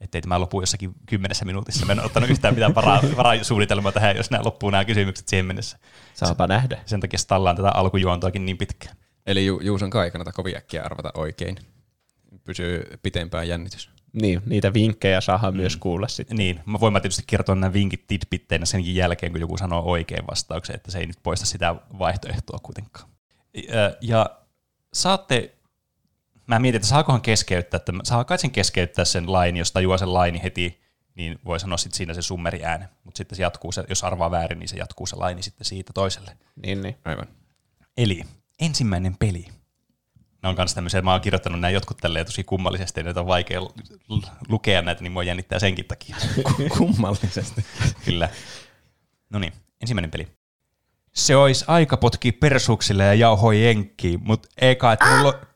Ettei tämä lopu jossakin kymmenessä minuutissa. Mä en ole ottanut yhtään mitään varaa, varasuunnitelmaa tähän, jos nämä loppuu nämä kysymykset siihen mennessä. Saapa nähdä. Sen takia stallaan tätä alkujuontoakin niin pitkään. Eli Ju- Juuson kai ei kannata kovin äkkiä arvata oikein. Pysyy pitempään jännitys. Niin, niitä vinkkejä saadaan mm. myös kuulla sitten. Niin, mä voin mä tietysti kertoa nämä vinkit tidbitteinä senkin jälkeen, kun joku sanoo oikein vastauksen, että se ei nyt poista sitä vaihtoehtoa kuitenkaan. Ja, ja saatte, mä mietin, että saakohan keskeyttää, että saa kai sen keskeyttää sen lain, jos tajuaa sen laini heti, niin voi sanoa sitten siinä se summeri ääne, mutta sitten se jatkuu, se, jos arvaa väärin, niin se jatkuu se laini sitten siitä toiselle. Niin, niin. Aivan. Eli ensimmäinen peli. Ne on kanssa tämmöisiä, mä oon kirjoittanut nämä jotkut tälleen tosi kummallisesti, ja on vaikea lu- lu- lukea näitä, niin mua jännittää senkin takia. Kummallisesti. Kyllä. No niin, ensimmäinen peli. Se olisi aika potki persuksille ja jauhoi jenkkiin, mutta eka, että mulla on...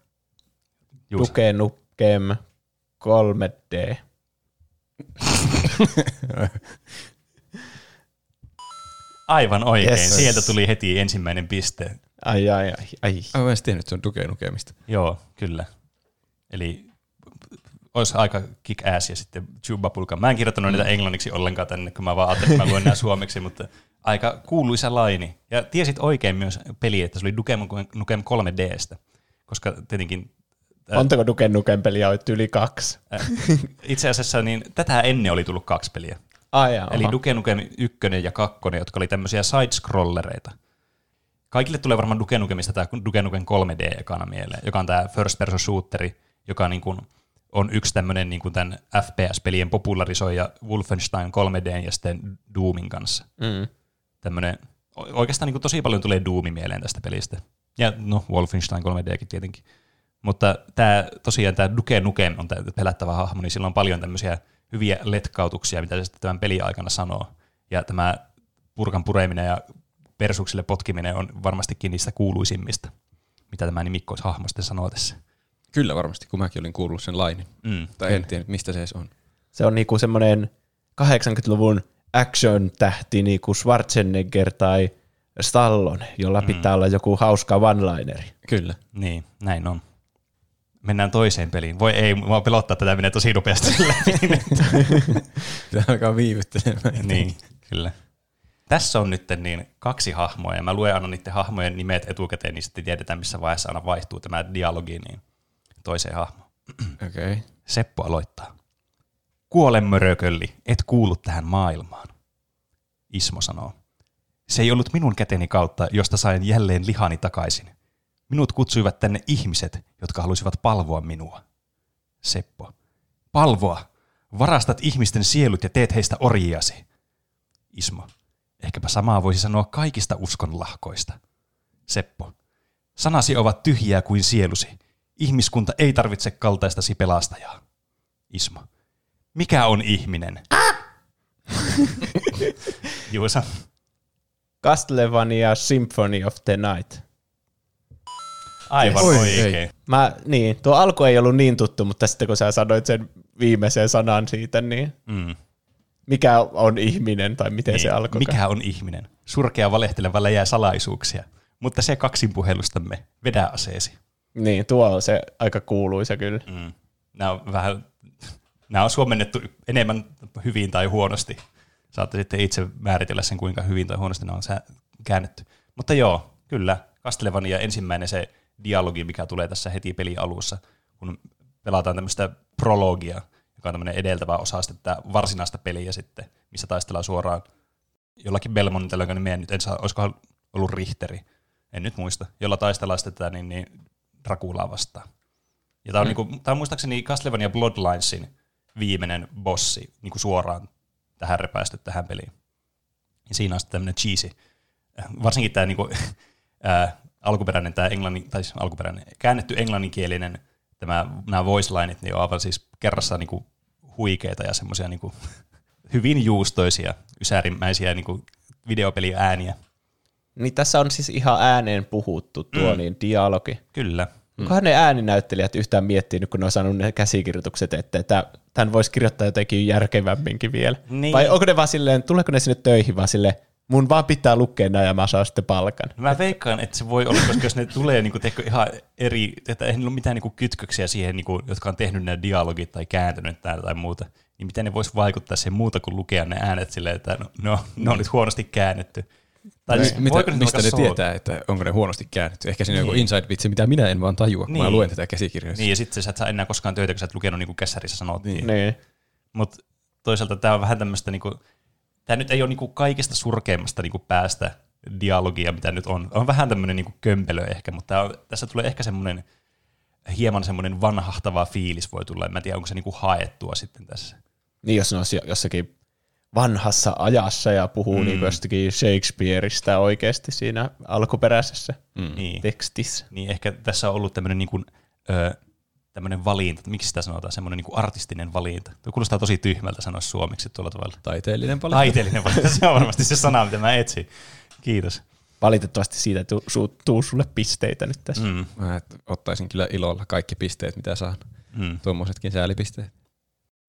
Duke Nukem 3D. Aivan oikein. Yes. Sieltä tuli heti ensimmäinen piste. Ai, ai, ai. ai. Ai, mä en tiennyt, että se on Duke Nukemista. Joo, kyllä. Eli olisi aika kick ass ja sitten Chuba Pulka. Mä en kirjoittanut niitä englanniksi ollenkaan tänne, kun mä vaan ajattelin, että mä luen nämä suomeksi, mutta aika kuuluisa laini. Ja tiesit oikein myös peli, että se oli Duke Nukem 3Dstä, koska tietenkin Ä- Montako Duke Nukem peliä on yli kaksi? äh, itse asiassa niin tätä ennen oli tullut kaksi peliä. Ai, jaa, Eli. Duke Nukem 1 ja 2, jotka oli tämmöisiä side-scrollereita. Kaikille tulee varmaan Duke Nukemista tämä Duke Nukem 3D ekana mieleen, joka on tämä first person shooteri, joka niin kuin on yksi tämmöinen niin kuin tämän FPS-pelien popularisoija Wolfenstein 3D ja sitten Doomin kanssa. Mm. Tämmöinen, oikeastaan niin kuin tosi paljon tulee Doomi mieleen tästä pelistä. Ja no, Wolfenstein 3Dkin tietenkin. Mutta tämä, tosiaan tämä Duke Nukem on tämä pelättävä hahmo, niin sillä on paljon tämmöisiä hyviä letkautuksia, mitä se sitten tämän pelin aikana sanoo. Ja tämä purkan pureminen ja persuksille potkiminen on varmastikin niistä kuuluisimmista, mitä tämä nimikkoishahmo sitten sanoo tässä. Kyllä varmasti, kun mäkin olin kuullut sen lainin. Mm. Tai en tiedä, mistä se edes on. Se on niinku semmoinen 80-luvun action-tähti niinku Schwarzenegger tai Stallone, jolla mm. pitää olla joku hauska one-lineri. Kyllä. Niin, näin on. Mennään toiseen peliin. Voi ei, mua pelottaa, että tämä menee tosi nopeasti läpi. Pitää alkaa viivyttelemään. niin, kyllä. Tässä on nyt niin kaksi hahmoa, ja mä luen aina niiden hahmojen nimet etukäteen, niin sitten tiedetään, missä vaiheessa aina vaihtuu tämä dialogi niin toiseen hahmoon. Okei. Okay. Seppo aloittaa. Kuole mörökölli, et kuulu tähän maailmaan. Ismo sanoo. Se ei ollut minun käteni kautta, josta sain jälleen lihani takaisin. Minut kutsuivat tänne ihmiset, jotka halusivat palvoa minua. Seppo. Palvoa! Varastat ihmisten sielut ja teet heistä orjiasi. Ismo. Ehkäpä samaa voisi sanoa kaikista uskonlahkoista. Seppo. Sanasi ovat tyhjiä kuin sielusi. Ihmiskunta ei tarvitse kaltaistasi pelastajaa. Ismo. Mikä on ihminen? Juusa. Castlevania Symphony of the Night. Aivan Oi, oikein. ei. Mä, niin, tuo alku ei ollut niin tuttu, mutta sitten kun sä sanoit sen viimeisen sanan siitä, niin Mm. Mikä on ihminen tai miten se Niin. alkoi? Mikä on ihminen? Surkea valehteleva läjää salaisuuksia. Mutta se kaksinpuhelustamme, vedä aseesi. Niin, tuo on se aika kuuluisa kyllä. Mm. Nämä on vähän, nämä on suomennettu enemmän hyvin tai huonosti. Saatte sitten itse määritellä sen, kuinka hyvin tai huonosti nämä on käännetty. Mutta joo, kyllä, Castlevania ensimmäinen se dialogi, mikä tulee tässä heti pelin alussa, kun pelataan tämmöistä prologia, joka on tämmöinen edeltävä osa tätä varsinaista peliä sitten, missä taistellaan suoraan jollakin Belmontilla, jonka nimeä nyt en saa, olisikohan ollut Richteri, en nyt muista, jolla taistellaan sitten tätä niin, niin Draculaa vastaan. Ja tämä on, mm. niinku, tää on muistaakseni Castlevania Bloodlinesin viimeinen bossi niinku suoraan tähän repäisty tähän peliin. Ja siinä on sitten tämmöinen cheesy. Varsinkin tämä niinku, ää, alkuperäinen, tämä englannin, tai siis alkuperäinen, käännetty englanninkielinen, tämä, nämä voice lineit, niin on aivan siis kerrassaan niinku huikeita ja semmoisia niinku hyvin juustoisia, ysärimmäisiä niinku videopeliääniä. Niin tässä on siis ihan ääneen puhuttu tuo Mm. niin dialogi. Kyllä. Onkohan ne ääninäyttelijät yhtään miettinyt, kun ne on saanut ne käsikirjoitukset, että että tämän voisi kirjoittaa jotenkin järkevämminkin vielä? Niin. Vai onko ne vaan silleen, tuleeko ne sinne töihin vaan silleen, mun vaan pitää lukea nämä ja mä saan sitten palkan. Mä veikkaan, että se voi olla, koska jos ne tulee niin kuin, ihan eri, että ei niillä ole mitään niin kytköksiä siihen, niin kuin, jotka on tehnyt nämä dialogit tai kääntänyt tai, tai muuta, niin miten ne voisi vaikuttaa siihen muuta kuin lukea ne äänet silleen, että no, no ne on nyt huonosti käännetty. Tai siis, mitä, ne mistä ne sool- tietää, että onko ne huonosti käännetty? Ehkä siinä on joku Niin. inside-vitsi, mitä minä en vaan tajua, kun mä Niin. luen tätä käsikirjoista. Niin, ja sitten sä et saa enää koskaan töitä, kun sä et lukenut niin kuin kässärissä sanottiin. Niin. Mutta toisaalta tämä on vähän tämmöistä, niinku, tämä nyt ei ole niinku kaikista surkeimmasta niinku päästä dialogia, mitä nyt on. On vähän tämmöinen niinku kömpelö ehkä, mutta on, tässä tulee ehkä semmoinen hieman semmoinen vanhahtava fiilis voi tulla. En mä tiedä, onko se niinku haettua sitten tässä. Niin jos ne olisi jossakin vanhassa ajassa ja puhuu mm. niin jostakin Shakespeareista oikeasti siinä alkuperäisessä Mm. Niin. tekstissä. niin ehkä tässä on ollut tämmöinen niinku, ö, tämmöinen valinta, miksi sitä sanotaan, semmoinen niinku artistinen valinta. Tuo kuulostaa tosi tyhmältä sanoa suomeksi tuolla tavalla. Taiteellinen valinta. Taiteellinen valinta, se on varmasti se sana, mitä mä etsin. Kiitos. Valitettavasti siitä tuu, su- tuu sulle pisteitä nyt tässä. Mm. Mä ottaisin kyllä ilolla kaikki pisteet, mitä saan. Mm. Tuommoisetkin säälipisteet.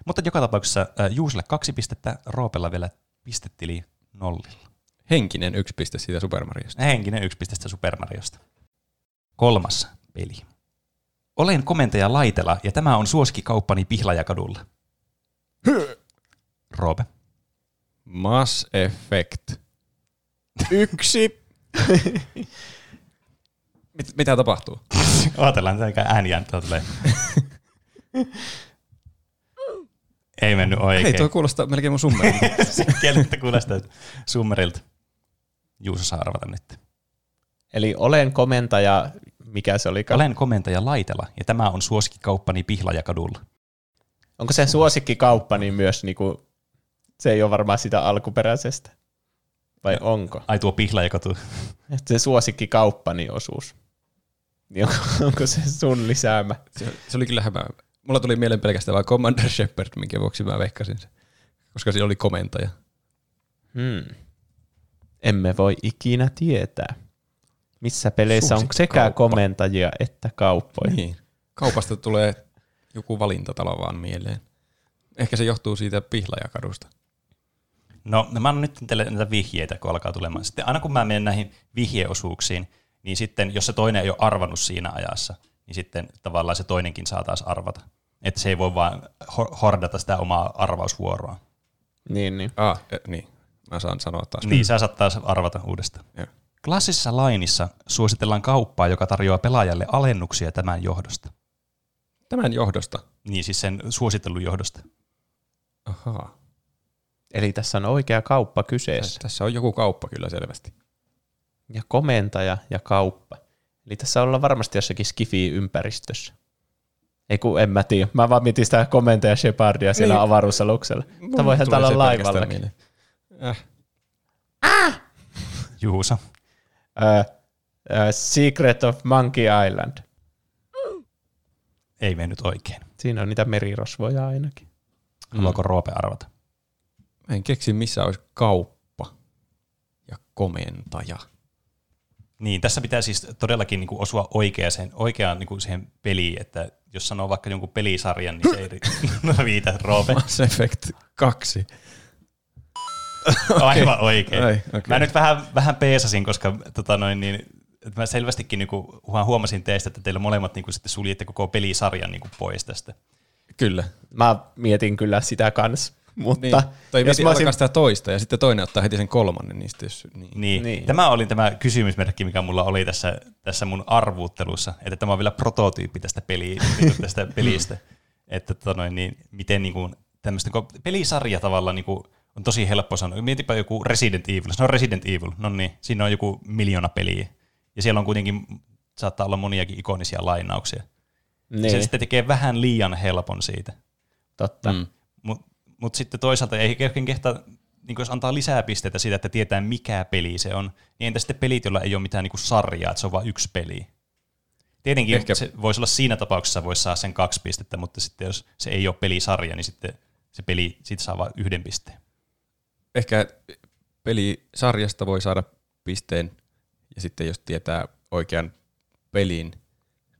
Mutta joka tapauksessa äh, Juuselle kaksi pistettä, Roopella vielä pistetili nollilla. Henkinen yksi piste siitä Super Mariosta. Henkinen yksi pistettä Super Mariosta. Kolmas peli. Olen komentaja Laitela ja tämä on suosikkikauppani Pihlajakadulla. Roope. Mass Effect. Yksi. Mit, mitä tapahtuu? Oatellaan, että tulee. Ei mennyt oikein. Hei, tuo kuulostaa melkein mun summerilta. Kieltä kuulostaa summerilta. Juuso saa arvata nyt. Eli olen komentaja, mikä se oli? Olen komentaja Laitela ja tämä on suosikkikauppani Pihlajakadulla. Onko se suosikkikauppa niin myös, niinku, se ei ole varmaan sitä alkuperäisestä? Vai onko? Ai tuo Pihlajakatu. Se suosikkikauppani osuus. Niin onko, onko se sun lisäämä? se, se oli kyllä hämää. Mulla tuli mieleen pelkästään vain Commander Shepard, minkä vuoksi mä veikkasin sen. Koska siinä oli komentaja. Hmm. Emme voi ikinä tietää. Missä peleissä on sekä komentajia että kauppoja. Niin. Kaupasta tulee joku valintatalo vaan mieleen. Ehkä se johtuu siitä pihlajakadusta. No, mä annan nyt teille näitä vihjeitä, kun alkaa tulemaan. Sitten aina kun mä menen näihin vihjeosuuksiin, niin sitten jos se toinen ei ole arvannut siinä ajassa, niin sitten tavallaan se toinenkin saa taas arvata. Että se ei voi vaan ho- hordata sitä omaa arvausvuoroa. Niin, niin. Ah, eh, niin. Mä saan sanoa taas. Niin, sä saat taas arvata uudestaan. Joo. Klassisessa lainissa suositellaan kauppaa, joka tarjoaa pelaajalle alennuksia tämän johdosta. Tämän johdosta. Niin, siis sen suosittelun johdosta. Ahaa. Eli tässä on oikea kauppa kyseessä. Tässä on joku kauppa kyllä selvästi. Ja komentaja ja kauppa. Eli tässä ollaan varmasti jossakin skifi-ympäristössä. Ei kun en mä tiedä. Mä vaan mietin sitä komentaja Shepardia siellä Niin. avaruusaluksella. Mutta voihan täällä olla laivallakin. Äh. Juusa. Uh, uh, Secret of Monkey Island. Ei mennyt oikein. Siinä on niitä merirosvoja ainakin. Haluaako Roope arvata? Mä en keksi, missä olisi kauppa ja komentaja. Niin, tässä pitää siis todellakin niin kuin osua oikeaan, oikeaan niin kuin siihen peliin, että jos sanoo vaikka jonkun pelisarjan, niin se ei no, riitä, Roope. Mass Effect 2. Aivan oikein. Ai, okei. Mä nyt vähän, vähän peesasin, koska tota noin, niin, että mä selvästikin niin kuin, huomasin teistä, että teillä molemmat niin kuin, sitten suljitte koko pelisarjan niin kuin, pois tästä. Kyllä. Mä mietin kyllä sitä kans. Mutta Niin. Tai jos mä olisin, alkaa sitä toista ja sitten toinen ottaa heti sen kolmannen, niin sitten jos... Niin. Niin. niin. Tämä oli tämä kysymysmerkki, mikä mulla oli tässä, tässä mun arvuuttelussa, että tämä on vielä prototyyppi tästä, peli, tästä pelistä. Että tota noin, niin, miten niin kuin, tämmöistä pelisarja tavallaan niin kuin, on tosi helppo sanoa. Mietipä joku Resident Evil. Se on Resident Evil. No niin, siinä on joku miljoona peliä. Ja siellä on kuitenkin, saattaa olla moniakin ikonisia lainauksia. Niin. Se sitten tekee vähän liian helpon siitä. totta. Mm. Mutta mut sitten toisaalta ei oikein kehtaa, niin jos antaa lisää pisteitä siitä, että tietää mikä peli se on, niin entä sitten pelit, joilla ei ole mitään niin sarjaa, että se on vain yksi peli? Tietenkin Ehkä. Ehkä- se voisi olla siinä tapauksessa, voisi saa sen kaksi pistettä, mutta sitten jos se ei ole pelisarja, niin sitten se peli siitä saa vain yhden pisteen. Ehkä pelisarjasta voi saada pisteen ja sitten jos tietää oikean pelin,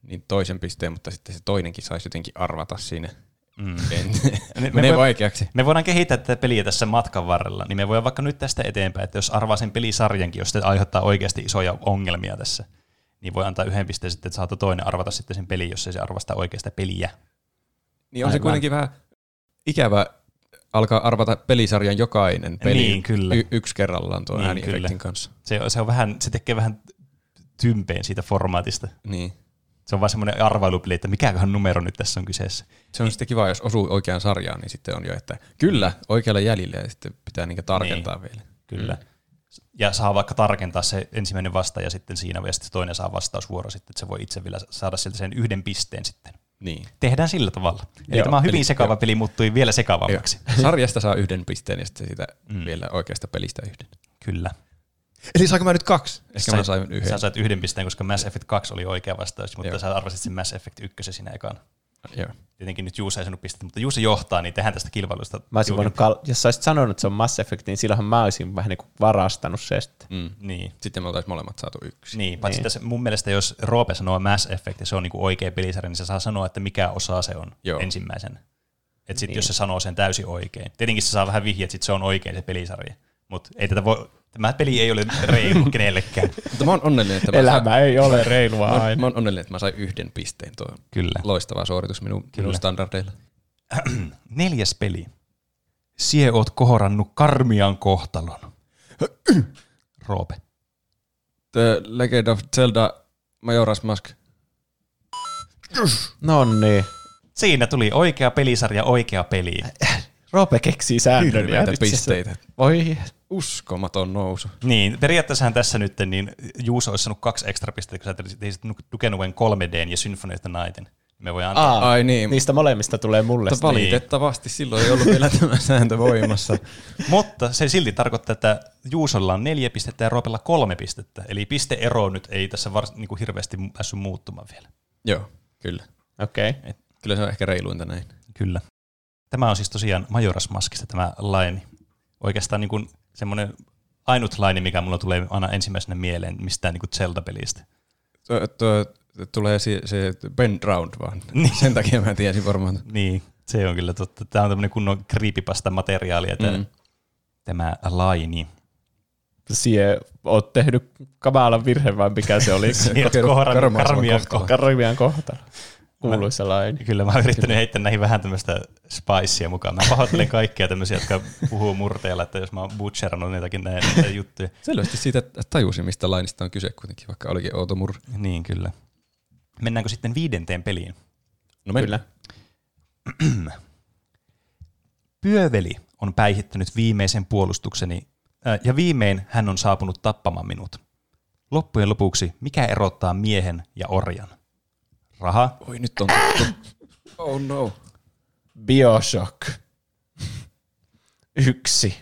niin toisen pisteen, mutta sitten se toinenkin saisi jotenkin arvata siinä. Mm. En, me voi- vaikeaksi. Me voidaan kehittää tätä peliä tässä matkan varrella, niin me voidaan vaikka nyt tästä eteenpäin, että jos arvaa sen pelisarjankin, jos se aiheuttaa oikeasti isoja ongelmia tässä, niin voi antaa yhden pisteen sitten, että saatu toinen arvata sitten sen peli, jos ei se arvasta oikeasta peliä. Niin on se Aivan. kuitenkin vähän ikävä alkaa arvata pelisarjan jokainen peli Niin, kyllä. Y- yksi kerrallaan tuon Niin, ääniefektin kyllä. kanssa. Se, se, on vähän, se tekee vähän tympeen siitä formaatista. Niin. Se on vaan semmoinen arvailupeli, että mikäköhän numero nyt tässä on kyseessä. Se on sitten kiva, jos osuu oikeaan sarjaan, niin sitten on jo, että kyllä, oikealle jäljelle ja sitten pitää niinkä tarkentaa niin. vielä. Kyllä. Ja saa vaikka tarkentaa se ensimmäinen vasta ja sitten siinä ja sitten toinen saa vastausvuoro sitten, että se voi itse vielä saada sieltä sen yhden pisteen sitten. Niin. Tehdään sillä tavalla. Eli Joo, tämä on hyvin eli- sekava joo. peli, muuttui vielä sekavammaksi. Sarjasta saa yhden pisteen ja sitten siitä Mm. vielä oikeasta pelistä yhden. Kyllä. Eli saanko mä nyt kaksi? Ehkä Sait- mä sain yhden. Sä sait yhden pisteen, koska Mass Effect 2 oli oikea vastaus, mutta Joo. sä arvasit sen Mass Effect 1 siinä ekana. Joo. Tietenkin nyt Juusa ei saanut pistettä, mutta Juusa johtaa, niin tehdään tästä kilpailusta. Mä olisin voinut, kal- jos sä olisit sanonut, että se on Mass Effect, niin silloinhan mä olisin vähän niin kuin varastanut se sitten. Mm. Niin. Sitten me oltaisiin molemmat saatu yksi. Niin, paitsi Niin. tässä mun mielestä jos Roope sanoo Mass Effect ja se on niinku oikea pelisarja, niin se saa sanoa, että mikä osa se on Joo. ensimmäisenä. Että sitten Niin. jos se sanoo sen täysin oikein. Tietenkin se saa vähän vihjeä, että sit se on oikein se pelisarja. Mutta ei tätä voi, tämä peli ei ole reilu kenellekään. Mutta mä oon onnellinen, että mä, sain, Elämä ei ole reilua mä, aina. mä oon onnellinen, että mä sain yhden pisteen. Tuo Kyllä. loistava suoritus minun, minun standardeilla. Neljäs peli. Sie oot kohdannut karmian kohtalon. Roope. The Legend of Zelda Majora's Mask. No niin. Siinä tuli oikea pelisarja, oikea peli. Roope keksii säännön. ja Hirveitä pisteitä. Voi. Uskomaton nousu. Niin, periaatteessahan tässä nyt niin Juuso olisi saanut kaksi ekstra pistettä, kun sä teisit Duke Nukem 3D ja Symphony of the Nightin. Me voi antaa. Aa, Ai niin. Niistä molemmista tulee mulle. Mutta valitettavasti silloin ei ollut vielä tämä sääntö voimassa. Mutta se silti tarkoittaa, että Juusolla on neljä pistettä ja Roopella kolme pistettä. Eli pisteero nyt ei tässä vars, niin kuin hirveästi päässyt muuttumaan vielä. Joo, kyllä. Okei. Okay. Kyllä se on ehkä reiluinta näin. Kyllä. Tämä on siis tosiaan Majoras Maskista tämä laini. Oikeastaan niin kuin semmoinen ainut laini, mikä mulla tulee aina ensimmäisenä mieleen mistään niin kuin Zelda-pelistä. Tuo, tuo, tulee se, se bend round vaan. Niin. Sen takia mä tiesin varmaan. Niin, se on kyllä totta. Tämä on tämmöinen kunnon creepypasta materiaalia, tämä, mm. Tämä laini. Sie oot tehnyt kamalan virhe, vai mikä se oli? Karmian kohtalon. Kuuluisa laini. Kyllä mä oon yrittänyt heittää näihin vähän tämmöistä spicea mukaan. Mä pahoittelen kaikkia tämmöisiä, jotka puhuu murteella, että jos mä oon butcherannut niitäkin näitä juttuja. Selvästi siitä tajusin, mistä lainista on kyse kuitenkin, vaikka olikin outo murre. Niin, kyllä. Mennäänkö sitten viidenteen peliin? No Kyllä. Pyöveli on päihittänyt viimeisen puolustukseni, äh, ja viimein hän on saapunut tappamaan minut. Loppujen lopuksi, mikä erottaa miehen ja orjan? Raha, Oi, nyt on tuttu. Oh no. Bioshock. Yksi.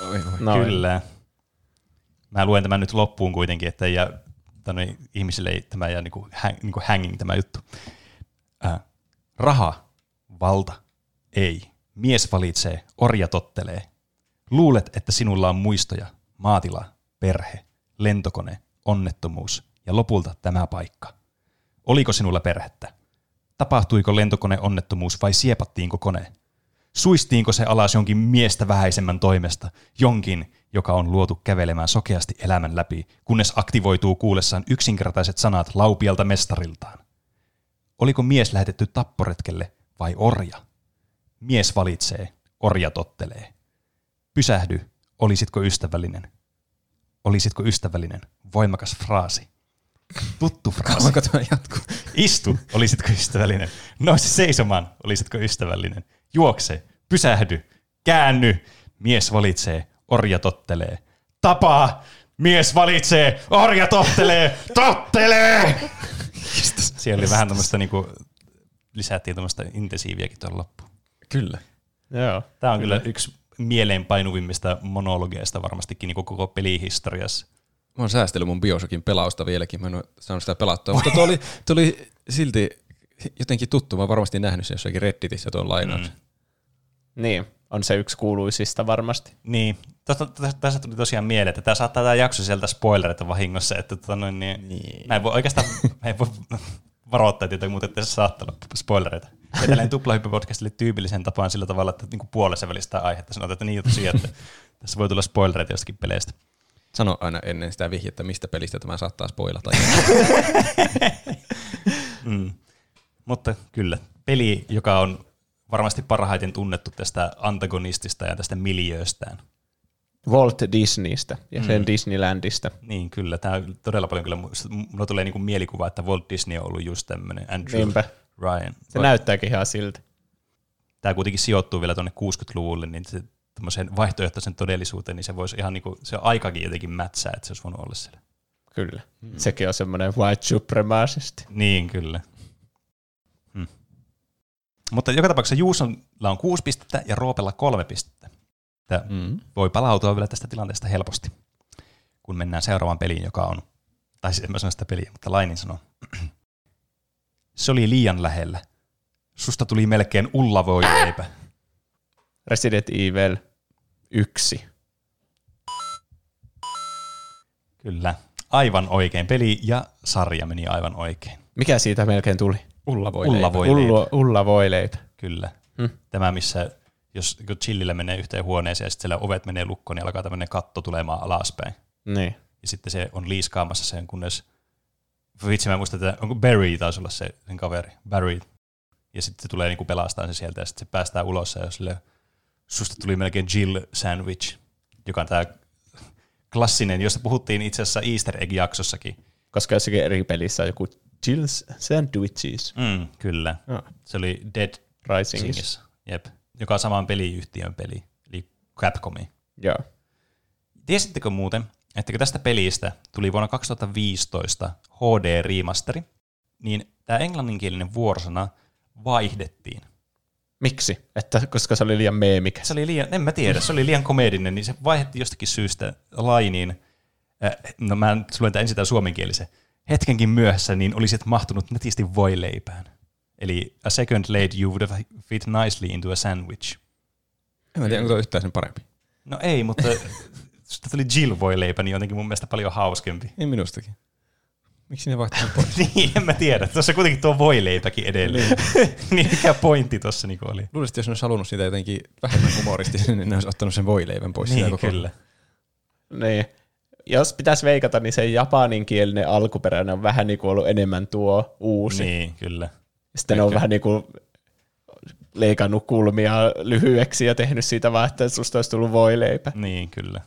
Oi, oi. Noin. Kyllä. Mä luen tämän nyt loppuun kuitenkin, että ei jää, tänne, ihmisille ei tämä jää niinku, hang, niinku hanging tämä juttu. Äh, raha, valta, ei. Mies valitsee, orja tottelee. Luulet, että sinulla on muistoja, maatila, perhe, lentokone, onnettomuus ja lopulta tämä paikka. Oliko sinulla perhettä? Tapahtuiko lentokoneonnettomuus vai siepattiinko kone? Suistiinko se alas jonkin miestä vähäisemmän toimesta, jonkin, joka on luotu kävelemään sokeasti elämän läpi, kunnes aktivoituu kuullessaan yksinkertaiset sanat laupialta mestariltaan? Oliko mies lähetetty tapporetkelle vai orja? Mies valitsee, orja tottelee. Pysähdy, olisitko ystävällinen? Olisitko ystävällinen? Voimakas fraasi. Tuttu fraasi. Kauanko tämä jatkuu? Istu, olisitko ystävällinen? Nouse seisomaan, olisitko ystävällinen? Juokse, pysähdy, käänny. Mies valitsee, orja tottelee. Tapaa, mies valitsee, orja tottelee, tottelee! Siellä oli vähän tämmöistä niinku, lisättiin tämmöistä intensiiviäkin tuolla loppuun. Kyllä. Joo. Tämä on kyllä yksi mieleenpainuvimmista monologeista varmastikin niin koko pelihistoriassa. Mä oon säästellyt mun Bioshockin pelausta vieläkin, mä en ole saanut sitä pelattua, mutta tuo oli, tuo oli silti jotenkin tuttu, mä oon varmasti nähnyt sen jossakin Redditissä tuon lainauksen. Mm. Niin, on se yksi kuuluisista varmasti. Niin, tästä tuli tosiaan mieleen, että tämä saattaa tämä jakso sieltä spoilereita vahingossa, että tota noin, niin, niin. Mä en voi oikeastaan mä en voi varoittaa jotain muuta, että se saattaa olla spoilereita. Ja tälleen tuplahyppy-podcastille tyypillisen tapaan sillä tavalla, että niin puolessa välistä aihetta sanotaan, että niin tosiaan, että tässä voi tulla spoilereita jostakin peleistä. Sano aina ennen sitä vihjettä, mistä pelistä tämä saattaa spoilata. mm. Mutta kyllä, peli, joka on varmasti parhaiten tunnettu tästä antagonistista ja tästä miljööstään. Walt Disneystä ja sen mm. Disneylandista. Niin, kyllä. Tämä on todella paljon kyllä, mulla tulee niinku mielikuva, että Walt Disney on ollut just tämmöinen Andrew Niinpä. Ryan. Se näyttääkin ihan siltä. Tämä kuitenkin sijoittuu vielä tuonne 60-luvulle, niin se tämmöiseen vaihtoehtoisen todellisuuteen, niin se voisi ihan niinku, se aikakin jotenkin mätsää, että se olisi voinut olla siellä. Kyllä. Mm. Sekin on semmoinen white supremacist. Niin, kyllä. Hmm. Mutta joka tapauksessa Juusolla on kuusi pistettä ja Roopella kolme pistettä. Tämä mm. voi palautua vielä tästä tilanteesta helposti, kun mennään seuraavaan peliin, joka on, tai siis en mä sano sitä peliä, mutta Lainin sanoo. Se oli liian lähellä. Susta tuli melkein ullavoileipä. Resident Evil 1. Kyllä. Aivan oikein. Peli ja sarja meni aivan oikein. Mikä siitä melkein tuli? Ullavoileipä. Ullavoileipä. Ulla. Kyllä. Hmm. Tämä, missä jos chillillä menee yhteen huoneeseen ja sitten siellä ovet menee lukkoon, niin alkaa tämmöinen katto tulemaan alaspäin. Niin. Ja sitten se on liiskaamassa sen, kunnes vitsi mä muistan, että onko Barry taisi olla se sen kaveri, Barry. Ja sitten se tulee niinku pelastaa se sieltä ja sitten se päästää ulos ja sille, susta tuli melkein Jill Sandwich, joka on tämä klassinen, josta puhuttiin itse asiassa Easter Egg-jaksossakin. Koska jossakin eri pelissä on joku Jill's Sandwiches. Mm, kyllä. Oh. Se oli Dead Risingissa. Jep. Joka on saman peliyhtiön peli, eli Capcomi. Joo. Tiesittekö muuten, että kun tästä pelistä tuli vuonna 2015 HD-remasteri, niin tämä englanninkielinen vuorosana vaihdettiin. Miksi? Että koska se oli liian meemikä. Se oli liian, en mä tiedä, se oli liian komedinen, niin se vaihdettiin jostakin syystä lainiin. Äh, no mä luen tämän ensin tämän suomenkielisen. Hetkenkin myöhässä, niin olisit mahtunut netisti voileipään. Eli a second late you would have fit nicely into a sandwich. En mä tiedä, onko tuo yhtään sen parempi. No ei, mutta sitten tuli Jill voileipä, niin jotenkin mun mielestä paljon hauskempi. Ei minustakin. Miksi ne vaihtaa pois? niin, en mä tiedä. Tuossa kuitenkin tuo voileipäkin edelleen. niin mikä pointti tuossa niinku oli? Luulisin, että jos ne olisi halunnut sitä jotenkin vähemmän humoristisesti, niin ne olisi ottanut sen voileivän pois. Niin, koko kyllä. Niin. Jos pitäisi veikata, niin se japaninkielinen alkuperäinen on vähän niin kuin ollut enemmän tuo uusi. Niin, kyllä. Sitten ne on vähän niin kuin leikannut kulmia lyhyeksi ja tehnyt siitä vaan, että susta olisi tullut voileipä. Niin, kyllä.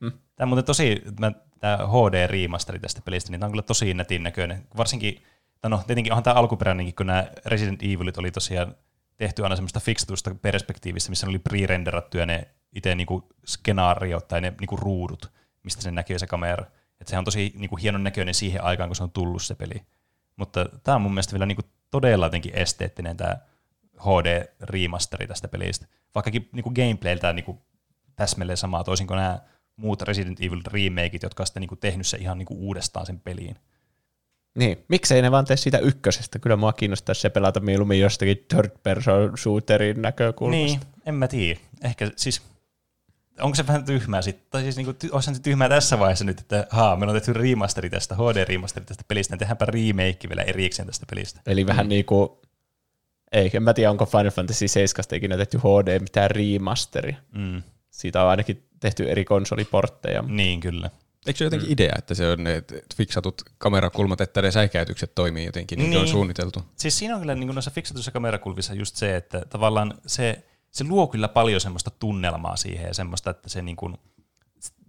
Hmm. Tämä on muuten tosi, mä, tämä HD-remasteri tästä pelistä, niin tämä on kyllä tosi netin näköinen. Varsinkin, no tietenkin onhan tämä alkuperäinenkin, kun nämä Resident Evilit oli tosiaan tehty aina semmoista fikstusta perspektiivistä, missä ne oli pre-renderattuja ne itse niinku skenaariot tai ne niinku ruudut, mistä se näkyy se kamera. Että se on tosi niinku hienon näköinen siihen aikaan, kun se on tullut se peli. Mutta tämä on mun mielestä vielä niinku todella jotenkin esteettinen tämä HD-remasteri tästä pelistä. Vaikkakin niinku gameplayltä niinku täsmälleen samaa, toisin kuin nämä muut Resident Evil remakeit, jotka on sitten niinku tehnyt se ihan niinku uudestaan sen peliin. Niin, miksei ne vaan tee siitä ykkösestä? Kyllä mua kiinnostaisi se pelata mieluummin jostakin third person shooterin näkökulmasta. Niin, en mä tiedä. Ehkä siis, onko se vähän tyhmää sitten? Tai siis niinku, olisi se tyhmää tässä vaiheessa nyt, että haa, meillä on tehty remasteri tästä, HD-remasteri tästä pelistä, niin tehdäänpä remake vielä erikseen tästä pelistä. Eli vähän mm. niin kuin, ei, en mä tiedä, onko Final Fantasy 7 ikinä tehty HD mitään remasteri. Mm. Siitä on ainakin tehty eri konsoliportteja. Niin, kyllä. Eikö se ole jotenkin idea, että se on ne fiksatut kamerakulmat, että ne säikäytykset toimii jotenkin, niin, niin. on suunniteltu? Siis siinä on kyllä niin noissa fiksatuissa kamerakulvissa just se, että tavallaan se, se luo kyllä paljon semmoista tunnelmaa siihen ja semmoista, että se, niin kuin,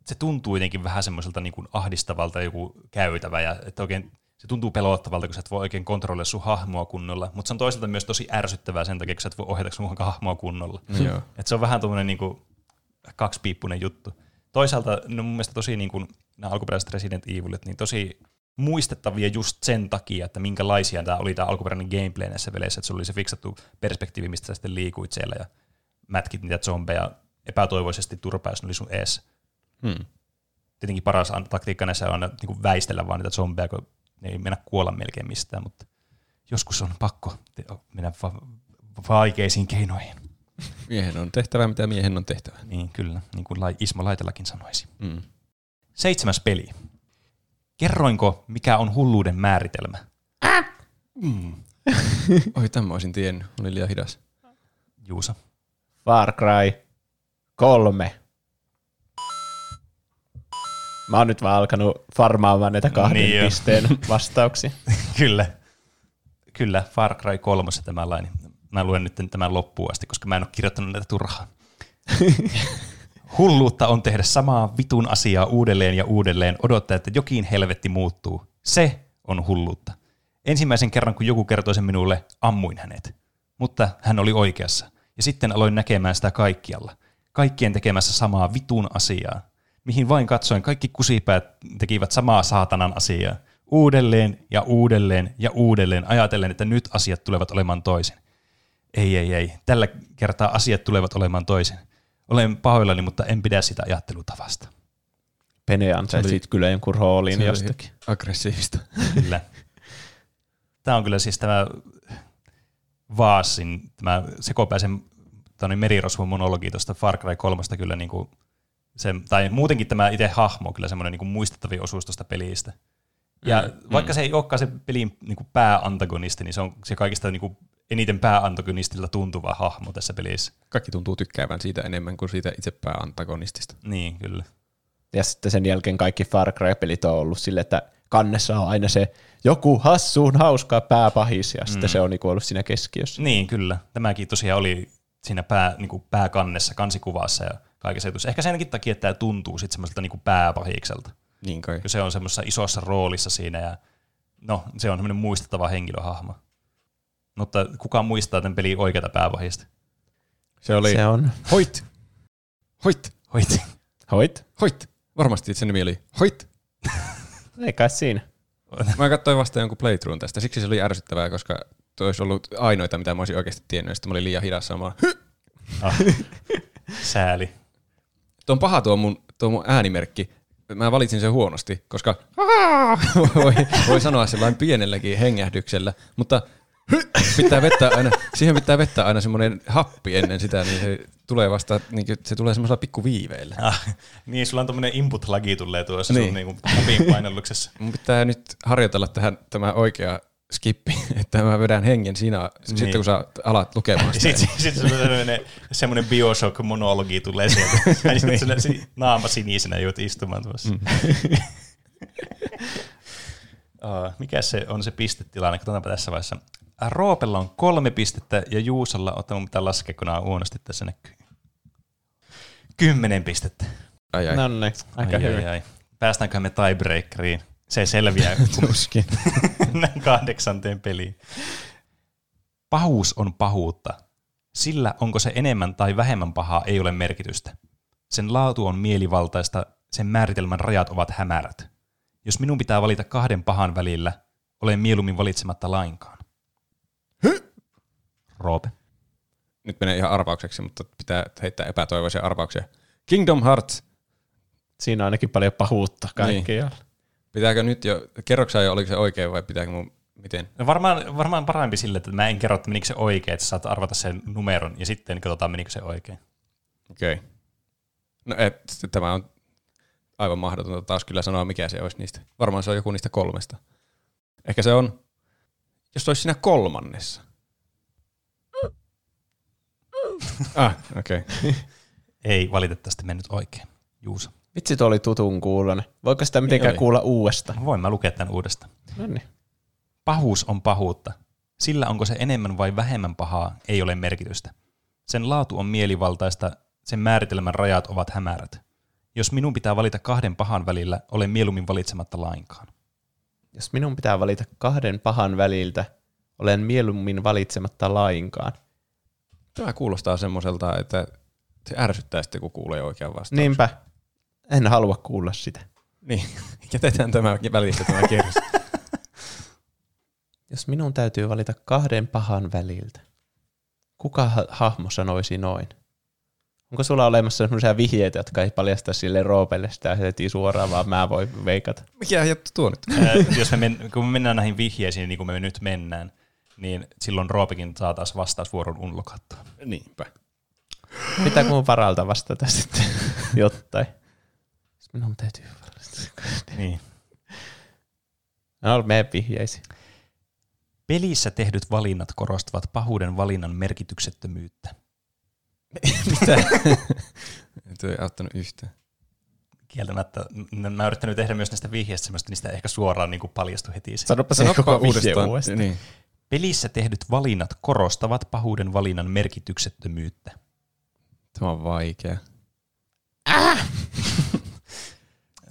se tuntuu jotenkin vähän semmoiselta niin kuin ahdistavalta joku käytävä ja että oikein se tuntuu pelottavalta, kun sä et voi oikein kontrolloida sun hahmoa kunnolla, mutta se on toisaalta myös tosi ärsyttävää sen takia, kun sä et voi ohjata sun hahmoa kunnolla. No joo. Et se on vähän tuommoinen niin kaksipiippunen juttu. Toisaalta ne on mun mielestä tosi niin kuin, nämä alkuperäiset Resident Evilit, niin tosi muistettavia just sen takia, että minkälaisia tämä oli tämä alkuperäinen gameplay näissä peleissä, että sulla oli se fiksattu perspektiivi, mistä sä sitten liikuit siellä ja mätkit niitä zombeja epätoivoisesti turpaa, jos ne oli sun ees. Hmm. Tietenkin paras taktiikka näissä on aina niin kuin väistellä vaan niitä zombeja, kun ne ei mennä kuolla melkein mistään, mutta joskus on pakko mennä va- vaikeisiin keinoihin. Miehen on tehtävä, mitä miehen on tehtävä. Niin kyllä, niin kuin Ismo Laitelakin sanoisi. Mm. Seitsemäs peli. Kerroinko, mikä on hulluuden määritelmä? Oi, tämä olisin tiennyt. Oli liian hidas. Juusa. Far Cry 3. Mä oon nyt vaan alkanut farmaamaan näitä kahden Niin jo. pisteen vastauksia. Kyllä. Kyllä, Far Cry 3 tämä laini. Mä luen nyt tämän loppuun asti, koska mä en ole kirjoittanut näitä turhaan. Hulluutta on tehdä samaa vitun asiaa uudelleen ja uudelleen, odottaa, että jokin helvetti muuttuu. Se on hulluutta. Ensimmäisen kerran, kun joku kertoi sen minulle, ammuin hänet. Mutta hän oli oikeassa. Ja sitten aloin näkemään sitä kaikkialla. Kaikkien tekemässä samaa vitun asiaa. Mihin vain katsoin, kaikki kusipäät tekivät samaa saatanan asiaa. Uudelleen ja uudelleen ja uudelleen ajatellen, että nyt asiat tulevat olemaan toisin. Ei, ei, ei. Tällä kertaa asiat tulevat olemaan toisin. Olen pahoillani, mutta en pidä sitä ajattelutavasta. Pene ansaitsit kyllä jonkun roolin jostakin. Aggressiivista. Kyllä. Tämä on kyllä siis tämä Vaasin, tämä sekopäisen tämä niin merirosvon monologi tuosta Far Cry 3 kyllä niin kuin se, tai muutenkin tämä itse hahmo on kyllä semmoinen niin kuin muistettavin osuus tuosta pelistä. Ja mm, vaikka se ei olekaan se pelin niin kuin pääantagonisti, niin se on se kaikista niin kuin eniten pääantagonistilta tuntuva hahmo tässä pelissä. Kaikki tuntuu tykkäävän siitä enemmän kuin siitä itse pääantagonistista. Niin, kyllä. Ja sitten sen jälkeen kaikki Far Cry-pelit on ollut sille, että kannessa on aina se joku hassuun hauska pääpahis, ja sitten se on niinku ollut siinä keskiössä. Niin, kyllä. Tämäkin tosiaan oli siinä pää, niin kuin pääkannessa, kansikuvassa ja kaikessa jutussa. Ehkä senkin takia, että tämä tuntuu sitten semmoiselta niin kuin pääpahikselta. Niin kai. kun se on semmoisessa isossa roolissa siinä ja no, se on semmoinen muistettava henkilöhahmo. Mutta kuka muistaa tämän pelin oikeata pääpahista? Se oli Se on. Hoit! Hoit! Hoiti. Hoit? Hoit! Varmasti sen nimi oli Hoit! Ei kai siinä. Mä katsoin vasta jonkun playthrough tästä, siksi se oli ärsyttävää, koska tuo olisi ollut ainoita, mitä mä olisin oikeasti tiennyt, ja sitten mä olin liian hidas saamaan. Ah. Sääli. Tuo on paha tuo mun, tuo mun äänimerkki. Mä valitsin sen huonosti, koska voi, voi sanoa se vain pienelläkin hengähdyksellä, mutta pitää vettää aina, siihen pitää vettää aina semmoinen happi ennen sitä, niin se tulee vasta, niin se tulee semmoisella pikkuviiveillä. Ah, niin, sulla on tommonen input-lagi tulee tuossa Niin. sun niinku napin painalluksessa. Mun pitää nyt harjoitella tähän tämä oikea skippi, että mä vedän hengen siinä, niin. sitten kun sä alat lukemaan sitä. Sitten sit sulla on semmoinen, semmoinen Bioshock-monologi tulee sieltä. Ja sitten si- naama sinisenä joudut istumaan tuossa. Mm. uh, mikä se on se pistetilanne? Katsotaanpa tässä vaiheessa. Roopella on kolme pistettä ja Juusalla, ota mun pitää laskea, kun nämä on huonosti tässä näkyy. Kymmenen pistettä. Ai, ai. No niin, aika ai, hyvin. ai, ai. Päästäänkö me tiebreakeriin? Se selviää, Tuskin. mennään kahdeksanteen peliin. Pahuus on pahuutta. Sillä onko se enemmän tai vähemmän pahaa ei ole merkitystä. Sen laatu on mielivaltaista, sen määritelmän rajat ovat hämärät. Jos minun pitää valita kahden pahan välillä, olen mieluummin valitsematta lainkaan. Roope. Nyt menee ihan arvaukseksi, mutta pitää heittää epätoivoisia arvauksia. Kingdom Hearts. Siinä on ainakin paljon pahuutta kaikkialla. Pitääkö nyt jo, kerroksä jo, oliko se oikein vai pitääkö mun, miten? No varmaan, varmaan parempi sille, että mä en kerro, että menikö se oikein, että saat arvata sen numeron ja sitten katsotaan, menikö se oikein. Okei. Okay. No et, tämä on aivan mahdotonta taas kyllä sanoa, mikä se olisi niistä. Varmaan se on joku niistä kolmesta. Ehkä se on, jos se olisi siinä kolmannessa. ah, okei. Okay. Ei valitettavasti mennyt oikein. Juusa. Vitsi, tuo oli tutun kuulonen. Voiko sitä mitenkään oli. kuulla uudestaan? Voin mä lukea tämän uudestaan. No niin. Pahuus on pahuutta. Sillä onko se enemmän vai vähemmän pahaa, ei ole merkitystä. Sen laatu on mielivaltaista, sen määritelmän rajat ovat hämärät. Jos minun pitää valita kahden pahan välillä, olen mieluummin valitsematta lainkaan. Jos minun pitää valita kahden pahan väliltä, olen mieluummin valitsematta lainkaan. Tämä kuulostaa semmoiselta, että se ärsyttää sitten, kun kuulee oikean vastauksen. Niinpä. En halua kuulla sitä. Niin, jätetään tämä välistä tämä kierros. Jos minun täytyy valita kahden pahan väliltä, kuka ha- hahmo sanoisi noin? Onko sulla olemassa sellaisia vihjeitä, jotka ei paljasta sille Roopelle sitä heti suoraan, vaan mä voin veikata? Mikä juttu tuo nyt? Ää, jos me men, kun me mennään näihin vihjeisiin, niin kuin me nyt mennään, niin silloin Roopikin saa taas vastausvuoron unlokattua. Niinpä. Pitääkö mun varalta vastata sitten jotain? Jos Minun täytyy valita. Niin. No, mene vihjeisiin. Pelissä tehdyt valinnat korostavat pahuuden valinnan merkityksettömyyttä. Mitä? Tuo ei auttanut yhtään. Kieltämättä, mä oon yrittänyt tehdä myös näistä vihjeistä semmoista, niistä ehkä suoraan niin paljastu heti. se. Sanoppa se koko vihje uudestaan. Niin. Pelissä tehdyt valinnat korostavat pahuuden valinnan merkityksettömyyttä. Tämä on vaikea.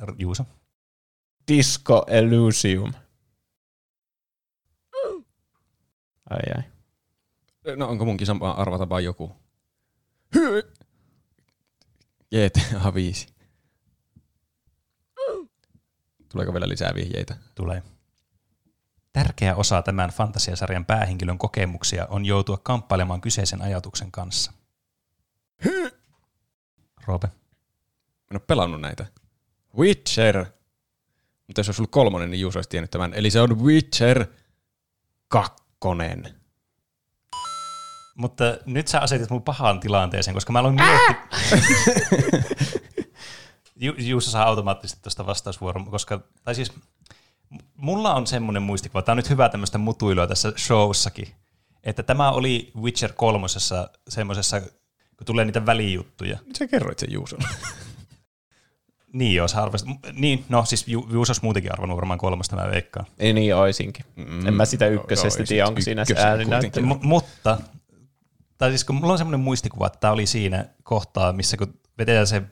R- Juuso? Disco Elysium. Ai ai. No onko munkin sama arvata vaan joku? GTA 5. Tuleeko vielä lisää vihjeitä? Tulee. Tärkeä osa tämän fantasiasarjan päähenkilön kokemuksia on joutua kamppailemaan kyseisen ajatuksen kanssa. Roope. Mä en ole pelannut näitä. Witcher. Mutta jos olisi ollut kolmonen, niin Juuso olisi tiennyt tämän. Eli se on Witcher kakkonen. Mutta nyt sä asetit mun pahaan tilanteeseen, koska mä aloin miettiä... Ju- Juuso saa automaattisesti tuosta vastausvuoron, koska, tai siis mulla on semmoinen muistikuva, tämä on nyt hyvä tämmöistä mutuilua tässä showssakin, että tämä oli Witcher kolmosessa semmoisessa, kun tulee niitä välijuttuja. Sä kerroit sen Juuson. Niin joo, sä arvasit. Niin, no siis Ju- Juuso olisi muutenkin arvannut varmaan kolmosta, mä veikkaan. Ei niin oisinkin. Mm, En mä sitä ykkösestä joo, tiedä, onko siinä se ääninäyttely. M- mutta, tai siis kun mulla on semmoinen muistikuva, että tämä oli siinä kohtaa, missä kun vedetään se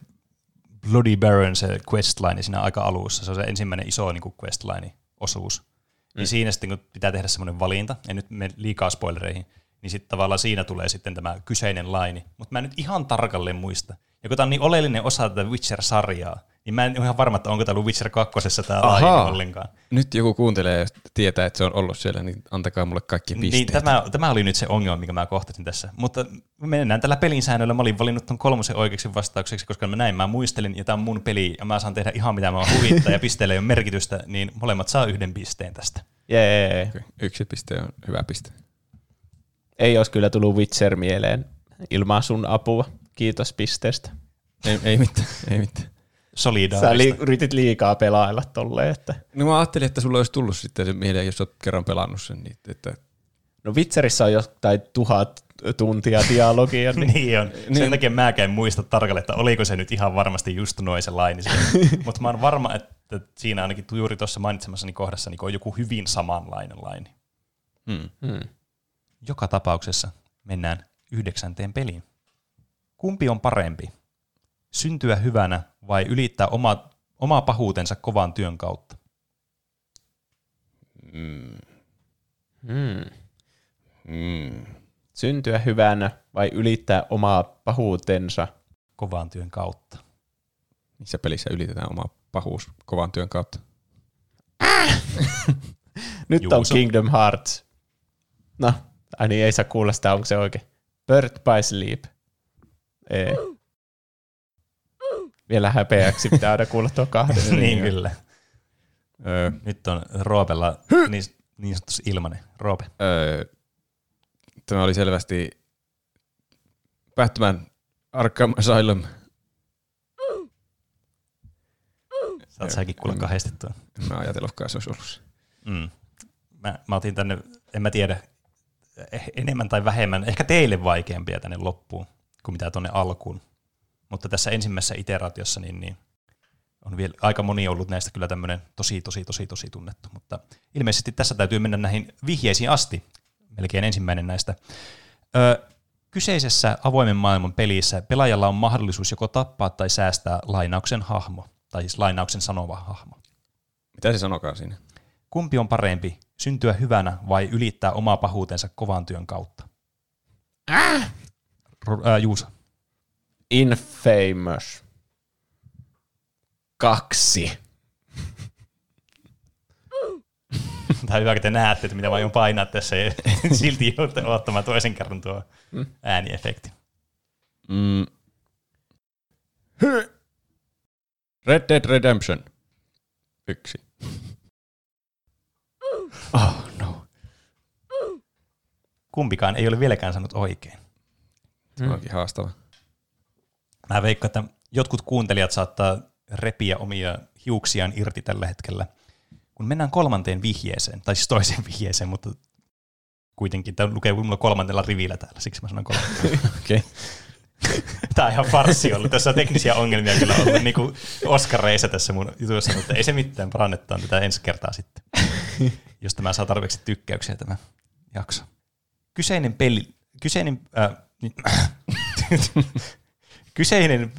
Bloody Baron, se questline siinä aika alussa, se on se ensimmäinen iso niin kuin questline-osuus. Mm. Niin siinä sitten, kun pitää tehdä semmoinen valinta, en nyt mene liikaa spoilereihin, niin sitten tavallaan siinä tulee sitten tämä kyseinen laini. Mutta mä en nyt ihan tarkalleen muista. Ja kun tämä on niin oleellinen osa tätä Witcher-sarjaa, niin mä en ole ihan varma, että onko tämä ollut Witcher 2 tämä laini ollenkaan. Nyt joku kuuntelee ja tietää, että se on ollut siellä, niin antakaa mulle kaikki pisteet. Niin, tämä, tämä oli nyt se ongelma, mikä mä kohtasin tässä. Mutta mennään tällä pelin säännöllä. Mä olin valinnut ton kolmosen oikeaksi vastaukseksi, koska mä näin, mä muistelin, ja tämä on mun peli, ja mä saan tehdä ihan mitä mä huvittaa, ja pisteellä ei ole merkitystä, niin molemmat saa yhden pisteen tästä. Jee. Okei, Yksi piste on hyvä piste. Ei olisi kyllä tullut Witcher mieleen ilman sun apua. Kiitos pisteestä. Ei, ei mitään, ei mitään. Sä Solidaarista. li- yritit liikaa pelailla tolleen, että No mä ajattelin, että sulla olisi tullut sitten se mieleen, jos olet kerran pelannut sen. Niin, että No Witcherissä on jotain tuhat tuntia dialogia, niin niin on. Sen Niin. takia mäkään en muista tarkalleen, että oliko se nyt ihan varmasti just noin se laini. Mutta mä oon varma, että siinä ainakin juuri tuossa mainitsemassani kohdassa niin on joku hyvin samanlainen laini. hmm. hmm. Joka tapauksessa mennään yhdeksänteen peliin. Kumpi on parempi? Syntyä hyvänä vai ylittää oma, oma pahuutensa kovan työn kautta? Mm. Hmm. Mm. syntyä hyvänä vai ylittää omaa pahuutensa. Kovan työn kautta. Missä pelissä ylitetään oma pahuus kovan työn kautta? Nyt Juuso. on Kingdom Hearts. No, ai niin, ei saa kuulla sitä, onko se oikein. Birth by Sleep. Ei. Vielä häpeäksi pitää aina kuulla tuo kahden. niin kyllä. Öö, Nyt on Roopella niin, niin sanotusti ilmanen. Roope. öö, tämä oli selvästi Batman Arkham Asylum. Saat säkin kuulla kahdesti tuon. Mä ajatellutkaan, se olisi ollut se. Mm. Mä, mä otin tänne, en mä tiedä, enemmän tai vähemmän, ehkä teille vaikeampia tänne loppuun kuin mitä tuonne alkuun. Mutta tässä ensimmäisessä iteraatiossa, niin, niin on vielä aika moni ollut näistä kyllä tämmöinen tosi, tosi, tosi, tosi tunnettu. Mutta ilmeisesti tässä täytyy mennä näihin vihjeisiin asti. Melkein ensimmäinen näistä. Ö, kyseisessä avoimen maailman pelissä pelaajalla on mahdollisuus joko tappaa tai säästää lainauksen hahmo, tai siis lainauksen sanova hahmo. Mitä se sanokaa siinä? Kumpi on parempi, syntyä hyvänä vai ylittää omaa pahuutensa kovan työn kautta? Äh! Ää, Juusa. Infamous. Kaksi. Tämä on hyvä, kun te näette, että mitä mä aion painaa tässä ja silti joudutte ottamaan toisen kerran tuo ääniefekti. Mm. Red Dead Redemption. Yksi. Oh no. Kumpikaan ei ole vieläkään sanonut oikein. Se onkin haastava. Mä veikkaan, että jotkut kuuntelijat saattaa repiä omia hiuksiaan irti tällä hetkellä. Kun mennään kolmanteen vihjeeseen, tai siis toiseen vihjeeseen, mutta kuitenkin tämä lukee mulla kolmantella rivillä täällä, siksi mä sanon kolmantella. Okei. Tämä on ihan farssi ollut. Tässä on teknisiä ongelmia kyllä ollut niin kuin Oskareissa tässä mun jutussa, mutta ei se mitään, parannetaan tätä ensi kertaa sitten, jos tämä saa tarpeeksi tykkäyksiä tämä jakso. Kyseinen peli, kyseinen, äh, kyseinen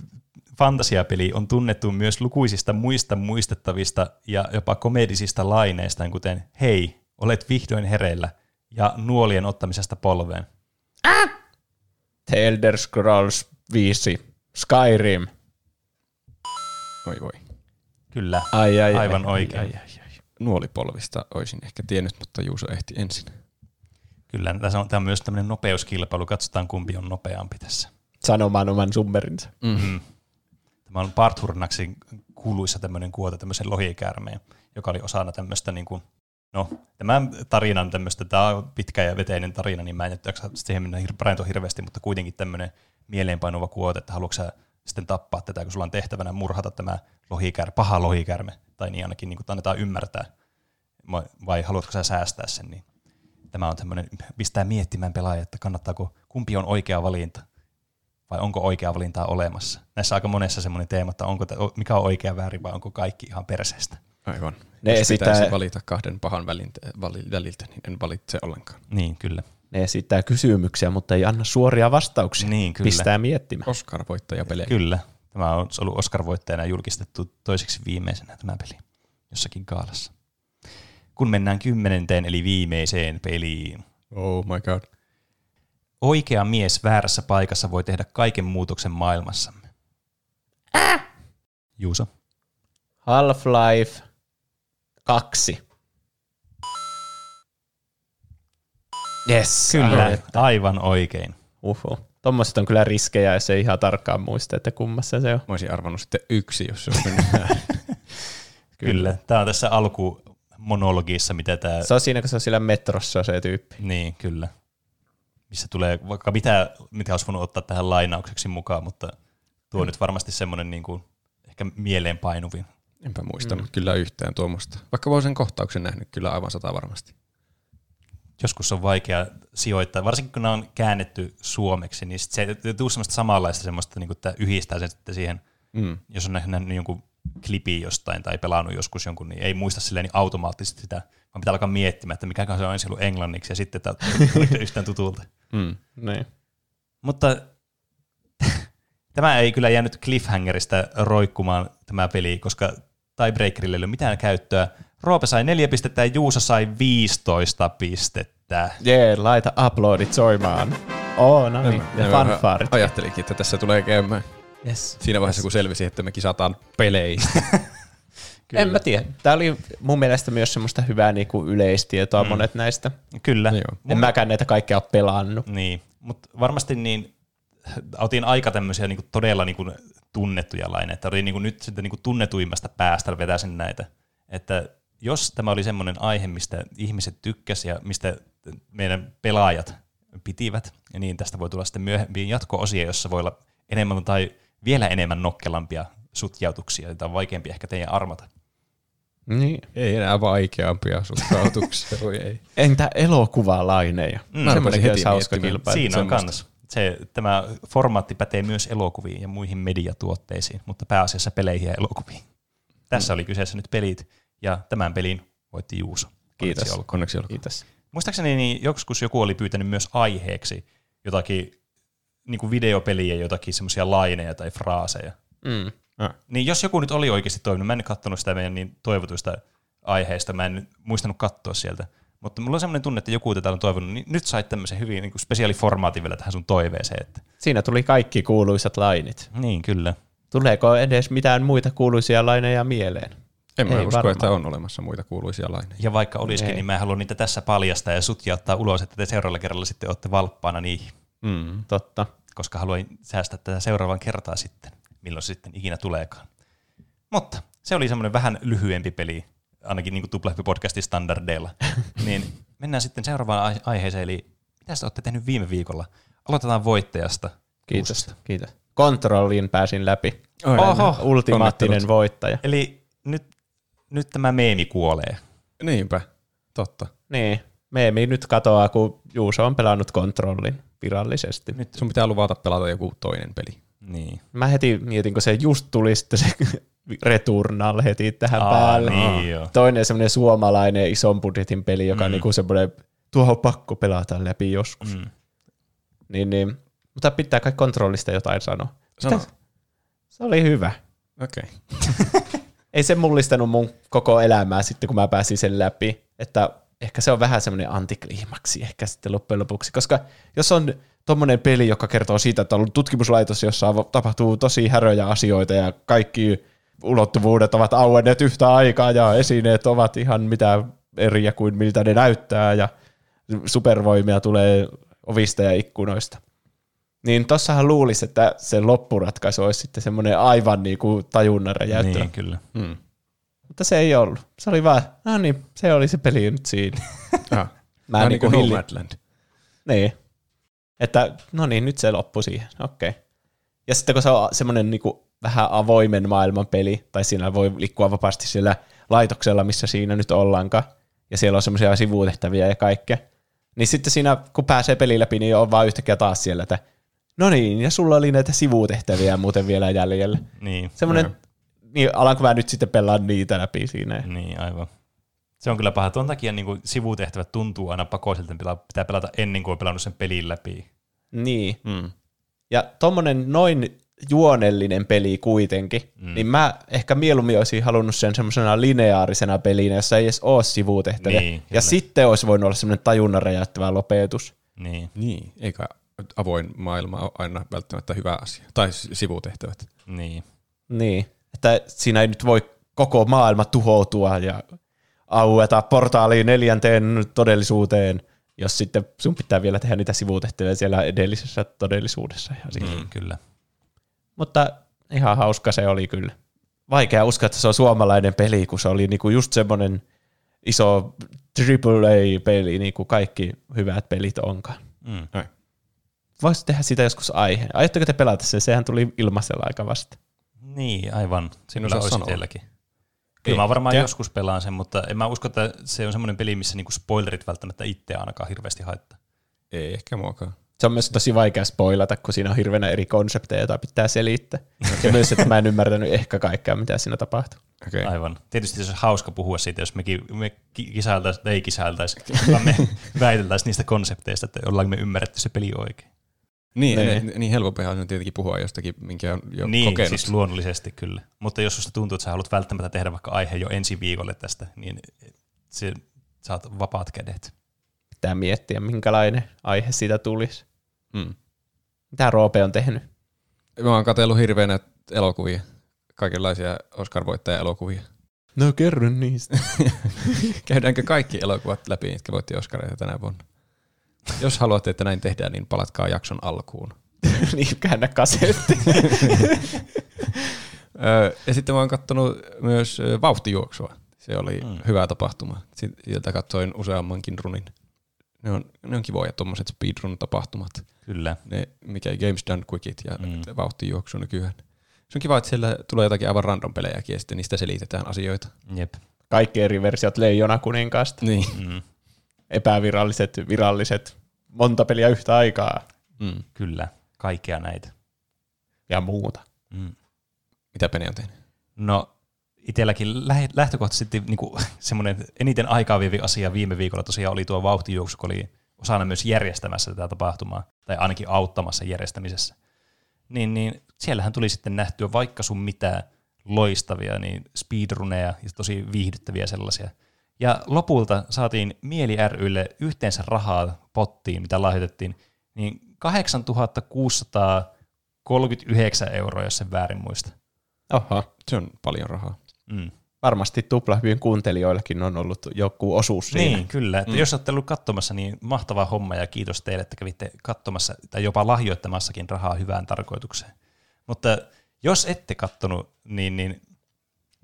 fantasiapeli on tunnettu myös lukuisista muista muistettavista ja jopa komedisista laineistaan, kuten Hei, olet vihdoin hereillä ja nuolien ottamisesta polveen. The Elder Scrolls 5. Skyrim. Oi voi. Kyllä, Ai, ai, aivan ai, oikein. Ai, ai, ai. Nuolipolvista olisin ehkä tiennyt, mutta Juuso ehti ensin. Kyllä, tässä on, tämä on myös tämmöinen nopeuskilpailu. Katsotaan, kumpi on nopeampi tässä. Sanomaan oman summerinsa. Mm. Tämä on Parthurnaksin kuuluissa tämmöinen kuote, tämmöisen lohikäärmeen, joka oli osana tämmöistä niin kuin, no, tämän tarinan tämmöistä, tämä on pitkä ja veteinen tarina, niin mä en nyt jaksa siihen mennä hir- hirveästi, mutta kuitenkin tämmöinen mieleenpainuva kuote, että haluatko sitten tappaa tätä, kun sulla on tehtävänä murhata tämä lohikär, paha lohikärme, tai niin ainakin niin kuin annetaan ymmärtää, vai, haluatko sä säästää sen, niin tämä on tämmöinen, pistää miettimään pelaaja, että kannattaako, kumpi on oikea valinta, vai onko oikea valintaa olemassa. Näissä aika monessa semmoinen teema, että onko, mikä on oikea väärin vai onko kaikki ihan perseestä. Aivan. Ne Jos esittää- pitäisi valita kahden pahan väliltä, niin en valitse ollenkaan. Niin, kyllä. Ne esittää kysymyksiä, mutta ei anna suoria vastauksia. Niin, kyllä. Pistää miettimään. Oscar-voittaja pelejä. Kyllä. Tämä on ollut Oscar-voittajana julkistettu toiseksi viimeisenä tämä peli jossakin gaalassa. Kun mennään kymmenenteen eli viimeiseen peliin. Oh my god. Oikea mies väärässä paikassa voi tehdä kaiken muutoksen maailmassamme. Juuso. Half-Life 2. Yes, Kyllä, aivan oikein. Uhu. Tuommoiset on kyllä riskejä, jos ei ihan tarkkaan muista, että kummassa se on. Mä olisin arvannut sitten yksi, jos se mennyt väärin. Kyllä. Tämä on tässä alkumonologissa, mitä tämä... Se on siinä, kun se on siellä metrossa se tyyppi. Niin, kyllä. Missä tulee vaikka mitä, mitä olisi voinut ottaa tähän lainaukseksi mukaan, mutta tuo on nyt varmasti semmoinen niin kuin, ehkä mieleenpainuvin. Enpä muistanut mm. kyllä yhtään tuommoista. Vaikka voin sen kohtauksen nähnyt kyllä aivan sata varmasti. Joskus on vaikea sijoittaa, varsinkin kun nämä on käännetty suomeksi, niin sit se ei tule semmoista samanlaista semmoista, niin kuin, että yhdistää sen sitten siihen, Mm. jos on nähnyt jonkun klipin jostain tai pelannut joskus jonkun, niin ei muista silleen niin automaattisesti sitä, vaan pitää alkaa miettimään, että mikä se on ensin ollut englanniksi ja sitten tämä yhtään tutulta. Mm. Niin. Mutta tämä ei kyllä jäänyt cliffhangerista roikkumaan tämä peli, koska tiebreakerille ei ole mitään käyttöä. Roope sai neljä pistettä ja Juuso sai 15 pistettä. Jee, laita uploadit soimaan. Oo, no niin. Ja fanfaarit. Ajattelinkin, että tässä tulee käymään. Yes. Siinä vaiheessa, kun selvisi, että me kisataan peleistä. Kyllä. En mä tiedä. Tämä oli mun mielestä myös semmoista hyvää niinku yleistietoa mm. monet näistä. Kyllä. Joo. En mäkään näitä kaikkea ole pelannut. Niin, mutta varmasti niin, otin aika tämmöisiä niin todella niin tunnettuja laineita. Oli niin nyt sitten niin tunnetuimmasta päästä vetäisin näitä. Että jos tämä oli semmoinen aihe, mistä ihmiset tykkäsivät ja mistä meidän pelaajat pitivät, ja niin tästä voi tulla sitten myöhempiin jatko-osia, jossa voi olla enemmän tai vielä enemmän nokkelampia sutjautuksia, joita on vaikeampi ehkä teidän armata. Niin. ei enää vaikeampia suhtautuksia, voi ei. Entä elokuvaalaineja? Mm. Mm, Semmoinen heti hauska kilpailu. Siinä on kans. Se, tämä formaatti pätee myös elokuviin ja muihin mediatuotteisiin, mutta pääasiassa peleihin ja elokuviin. Tässä oli kyseessä nyt pelit, ja tämän pelin voitti Juuso. Kiitos. Onneksi olkoon. Onneksi olkoon. Kiitos. Muistaakseni niin joskus joku oli pyytänyt myös aiheeksi jotakin niin kuin videopeliä, jotakin semmoisia laineja tai fraaseja. Mm. Niin jos joku nyt oli oikeasti toiminut, mä en katsonut sitä meidän niin toivotuista aiheista, mä en muistanut katsoa sieltä. Mutta mulla on semmoinen tunne, että joku tätä on toivonut, niin nyt sait tämmöisen hyvin niin spesiaaliformaatin vielä tähän sun toiveeseen. Että. Siinä tuli kaikki kuuluisat lainit. Niin, kyllä. Tuleeko edes mitään muita kuuluisia laineja mieleen? En mä Ei usko, varmaan. että on olemassa muita kuuluisia laineja. Ja vaikka olisikin, Ei. niin mä en halua niitä tässä paljastaa ja sutkia ottaa ulos, että te seuraavalla kerralla sitten olette valppaana niihin, Mm. Totta. koska haluan säästää tätä seuraavan kertaa sitten, milloin se sitten ikinä tuleekaan. Mutta se oli semmoinen vähän lyhyempi peli, ainakin niin kuin podcastin standardeilla. niin mennään sitten seuraavaan ai- aiheeseen, eli mitä te olette tehnyt viime viikolla? Aloitetaan voittajasta. Kiitos. Kuusesta. Kiitos. Kontrolliin pääsin läpi. Oho, ultimaattinen voittaja. Eli nyt, nyt tämä meemi kuolee. Niinpä, totta. Niin, meemi nyt katoaa, kun Juuso on pelannut kontrollin virallisesti. Nyt, Sun pitää luvata pelata joku toinen peli. niin. Mä heti mietin, kun se just tuli sitten se Returnal heti tähän Aa, päälle. niin joo. Toinen semmoinen suomalainen ison budjetin peli, joka mm. on niinku semmoinen, tuohon on pakko pelata läpi joskus. Mm. Niin, niin. Mutta pitää kai kontrollista jotain sanoa. Sano. Mitä? Se oli hyvä. Okei. Okay. Ei se mullistanut mun koko elämää sitten, kun mä pääsin sen läpi. Että ehkä se on vähän semmoinen antikliimaksi ehkä sitten loppujen lopuksi. Koska jos on tommonen peli, joka kertoo siitä, että on ollut tutkimuslaitos, jossa tapahtuu tosi häröjä asioita ja kaikki ulottuvuudet ovat auenneet yhtä aikaa ja esineet ovat ihan mitä eriä kuin miltä ne näyttää ja supervoimia tulee ovista ja ikkunoista. Niin tossahan luulisi, että se loppuratkaisu olisi sitten semmoinen aivan niin kuin tajunnan räjäyttävä. Niin, kyllä. Mm. Mutta se ei ollut. Se oli vaan, no niin, se oli se peli nyt siinä. Ah. Mä Vähän niin kuin kuin hilli... Nomadland. Niin. Että no niin, nyt se loppui siihen. Okei. Okay. Ja sitten kun se on semmoinen niin vähän avoimen maailman peli, tai siinä voi liikkua vapaasti sillä laitoksella, missä siinä nyt ollaankaan, ja siellä on semmoisia sivutehtäviä ja kaikkea, niin sitten siinä, kun pääsee peli läpi, niin on vaan yhtäkkiä taas siellä, että no niin, ja sulla oli näitä sivutehtäviä muuten vielä jäljellä. Niin, Semmoinen, niin alanko mä nyt sitten pelaan niitä läpi siinä. niin, aivan. Se on kyllä paha. Tuon takia niin kuin sivutehtävät tuntuu aina pakoisilta, että pitää pelata ennen kuin on pelannut sen pelin läpi. Niin. Mm. Ja tommonen noin juonellinen peli kuitenkin, mm. niin mä ehkä mieluummin olisin halunnut sen semmoisena lineaarisena pelinä, jossa ei edes ole sivutehtäviä. Niin, ja sitten olisi voinut olla semmoinen tajunnan räjäyttävä lopetus. Niin, Niin, eikä avoin maailma ole aina välttämättä hyvä asia. Tai sivutehtävät. niin. Niin, että siinä ei nyt voi koko maailma tuhoutua ja aueta portaaliin neljänteen todellisuuteen, jos sitten sun pitää vielä tehdä niitä sivutehtäviä siellä edellisessä todellisuudessa. Ja. Niin, kyllä. Mutta ihan hauska se oli kyllä. Vaikea uskoa, että se on suomalainen peli, kun se oli niinku just semmoinen iso AAA-peli, niin kuin kaikki hyvät pelit onkaan. Mm. Näin. Voisi tehdä sitä joskus aiheen. Aiotteko te pelata sen? Sehän tuli ilmaisella aika vasta. Niin, aivan. Osaa olisi itselläkin. Kyllä mä varmaan Ehkä. joskus pelaan sen, mutta en mä usko, että se on semmoinen peli, missä niinku spoilerit välttämättä itseä ainakaan hirveästi haittaa. Ei ehkä muakaan. Se on myös tosi vaikea spoilata, kun siinä on hirveänä eri konsepteja, joita pitää selittää. Ja myös, että mä en ymmärtänyt ehkä kaikkea, mitä siinä tapahtuu. Okei. Okay. Aivan. Tietysti se olisi hauska puhua siitä, jos mekin, me ki- kisailtaisiin, ei kisailtaisi, vaan me väiteltäisiin niistä konsepteista, että ollaanko me ymmärretty se peli oikein. Niin, Niin. niin. niin helpompihan on tietenkin puhua jostakin, minkä on jo niin, kokenut. siis luonnollisesti kyllä. Mutta jos susta tuntuu, että sä haluat välttämättä tehdä vaikka aihe jo ensi viikolle tästä, niin se, saat vapaat kädet. Pitää miettiä, minkälainen aihe siitä tulisi. Mm. Mitä Roope on tehnyt? Mä oon katsellut hirveänä elokuvia, kaikenlaisia Oscar-voittaja-elokuvia. No kerro niistä. Käydäänkö kaikki elokuvat läpi, mitkä voitti Oscareita tänä vuonna? Jos haluatte, että näin tehdään, niin palatkaa jakson alkuun. niin, käännä kasetti. Ja sitten mä oon kattonut myös vauhtijuoksua. Se oli Mm. hyvä tapahtuma. Sieltä katsoin useammankin runin. Ne on, ne on kivoja tuommoiset speedrun-tapahtumat. Kyllä. Ne, mikä Games Done Quickit ja mm. vauhtijuoksu nykyään. Se on kiva, että siellä tulee jotakin aivan random pelejäkin ja sitten niistä selitetään asioita. Jep. Kaikki eri versiot Leijona kuninkaasta. Niin. Mm. Epäviralliset, viralliset. Monta peliä yhtä aikaa. Mm. Kyllä. Kaikkea näitä. Ja muuta. Mm. Mitä Pene on tehnyt? No, itselläkin lähtökohtaisesti niin kuin, semmoinen eniten aikaa vievi asia viime viikolla tosiaan oli tuo vauhtijuoksu, kun oli osana myös järjestämässä tätä tapahtumaa, tai ainakin auttamassa järjestämisessä. Niin, niin siellähän tuli sitten nähtyä vaikka sun mitä loistavia niin speedruneja ja tosi viihdyttäviä sellaisia. Ja lopulta saatiin Mieli rylle yhteensä rahaa pottiin, mitä lahjoitettiin, niin 8639 euroa, jos sen väärin muista. Oho, Se on paljon rahaa. Mm. varmasti tuplahyvyn kuuntelijoillakin on ollut joku osuus siinä. Niin, kyllä. Että mm. Jos olette ollut katsomassa, niin mahtava homma ja kiitos teille, että kävitte katsomassa tai jopa lahjoittamassakin rahaa hyvään tarkoitukseen. Mutta jos ette kattonut, niin, niin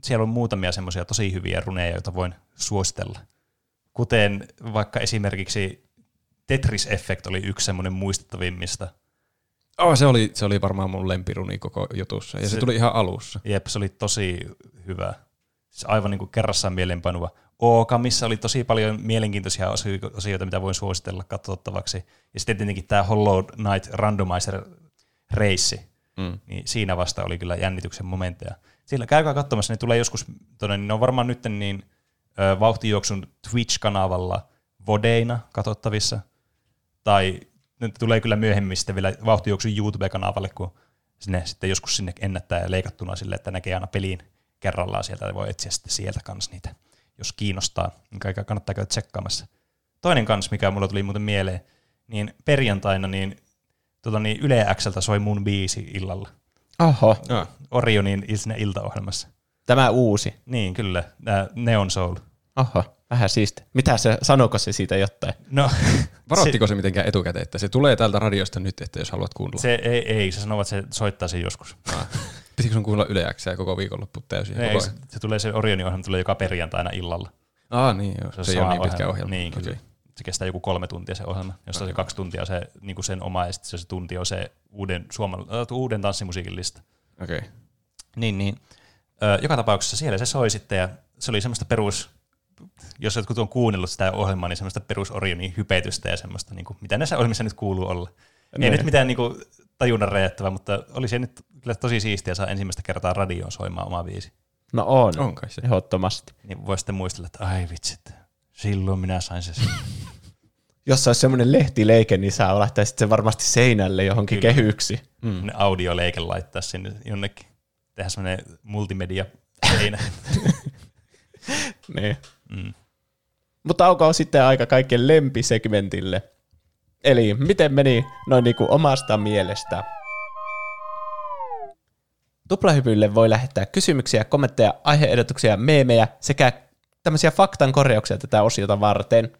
siellä on muutamia semmoisia tosi hyviä runeja, joita voin suositella. Kuten vaikka esimerkiksi Tetris Effect oli yksi semmoinen muistettavimmista. Oh, se, oli, se oli varmaan mun lempiruni koko jutussa, ja se, Se- tuli ihan alussa. Jep, se oli tosi hyvä. Siis aivan niin kuin kerrassaan mieleenpainuva. Ooka, missä oli tosi paljon mielenkiintoisia osioita, mitä voin suositella katsottavaksi. Ja sitten tietenkin tämä Hollow Knight Randomizer-reissi. Mm. Niin siinä vasta oli kyllä jännityksen momentteja. Sillä käykää katsomassa, ne tulee joskus, tonne, ne on varmaan nyt niin ö, vauhtijuoksun Twitch-kanavalla vodeina katsottavissa. Tai ne tulee kyllä myöhemmin sitten vielä vauhtijuoksun YouTube-kanavalle, kun sinne sitten joskus sinne ennättää ja leikattuna sille, että näkee aina peliin kerrallaan sieltä voi etsiä sitten sieltä kanssa niitä, jos kiinnostaa. Niin kannattaa käydä tsekkaamassa. Toinen kans, mikä mulla tuli muuten mieleen, niin perjantaina niin, tota niin Yle Xltä soi mun biisi illalla. Oho, Ah, Orionin siinä iltaohjelmassa. tämä uusi. Niin, kyllä. Tää Neon Soul. Oho, vähän siisti. Mitä se, sanoiko se siitä jotain? No, varoittiko se mitenkään etukäteen, että se tulee täältä radiosta nyt, että jos haluat kuunnella? se ei, ei, se sanoo, että se soittaa sen joskus. Ah. Pitikö sun kuunnella Yle Xää koko viikonloppu täysin? Ei, Koko se, se, tulee se Orionin ohjelma tulee joka perjantaina illalla. Ah, niin joo. Se, se ei ole sama niin pitkä ohjelma. Niin, kyllä. Okei. Se kestää joku kolme tuntia se ohjelma, josta se kaksi tuntia on se, niin kuin sen oma, ja sitten se, se tunti on se uuden, suomal, äh, uuden tanssimusiikin lista. Okei. Niin, niin. Ö, joka tapauksessa siellä se soi sitten, ja se oli semmoista perus, jos jotkut on kuunnellut sitä ohjelmaa, niin semmoista perus Orionin hypetystä ja semmoista, niin kuin, mitä näissä ohjelmissa nyt kuuluu olla. Ei Ne. nyt mitään niin kuin, tajunnan räjättävää, mutta oli se nyt kyllä tosi siistiä saa ensimmäistä kertaa radioon soimaan oma biisi. No on, On kai se. ehdottomasti. Niin voi sitten muistella, että ai vitsit, silloin minä sain se. Jos olisi semmoinen lehtileike, niin sä laittaisit sen varmasti seinälle johonkin Kyllä. kehyksi. Mm. ne audioleike laittaa sinne jonnekin. Tehdä semmoinen multimedia seinä. Niin. mm. Mutta onko sitten aika kaikkien lempisegmentille? Eli miten meni noin niin kuin omasta mielestä? Tuplahypylle voi lähettää kysymyksiä, kommentteja, aiheehdotuksia, meemejä sekä tämmöisiä faktan korjauksia tätä osiota varten.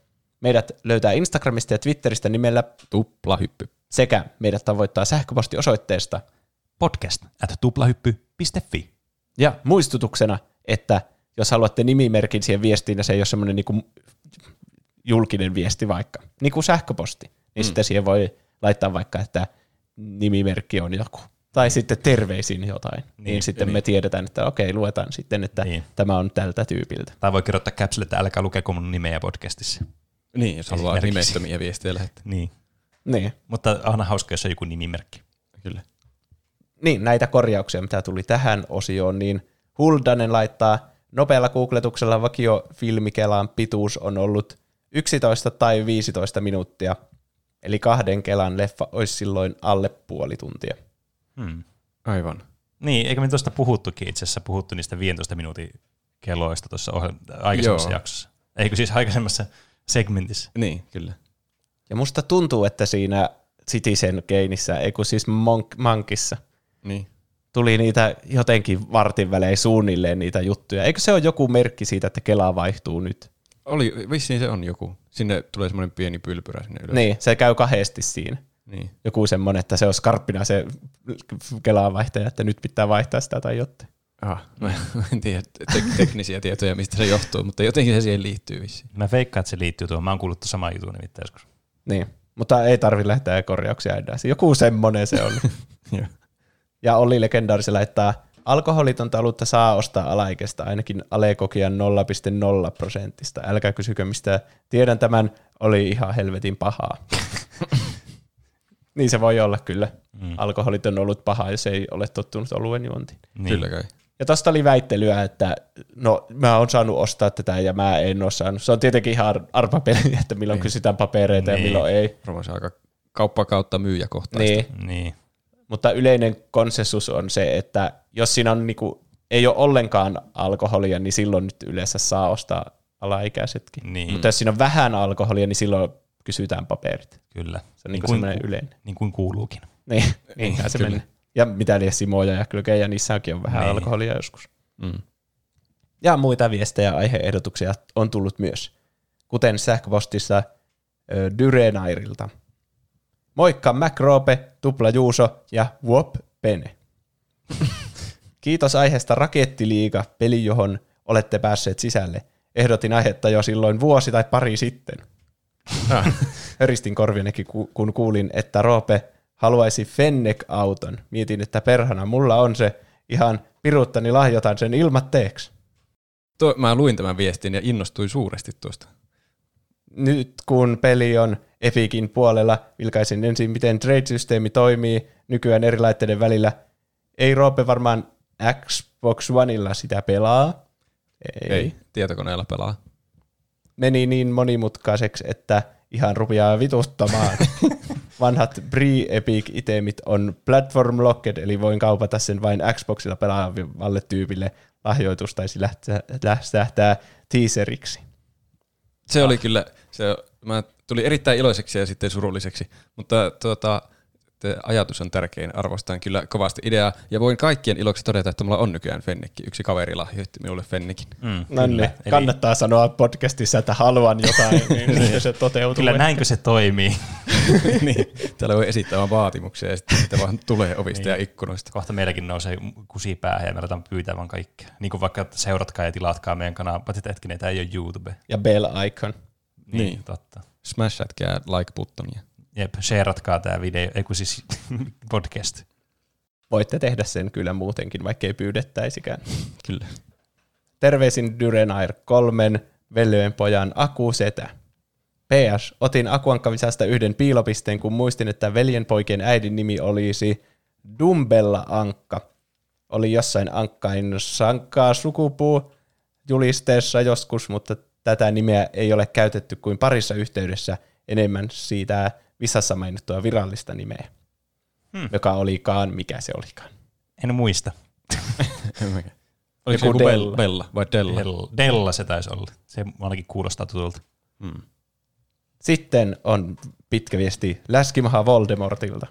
Meidät löytää Instagramista ja Twitteristä nimellä Tuplahyppy. sekä meidät tavoittaa sähköpostiosoitteesta. Podcast at tuplahyppy.fi. Ja muistutuksena, että jos haluatte nimimerkin siihen viestiin ja se ei ole semmoinen niin julkinen viesti vaikka, niin kuin sähköposti, niin mm. sitten siihen voi laittaa vaikka, että nimimerkki on joku. Tai sitten terveisin jotain. Niin, niin sitten niin. me tiedetään, että okei, luetaan sitten, että Niin. tämä on tältä tyypiltä. Tai voi kirjoittaa capsule, että älkää lukeko mun nimeä podcastissa. Niin, jos haluaa nimettömiä viestejä lähettää. Niin. Niin. Mutta aina hauska, jos on joku nimimerkki. Kyllä. niin, näitä korjauksia, mitä tuli tähän osioon, niin Huldanen laittaa nopealla googletuksella vakio filmikelan pituus on ollut 11 tai 15 minuuttia, eli kahden kelan leffa olisi silloin alle puoli tuntia. Hmm. Aivan. Niin, eikä me tuosta puhuttukin itse asiassa, puhuttu niistä 15 minuutin keloista tuossa aikaisemmassa Joo. jaksossa. Eikö siis aikaisemmassa segmentissä? Niin, kyllä. Ja musta tuntuu, että siinä Citizen Gainissa, ei kun siis Monk, Monkissa, Niin. tuli niitä jotenkin vartin välein suunnilleen niitä juttuja. Eikö se ole joku merkki siitä, että kela vaihtuu nyt? Oli, vissiin se on joku. Sinne tulee semmoinen pieni pylpyrä sinne ylös. Niin, se käy kahdesti siinä. Niin. joku semmoinen, että se on skarppina se Kelaan vaihtaja, että nyt pitää vaihtaa sitä tai jotain. Ah, mä en tiedä te- teknisiä tietoja, mistä se johtuu, mutta jotenkin se siihen liittyy vissiin. Mä veikkaan, että se liittyy tuohon. Mä oon kuullut saman jutun nimittäin joskus. Niin, mutta ei tarvi lähteä korjauksia edessä. Joku semmoinen se oli. Joo. ja oli legendaarisella, että alkoholitonta olutta saa ostaa alaikäistä ainakin alekokian 0,0 prosentista. Älkää kysykö mistä. Tiedän tämän, oli ihan helvetin pahaa. niin se voi olla kyllä. Mm. Alkoholiton ollut paha, jos ei ole tottunut oluen juontiin. Niin. Kyllä kai. Ja tosta oli väittelyä, että no mä oon saanut ostaa tätä ja mä en ole saanut. Se on tietenkin ihan ar- arpapeli, että milloin Niin. kysytään papereita ja Niin. milloin ei. Varmaan se aika kauppa kautta myyjä kohtaista. Niin. Niin. Mutta yleinen konsensus on se, että jos siinä on niinku, ei ole ollenkaan alkoholia, niin silloin nyt yleensä saa ostaa alaikäisetkin. Niin. Mutta jos siinä on vähän alkoholia, niin silloin kysytään paperit. Kyllä. Se on niinku kuin semmoinen ku- yleinen. Niin kuin kuuluukin. Niin, niinhän se kyllä. menee. Ja mitä liian simoja ja klykejä, niissäkin on vähän Niin. alkoholia joskus. Mm. Ja muita viestejä ja aiheehdotuksia on tullut myös, kuten sähköpostissa ö, Dyrenairilta. Moikka Macrope, Tupla Juuso ja Wop Pene. Kiitos aiheesta Rakettiliiga, peli johon olette päässeet sisälle. Ehdotin aihetta jo silloin vuosi tai pari sitten. Höristin korvianekin, ku- kun kuulin, että Roope haluaisi Fennec-auton. Mietin, että perhana, mulla on se ihan piruuttani lahjoitan sen ilmatteeksi. Tuo, mä luin tämän viestin ja innostuin suuresti tuosta. nyt kun peli on Epicin puolella, vilkaisin ensin, miten trade-systeemi toimii nykyään eri laitteiden välillä. Ei Roope varmaan Xbox Oneilla sitä pelaa. Ei. Ei. Tietokoneella pelaa. Meni niin monimutkaiseksi, että ihan rupeaa vituttamaan. Vanhat pre-epic-itemit on platform locked, eli voin kaupata sen vain Xboxilla pelaavalle tyypille lahjoitus, tai se lähtää, teaseriksi. Se oli kyllä, se, mä tulin erittäin iloiseksi ja sitten surulliseksi, mutta tuota, ajatus on tärkein, arvostan kyllä kovasti ideaa, ja voin kaikkien iloksi todeta, että mulla on nykyään Fennikki. Yksi kaveri lahjoitti minulle Fennikin. Mm, No niin, Eli kannattaa sanoa podcastissa, että haluan jotain, niin se toteutuu. Kyllä näinkö se toimii. niin, täällä voi esittää vaan vaatimuksia ja sitten niitä vaan tulee ovista Niin. ja ikkunoista. Kohta meilläkin nousee kusi päähän ja me aletaan pyytää vaan kaikkea. Niin kuin vaikka seuratkaa ja tilatkaa meidän kanavaa, paitsi hetkinen, tämä ei ole YouTube. Ja bell icon. Niin, Niin. niin. totta. Smashatkaa like-buttonia. Jep, shareatkaa tämä video, ei kun siis podcast. Voitte tehdä sen kyllä muutenkin, vaikka ei pyydettäisikään. Kyllä. Terveisin Dyrenair kolmen veljen pojan Akusetä. PS, otin Akuankkavisasta yhden piilopisteen, kun muistin, että veljenpoikien äidin nimi olisi Dumbella Ankka. Oli jossain Ankkain sankkaa sukupuu julisteessa joskus, mutta tätä nimeä ei ole käytetty kuin parissa yhteydessä enemmän siitä visassa mainittua virallista nimeä, Hmm. joka olikaan, mikä se olikaan. En muista. Oliko se Joku Della. Bella, vai Della? Della, Della se taisi olla. Se ainakin kuulostaa tutulta. Mm. Sitten on pitkä viesti Läskimaha Voldemortilta.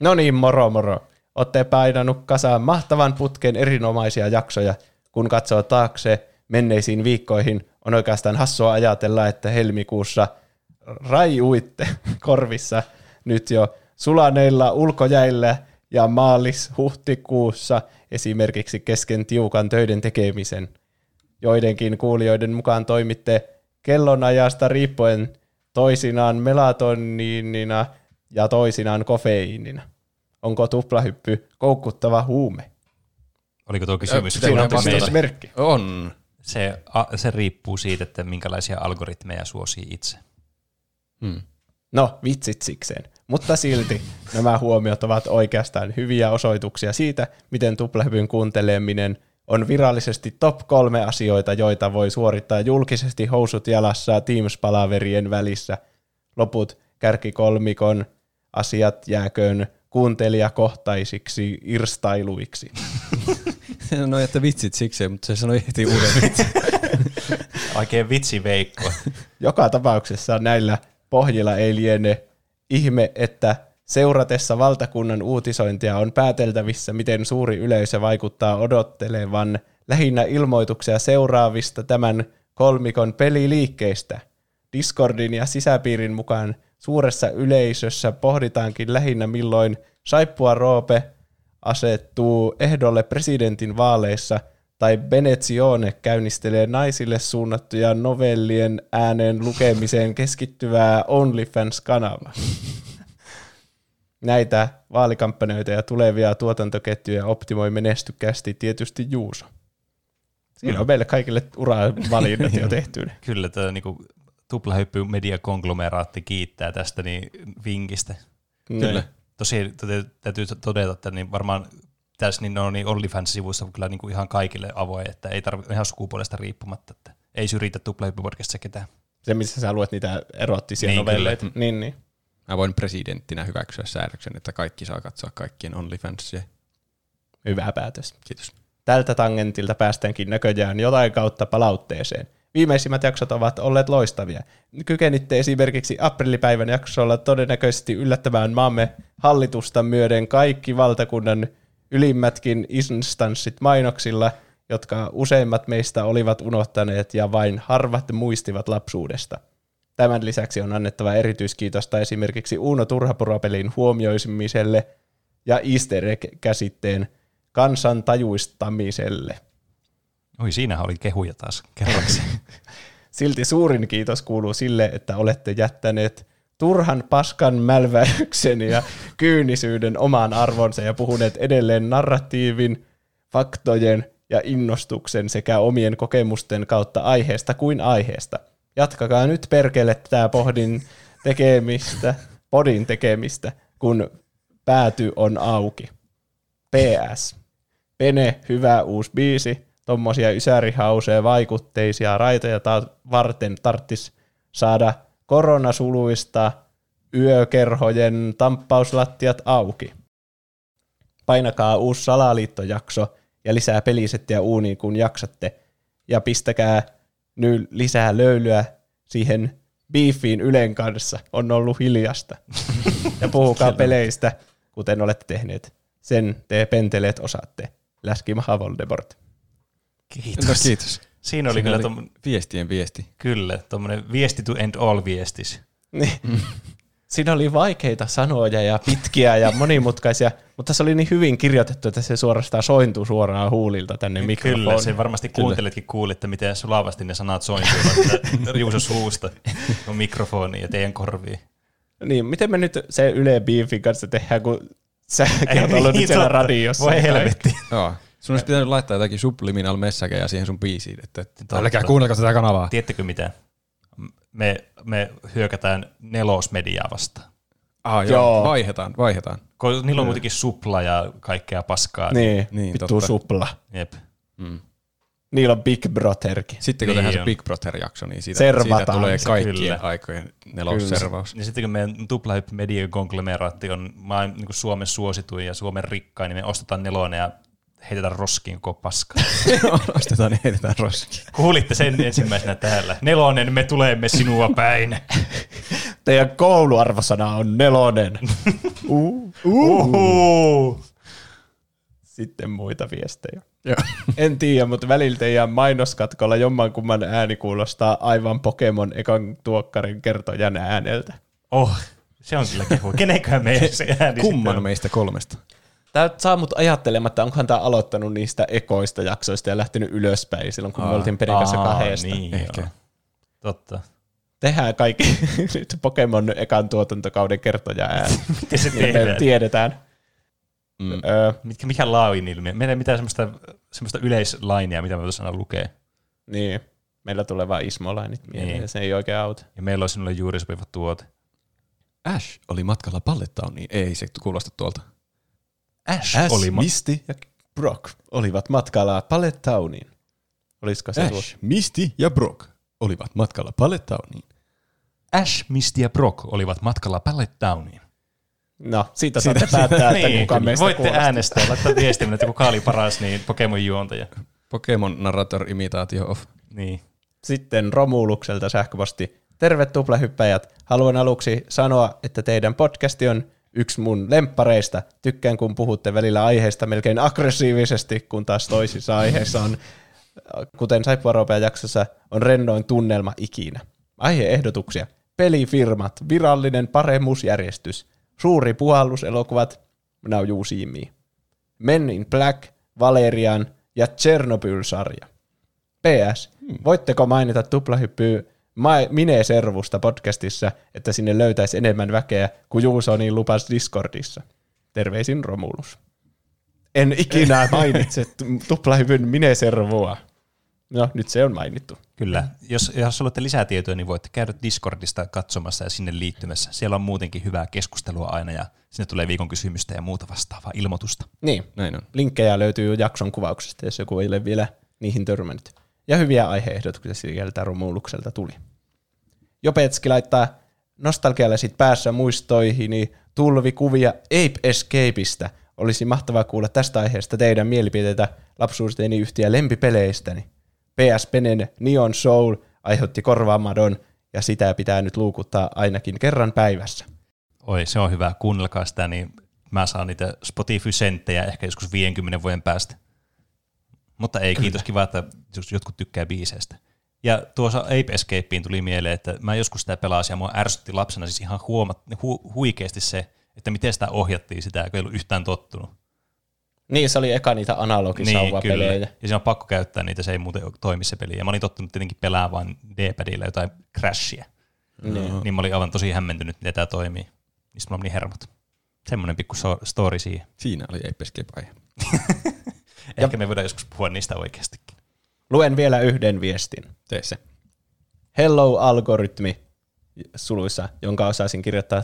No niin, moro moro. Olette painanut kasaan mahtavan putken erinomaisia jaksoja. Kun katsoo taakse menneisiin viikkoihin, on oikeastaan hassua ajatella, että helmikuussa raiuitte korvissa nyt jo sulaneilla ulkojäillä ja maalis-huhtikuussa esimerkiksi kesken tiukan töiden tekemisen. Joidenkin kuulijoiden mukaan toimitte kellonajasta riippuen toisinaan melatoniinina ja toisinaan kofeiinina. Onko tuplahyppy koukkuttava huume? Oliko tuo kysymys? Ö, Siinä on vastausmerkki. On. Se, a, se riippuu siitä, että minkälaisia algoritmeja suosii itse. Hmm. No, vitsit sikseen. Mutta silti nämä huomiot ovat oikeastaan hyviä osoituksia siitä, miten tuplahypyn kuunteleminen on virallisesti top kolme asioita, joita voi suorittaa julkisesti housut jalassa Teams-palaverien välissä. Loput kärkikolmikon asiat jääköön kuuntelijakohtaisiksi irstailuiksi. Se sanoi, että vitsit siksi, mutta se sanoi heti uuden vitsin. Oikein vitsi Veikko. Joka tapauksessa näillä pohjilla ei liene ihme, että seuratessa valtakunnan uutisointia on pääteltävissä, miten suuri yleisö vaikuttaa odottelevan lähinnä ilmoituksia seuraavista tämän kolmikon peliliikkeistä. Discordin ja sisäpiirin mukaan suuressa yleisössä pohditaankin lähinnä milloin Saippua Roope asettuu ehdolle presidentin vaaleissa tai Benezione käynnistelee naisille suunnattuja novellien ääneen lukemiseen keskittyvää OnlyFans-kanavaa. Näitä vaalikampanjoita ja tulevia tuotantoketjuja optimoi menestykästi tietysti Juuso. Siinä on meille kaikille uravalinnat jo tehty. Kyllä, tämä niinku, tuplahyppy mediakonglomeraatti kiittää tästä niin vinkistä. Kyllä. Tosi täytyy todeta, että niin varmaan tässä niin ne on niin OnlyFans-sivuissa kyllä niin kuin ihan kaikille avoin, että ei tarvitse ihan sukupuolesta riippumatta, että ei syrjitä tuplahyppypodcastissa ketään. Se, missä sä luet niitä erottisia Niin, novelleita. Niin, niin. Mä voin presidenttinä hyväksyä säädöksen, että kaikki saa katsoa kaikkien OnlyFansia. Hyvä päätös. Kiitos. Tältä tangentilta päästäänkin näköjään jotain kautta palautteeseen. Viimeisimmät jaksot ovat olleet loistavia. Kykenitte esimerkiksi aprillipäivän jaksolla todennäköisesti yllättämään maamme hallitusta myöden kaikki valtakunnan ylimmätkin instanssit mainoksilla, jotka useimmat meistä olivat unohtaneet ja vain harvat muistivat lapsuudesta. Tämän lisäksi on annettava erityiskiitosta esimerkiksi Uuno Turhapuropelin huomioimiselle ja easter egg-käsitteen kansan tajuistamiselle. Oi, siinähän oli kehuja taas kerraksi. Silti suurin kiitos kuuluu sille, että olette jättäneet turhan paskan mälväyksen ja kyynisyyden omaan arvonsa ja puhuneet edelleen narratiivin, faktojen ja innostuksen sekä omien kokemusten kautta aiheesta kuin aiheesta. Jatkakaa nyt perkele tämä pohdin tekemistä, podin tekemistä, kun pääty on auki. PS. Pene, hyvä uusi biisi. Tommosia ysärihauseja vaikutteisia raitoja ta- varten tarttis saada koronasuluista yökerhojen tamppauslattiat auki. Painakaa uusi salaliittojakso ja lisää pelisettiä uuniin kun jaksatte. Ja pistäkää nyt lisää löylyä siihen beefiin Ylen kanssa. On ollut hiljasta. ja puhukaa peleistä, kuten olette tehneet. Sen te penteleet osaatte. Läski maha Voldemort. Kiitos. No, kiitos. Siinä oli Siinä kyllä, oli tommo- viestien viesti. kyllä tommonen viesti to end all viestis. Niin. Siinä oli vaikeita sanoja ja pitkiä ja monimutkaisia, mutta se oli niin hyvin kirjoitettu, että se suorastaan sointuu suoraan huulilta tänne mikrofoniin. Kyllä, se varmasti kuunteletkin kuulitte, miten sulavasti ne sanat sointuvat että Juuso suusta on mikrofoni ja teidän korviin. Niin, miten me nyt se Yle Beefin kanssa tehdään, kun säkin oot ollut nyt siellä totta. radiossa. Voi helvetti. Joo. Sun olisi pitänyt laittaa jotakin subliminal messageja siihen sun biisiin, että älkää kuunnelko tätä kanavaa. Tiedättekö mitä? Me, me hyökätään nelosmediaa vastaan. Ah, joo. Joo. Vaihdetaan, vaihdetaan. Kun niillä on muutenkin supla ja kaikkea paskaa. Niin, Niin, niin vittu totta. supla. Jep. Niillä on Big Brotherkin. Sitten kun Niin tehdään se on. Big Brother-jakso, niin siitä, Servataan siitä tulee se, kaikkien kyllä. aikojen nelosservaus. Niin sitten kun meidän tuplahyppy mediakonglomeratti on maailman, niin Suomen suosituin ja Suomen rikkain, niin me ostetaan nelonen ja heitetään roskiin koko paskaa. Ostetaan niin heitetään roskiin. Kuulitte sen ensimmäisenä täällä. Nelonen, me tulemme sinua päin. Teidän kouluarvosana on nelonen. uh, uh. Sitten muita viestejä. Joo. En tiedä, mutta välillä teidän mainoskatkolla jommankumman ääni kuulostaa aivan Pokemon ekan tuokkarin kertojan ääneltä. Oh, se on kyllä kehu. Kenenköhän meidän se ääni Kumman on? meistä kolmesta? Tämä saa mut ajattelemaan, että onkohan tämä aloittanut niistä ekoista jaksoista ja lähtenyt ylöspäin silloin, kun me oltiin Perin kanssa Aa, kahdesta. Niin, Ehkä. Joo. Totta. Tehdään kaikki nyt Pokemon ekan tuotantokauden kertoja ääni. Miten se niin me tehdään? tiedetään. Mm. Öö, Mitkä, mikä lain ilmiö? Meillä ei mitään semmoista, semmoista yleislainia, mitä me voitaisiin aina lukea. niin, meillä tulee vaan Ismolainit mieleen, Niin. ja se ei oikein auta. Ja meillä on sinulle juuri sopiva tuote. Ash oli matkalla Palletowniin. Ei se kuulosta tuolta. Ash, Ash, oli ma- Misty ja Brock olivat matkalla Palletowniin. Olisiko se tuo? Ash, Misty ja Brock olivat matkalla Palletowniin. Ash, Misty ja Brock olivat matkalla Palletowniin. No, siitä saatte päättää, että kuka kyllä. meistä Voitte kuulostaa. äänestää, laittaa viestiä, että kuka oli paras niin Pokemon juontaja. Pokemon Narrator Imitaatio of. Niin. Sitten Romulukselta sähköposti. Terve tuplahyppäjät. Haluan aluksi sanoa, että teidän podcasti on yksi mun lemppareista. Tykkään, kun puhutte välillä aiheesta melkein aggressiivisesti, kun taas toisissa aiheissa on, kuten Saippuaropean jaksossa, on rennoin tunnelma ikinä. Aiheehdotuksia. Pelifirmat, virallinen paremmuusjärjestys, suuri puhalluselokuvat, Now You See Me, Men in Black, Valerian ja Chernobyl-sarja. PS, voitteko mainita tuplahyppyä Mine-servusta podcastissa, että sinne löytäisi enemmän väkeä kuin Juuso niin lupas Discordissa? Terveisin Romulus. En ikinä mainitse tu- tuplahypyn Mine-servua. No, nyt se on mainittu. Kyllä. Jos, jos haluatte lisää tietoa, niin voitte käydä Discordista katsomassa ja sinne liittymässä. Siellä on muutenkin hyvää keskustelua aina ja sinne tulee viikon kysymystä ja muuta vastaavaa ilmoitusta. Niin, Näin on. linkkejä löytyy jakson kuvauksesta, jos joku ei ole vielä niihin törmännyt. Ja hyviä aiheehdotuksia sieltä Romulukselta tuli. Jopetski laittaa nostalgiallisit päässä muistoihini tulvikuvia Ape Escapeista. Olisi mahtavaa kuulla tästä aiheesta teidän mielipiteitä lapsuusteni yhtiä lempipeleistäni. PS Penen Neon Soul aiheutti korvaamadon ja sitä pitää nyt luukuttaa ainakin kerran päivässä. Oi, se on hyvä. Kuunnelkaa sitä, niin mä saan niitä Spotify-senttejä ehkä joskus 50 vuoden päästä. Mutta ei, kiitos kiva, että jotkut tykkää biiseistä. Ja tuossa Ape Escapeen tuli mieleen, että mä joskus sitä pelasin ja mua ärsytti lapsena siis ihan huomat, hu, huikeasti se, että miten sitä ohjattiin sitä, kun ei ollut yhtään tottunut. Niin, se oli eka niitä analogisauvapelejä. Ja siinä on pakko käyttää niitä, se ei muuten toimi se peli. Ja mä olin tottunut tietenkin pelaamaan vain D-padilla jotain Crashia. Niin. Niin mä olin aivan tosi hämmentynyt, miten tämä toimii. Niistä mulla meni hermot. Semmoinen pikku so- story siihen. Siinä oli Ape Escape-aihe. Ehkä me voidaan joskus puhua niistä oikeastikin. Luen vielä yhden viestin. Tee se. Hello algoritmi suluissa, jonka osasin kirjoittaa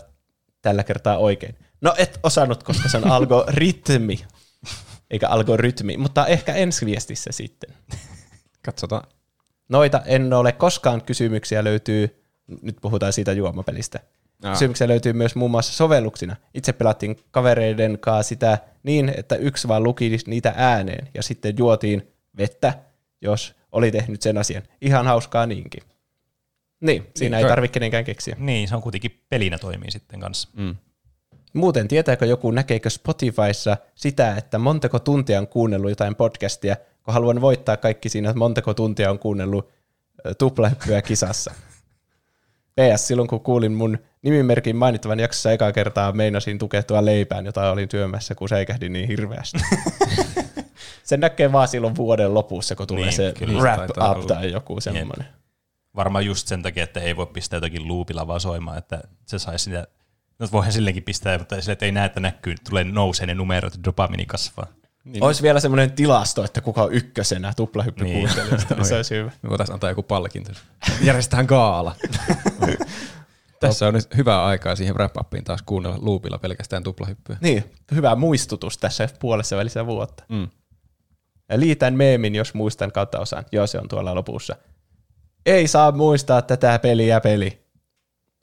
tällä kertaa oikein. No et osannut, koska se on algoritmi, eikä algoritmi, mutta ehkä ensi viestissä sitten. Katsotaan. Noita en ole koskaan kysymyksiä löytyy, nyt puhutaan siitä juomapelistä. Aa. Kysymyksiä löytyy myös muun muassa sovelluksina. Itse pelattiin kavereiden kanssa sitä niin, että yksi vaan luki niitä ääneen ja sitten juotiin vettä, jos oli tehnyt sen asian. Ihan hauskaa niinkin. Niin, siinä Niin, ei tarvitse kenenkään keksiä. Niin, se on kuitenkin pelinä toimii sitten kanssa. Mm. Muuten, tietääkö joku, näkeekö Spotifyssa sitä, että montako tuntia on kuunnellut jotain podcastia, kun haluan voittaa kaikki siinä, että montako tuntia on kuunnellut tuplahyppyä kisassa. PS, silloin kun kuulin mun nimimerkin mainittavan jaksossa ekaa kertaa, meinasin tukehtua leipään, jota olin työmässä, kun säikähdin niin hirveästi. Sen näkee vaan silloin vuoden lopussa, kun tulee Niin, se wrap up tai joku semmoinen. Varmaan just sen takia, että ei voi pistää jotakin loopilla vaan soimaan, että se saisi sitä, no voihan silleenkin pistää, mutta sille, että ei näe, että näkyy, tulee nousee ne numerot, että dopamini kasvaa. Niin, Olisi vielä semmoinen tilasto, että kuka on ykkösenä tuplahyppy Niin. niin se olisi hyvä. Me voitaisiin antaa joku palkinto. Järjestetään gaala. Tässä on nyt hyvää aikaa siihen wrap taas kuunnella loopilla pelkästään tuplahyppyä. Niin, hyvä muistutus tässä puolessa välissä vuotta. Mm. Liitän meemin, jos muistan kautta osaan. Joo, se on tuolla lopussa. Ei saa muistaa tätä peliä peli.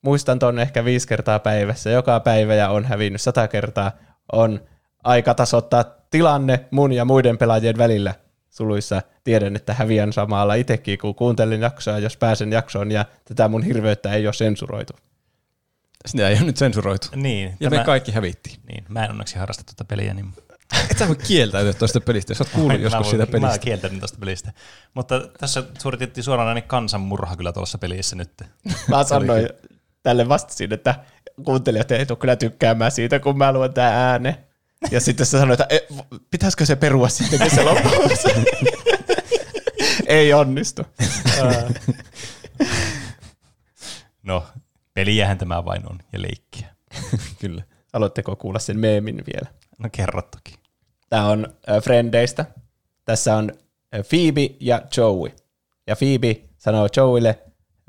Muistan ton ehkä viisi kertaa päivässä. Joka päivä ja on hävinnyt sata kertaa. On aika tasoittaa tilanne mun ja muiden pelaajien välillä. Suluissa tiedän, että häviän samalla itsekin, kun kuuntelin jaksoa, jos pääsen jaksoon, ja tätä mun hirveyttä ei ole sensuroitu. Sitä ei ole nyt sensuroitu. Niin, Ja tämä, me kaikki hävittiin. niin, mä en onneksi harrasta tuota peliä, niin Et sä voi kieltäytyä tuosta pelistä, jos oot kuullut mä, joskus voin- siitä Mä pelistä. kieltäydyn tuosta pelistä. Mutta tässä suoritettiin suoranainen kansanmurha kyllä tuossa pelissä nyt. Mä sanoin tälle vastasin, että kuuntelijat ei tule kyllä tykkäämään siitä, kun mä luen tää ääne. Ja sitten se sanoi, että e, pitäisikö se perua sitten, kun se loppuu. ei onnistu. No, peliähän tämä vain on ja leikkiä. Kyllä. Haluatteko kuulla sen meemin vielä? No kerro toki. Tämä on äh, Friendeistä. Tässä on äh, Phoebe ja Joey. Ja Phoebe sanoo Joeylle,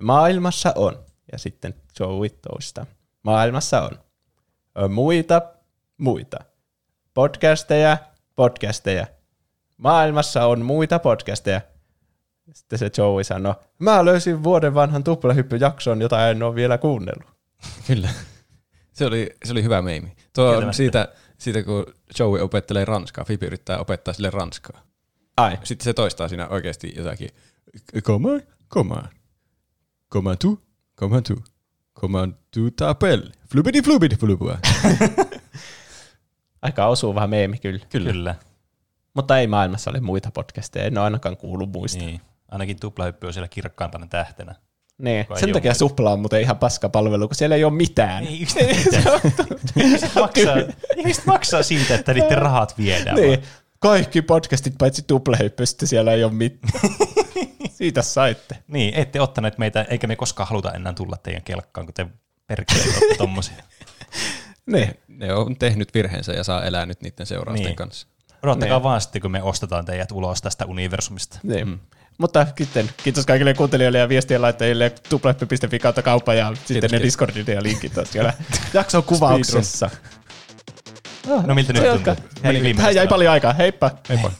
maailmassa on. Ja sitten Joey toista. Maailmassa on. Muita, muita. Podcasteja, podcasteja. Maailmassa on muita podcasteja. Sitten se Joey sanoo, mä löysin vuoden vanhan tuplahyppyjakson, jota en ole vielä kuunnellut. Kyllä. Se oli, se oli hyvä meimi. Tuo on siitä, siitä, kun Joey opettelee ranskaa, Phoebe yrittää opettaa sille ranskaa. Ai, Sitten se toistaa siinä oikeasti jotakin. Comment, comment, comment tu, comment tu, comment tu t'appelles, flubidi flubidi flubua. aika osuu vähän meemi kyllä. Kyllä. Kyllä. Mutta ei maailmassa ole muita podcasteja, en ole ainakaan kuullut muista. Niin. Ainakin tuplahyppy on siellä kirkkaimpana tähtenä. Niin. Sen joo. takia supla on muuten ihan paska palvelu, kun siellä ei ole mitään. Ei yhtään mitään. ihmiset, maksaa, ihmiset maksaa siitä, että niiden rahat viedään. niin. vaan. Kaikki podcastit paitsi tuplahyppy, sitten siellä ei ole mitään. Siitä saitte. Niin, ette ottaneet meitä, eikä me koskaan haluta enää tulla teidän kelkkaan, kun te perkeleet olette tommosia. Niin. Ne on tehnyt virheensä ja saa elää nyt niiden seurausten Niin. kanssa. Odottakaa Niin. vaan sitten, kun me ostetaan teidät ulos tästä universumista. niin. Mm. Mutta sitten kiitos kaikille kuuntelijoille ja viestien laittajille tupleppi.fi kautta kauppa ja sitten ne kiitos. Discordin ja linkit on siellä jakson kuvauksessa. No miltä nyt tuntuu? Tähän jäi paljon aikaa. Heippa! Heippa.